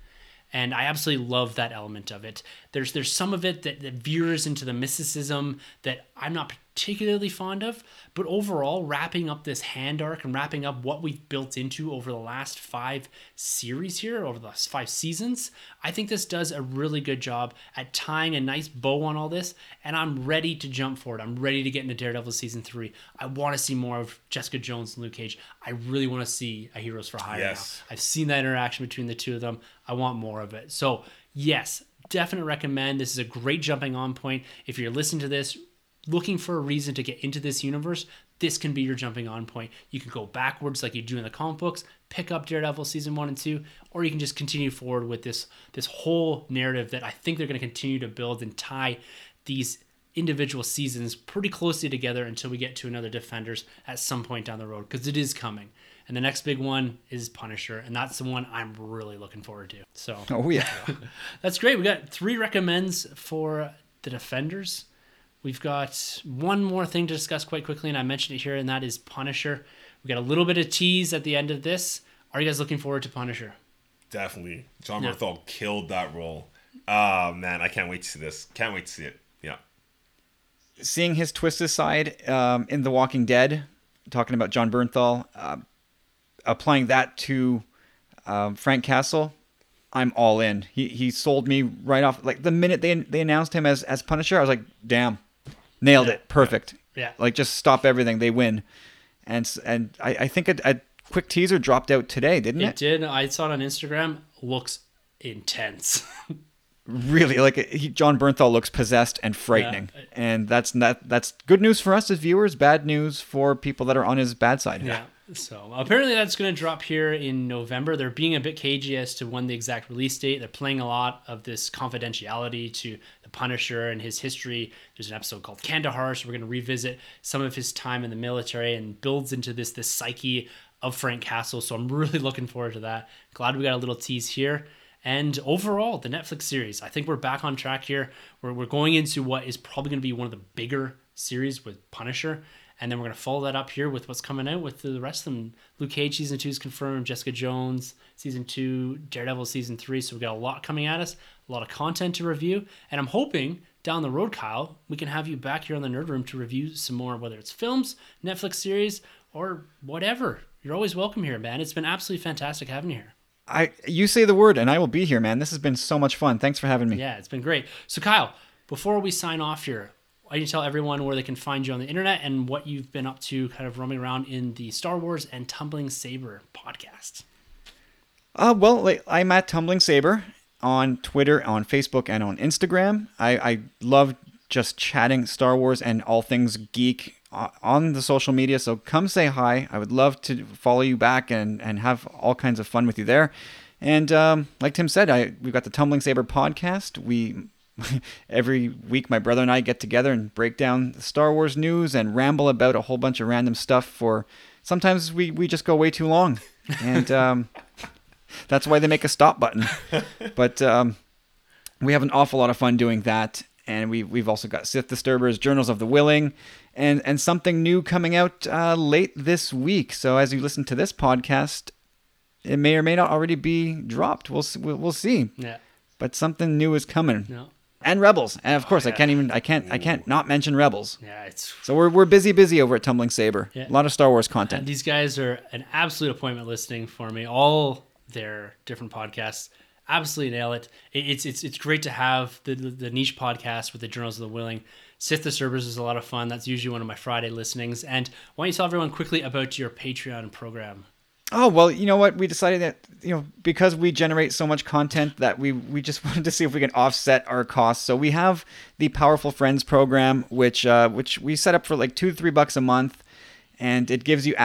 S1: and I absolutely love that element of it. There's there's some of it that, that veers into the mysticism that I'm not particularly fond of, but overall, wrapping up this hand arc and wrapping up what we've built into over the last five series here, over the last five seasons, I think this does a really good job at tying a nice bow on all this. And I'm ready to jump forward. I'm ready to get into Daredevil season three. I want to see more of Jessica Jones and Luke Cage. I really want to see a Heroes for Hire
S2: yes.
S1: now. I've seen that interaction between the two of them. I want more of it. So, yes, definitely recommend. This is a great jumping on point. If you're listening to this, looking for a reason to get into this universe, this can be your jumping on point. You can go backwards like you do in the comic books, pick up Daredevil season one and two, or you can just continue forward with this this whole narrative that I think they're going to continue to build and tie these individual seasons pretty closely together until we get to another Defenders at some point down the road because it is coming. And the next big one is Punisher, and that's the one I'm really looking forward to. So,
S3: oh yeah, <laughs>
S1: that's great. We got three recommends for the Defenders. We've got one more thing to discuss quite quickly, and I mentioned it here, and that is Punisher. We got a little bit of tease at the end of this. Are you guys looking forward to Punisher?
S2: Definitely. Jon yeah. Bernthal killed that role. Oh man, I can't wait to see this. Can't wait to see it. Yeah.
S3: Seeing his twisted side um, in The Walking Dead, talking about Jon Bernthal, uh, applying that to um, Frank Castle, I'm all in. He he sold me right off. Like the minute they they announced him as as Punisher, I was like, damn, nailed yeah. it, perfect.
S1: Yeah.
S3: Like just stop everything. They win, and and I I think a, a quick teaser dropped out today, didn't it?
S1: It did. I saw it on Instagram. Looks intense. <laughs>
S3: really, like he, Jon Bernthal looks possessed and frightening, yeah. and that's that that's good news for us as viewers. Bad news for people that are on his bad side.
S1: Yeah. So apparently that's going to drop here in November. They're being a bit cagey as to when the exact release date. They're playing a lot of this confidentiality to Punisher and his history. There's an episode called Kandahar, so we're going to revisit some of his time in the military and builds into this this psyche of Frank Castle. So I'm really <laughs> looking forward to that. Glad we got a little tease here. And overall, the Netflix series, I think we're back on track here. We're, we're going into what is probably going to be one of the bigger series with Punisher. And then we're going to follow that up here with what's coming out with the rest of them. Luke Cage season two is confirmed, Jessica Jones season two, Daredevil season three. So we've got a lot coming at us, a lot of content to review. And I'm hoping down the road, Kyle, we can have you back here on the Nerd Room to review some more, whether it's films, Netflix series, or whatever. You're always welcome here, man. It's been absolutely fantastic having you here.
S3: I you say the word and I will be here, man. This has been so much fun. Thanks for having me.
S1: Yeah, it's been great. So Kyle, before we sign off here, don't you tell everyone where they can find you on the internet and what you've been up to kind of roaming around in the Star Wars and Tumbling Saber podcast?
S3: Uh, well, like, I'm at Tumbling Saber on Twitter, on Facebook, and on Instagram. I, I love just chatting Star Wars and all things geek on the social media. So come say hi. I would love to follow you back and, and have all kinds of fun with you there. And um, like Tim said, I we've got the Tumbling Saber podcast. We <laughs> every week my brother and I get together and break down the Star Wars news and ramble about a whole bunch of random stuff for sometimes we, we just go way too long. And um, <laughs> that's why they make a stop button. <laughs> But um, we have an awful lot of fun doing that. and we we've also got Sith Disturbers, Journals of the Willing, and and something new coming out uh, late this week. So as you listen to this podcast, it may or may not already be dropped. We'll we'll, we'll see.
S1: Yeah.
S3: But something new is coming.
S1: No.
S3: And Rebels, and of course I
S1: yeah.
S3: can't even I can't I can't not mention Rebels.
S1: Yeah, it's
S3: So we're we're busy busy over at Tumbling Saber.
S1: Yeah.
S3: A lot of Star Wars
S1: And
S3: content.
S1: these guys are an absolute appointment listening for me. All their different podcasts absolutely nail it. It- It's it's it's great to have the the, the niche podcast with the Journals of the Willing. Sith Disturbers is a lot of fun. That's usually one of my Friday listenings. And why don't you tell everyone quickly about your Patreon program?
S3: Oh well, you know what? We decided that you know because we generate so much content that we we just <laughs> wanted to see if we can offset our costs. So we have the Powerful Friends program, which uh, which we set up for like two to three bucks a month, and it gives you.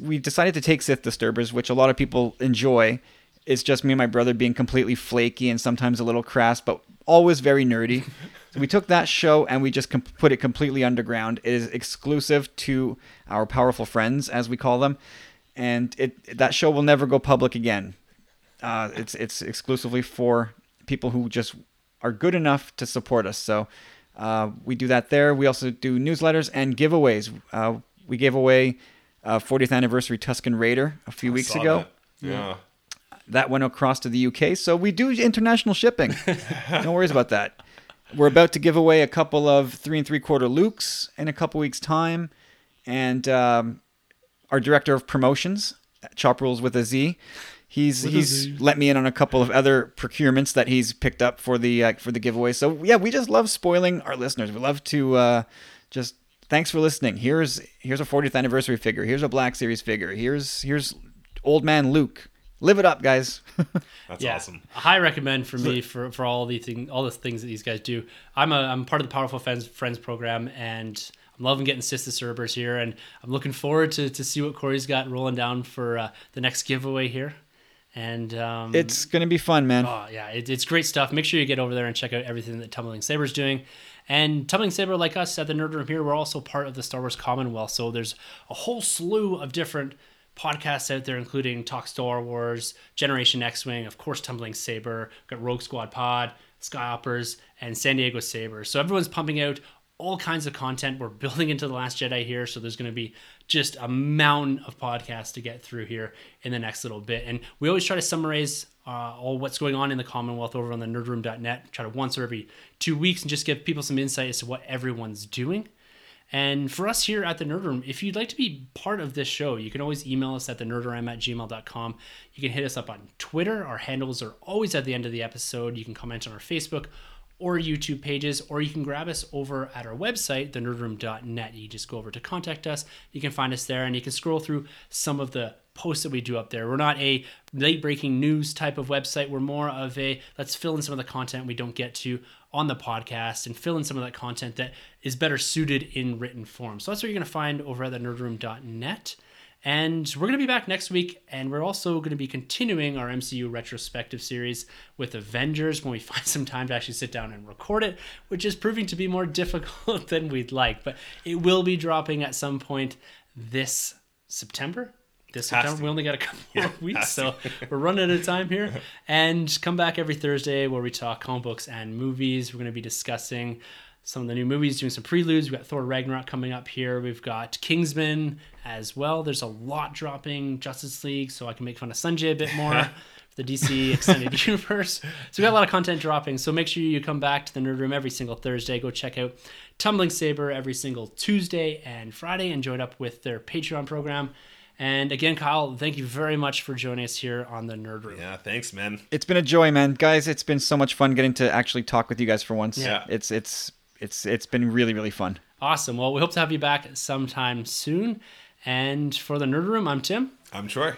S3: We decided to take Sith Disturbers, which a lot of people enjoy. It's just me and my brother being completely flaky and sometimes a little crass, but always very nerdy. so we took that show and we just put it completely underground. It is exclusive to our powerful friends, as we call them, and it that show will never go public again. Uh, it's it's exclusively for people who just are good enough to support us. So uh, we do that there. We also do newsletters and giveaways. Uh, we gave away uh, 40th anniversary Tusken Raider a few weeks ago
S2: that. Yeah.
S3: that went across to the UK. So we do international shipping. <laughs> no worries about that. We're about to give away a couple of three and three quarter Lukes in a couple weeks' time, and um, our director of promotions, Chop Rules with a Z, he's
S1: With
S3: he's
S1: Z.
S3: let me in on a couple of other procurements that he's picked up for the uh, for the giveaway. So yeah, we just love spoiling our listeners. We love to uh, just thanks for listening. Here's here's a 40th anniversary figure. Here's a Black Series figure. Here's here's old man Luke. Live it up, guys. <laughs>
S2: That's
S1: yeah,
S2: awesome.
S1: a high recommend for me for, for all the thing, all the things that these guys do. I'm a I'm part of the Powerful Friends Friends program, and I'm loving getting Sith Disturbers here, and I'm looking forward to, to see what Corey's got rolling down for uh, the next giveaway here. And um,
S3: It's gonna be fun, man.
S1: Oh yeah, it, it's great stuff. Make sure you get over there and check out everything that Tumbling Saber's doing. And Tumbling Saber, like us at the Nerd Room here, we're also part of the Star Wars Commonwealth. So there's a whole slew of different podcasts out there, including Talk Star Wars, Generation X Wing, of course, Tumbling Saber, got Rogue Squad Pod, Skyhoppers, and San Diego Saber. So everyone's pumping out all kinds of content. We're <laughs> building into The Last Jedi here, so there's going to be just a mountain of podcasts to get through here in the next little bit. And we always try to summarize uh, all what's going on in the Commonwealth over on the nerdroom.net. Try to once or every two weeks and just give people some insight as to what everyone's doing. And for us here at the Nerd Room, if you'd like to be part of this show, you can always email us at the nerdroom at gmail.com. You can hit us up on Twitter. Our handles are always at the end of the episode. You can comment on our Facebook or YouTube pages, or you can grab us over at our website, thenerdroom.net. You just go over to contact us. You can find us there and you can scroll through some of the posts that we do up there. We're not a late breaking news type of website. We're more of a let's fill in some of the content we don't get to on the podcast and fill in some of that content that is better suited in written form. So that's what you're going to find over at the nerdroom.net. And we're going to be back next week, and we're also going to be continuing our MCU retrospective series with Avengers when we <laughs> find some time to actually sit down and record it, which is proving to be more <laughs> difficult than we'd like. But it will be dropping at some point this September. This
S2: Has
S1: September.
S2: to.
S1: We only got a couple more weeks, so we're running out of time here. <laughs> And come back every Thursday where we talk comic books and movies. We're going to be discussing some of the new movies, doing some preludes. We've got Thor Ragnarok coming up here. We've got Kingsman as well. There's a lot dropping Justice League, so I can make fun of Sanjay a bit more. <laughs> for The DC Extended <laughs> Universe. So we got a lot of content dropping. So make sure you come back to the Nerd Room every single Thursday. Go check out Tumbling Saber every single Tuesday and Friday and join up with their Patreon program. And again, Kyle, thank you very much for joining us here on the Nerd Room.
S2: Yeah, thanks, man.
S3: It's been a joy, man. Guys, it's been so much fun getting to actually talk with you guys for once.
S2: Yeah.
S3: It's it's it's it's been really really fun.
S1: Awesome. Well, we hope to have you back sometime soon. And for the Nerd Room, I'm Tim.
S2: I'm Troy.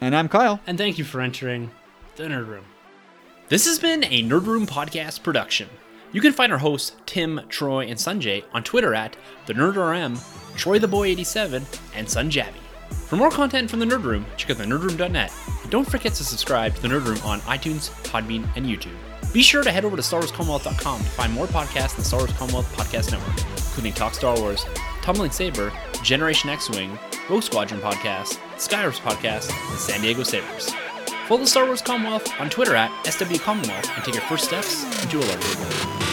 S3: And I'm Kyle.
S1: And thank you for entering the Nerd Room. This has been a Nerd Room podcast production. You can find our hosts Tim, Troy, and Sanjay on Twitter at the NerdRM, Troy the Boy 87, and Sunjabby. For more content from the Nerd Room, check out thenerdroom.net. And don't forget to subscribe to the Nerd Room on iTunes, Podbean, and YouTube. Be sure to head over to StarWarsCommonwealth.com to find more podcasts in the Star Wars Commonwealth Podcast Network, including Talk Star Wars, Tumbling Saber, Generation X Wing, Rogue Squadron Podcast, Skyhopper Podcast, and San Diego Sabers. Follow the Star Wars Commonwealth on Twitter at SW Commonwealth and take your first steps into a larger world.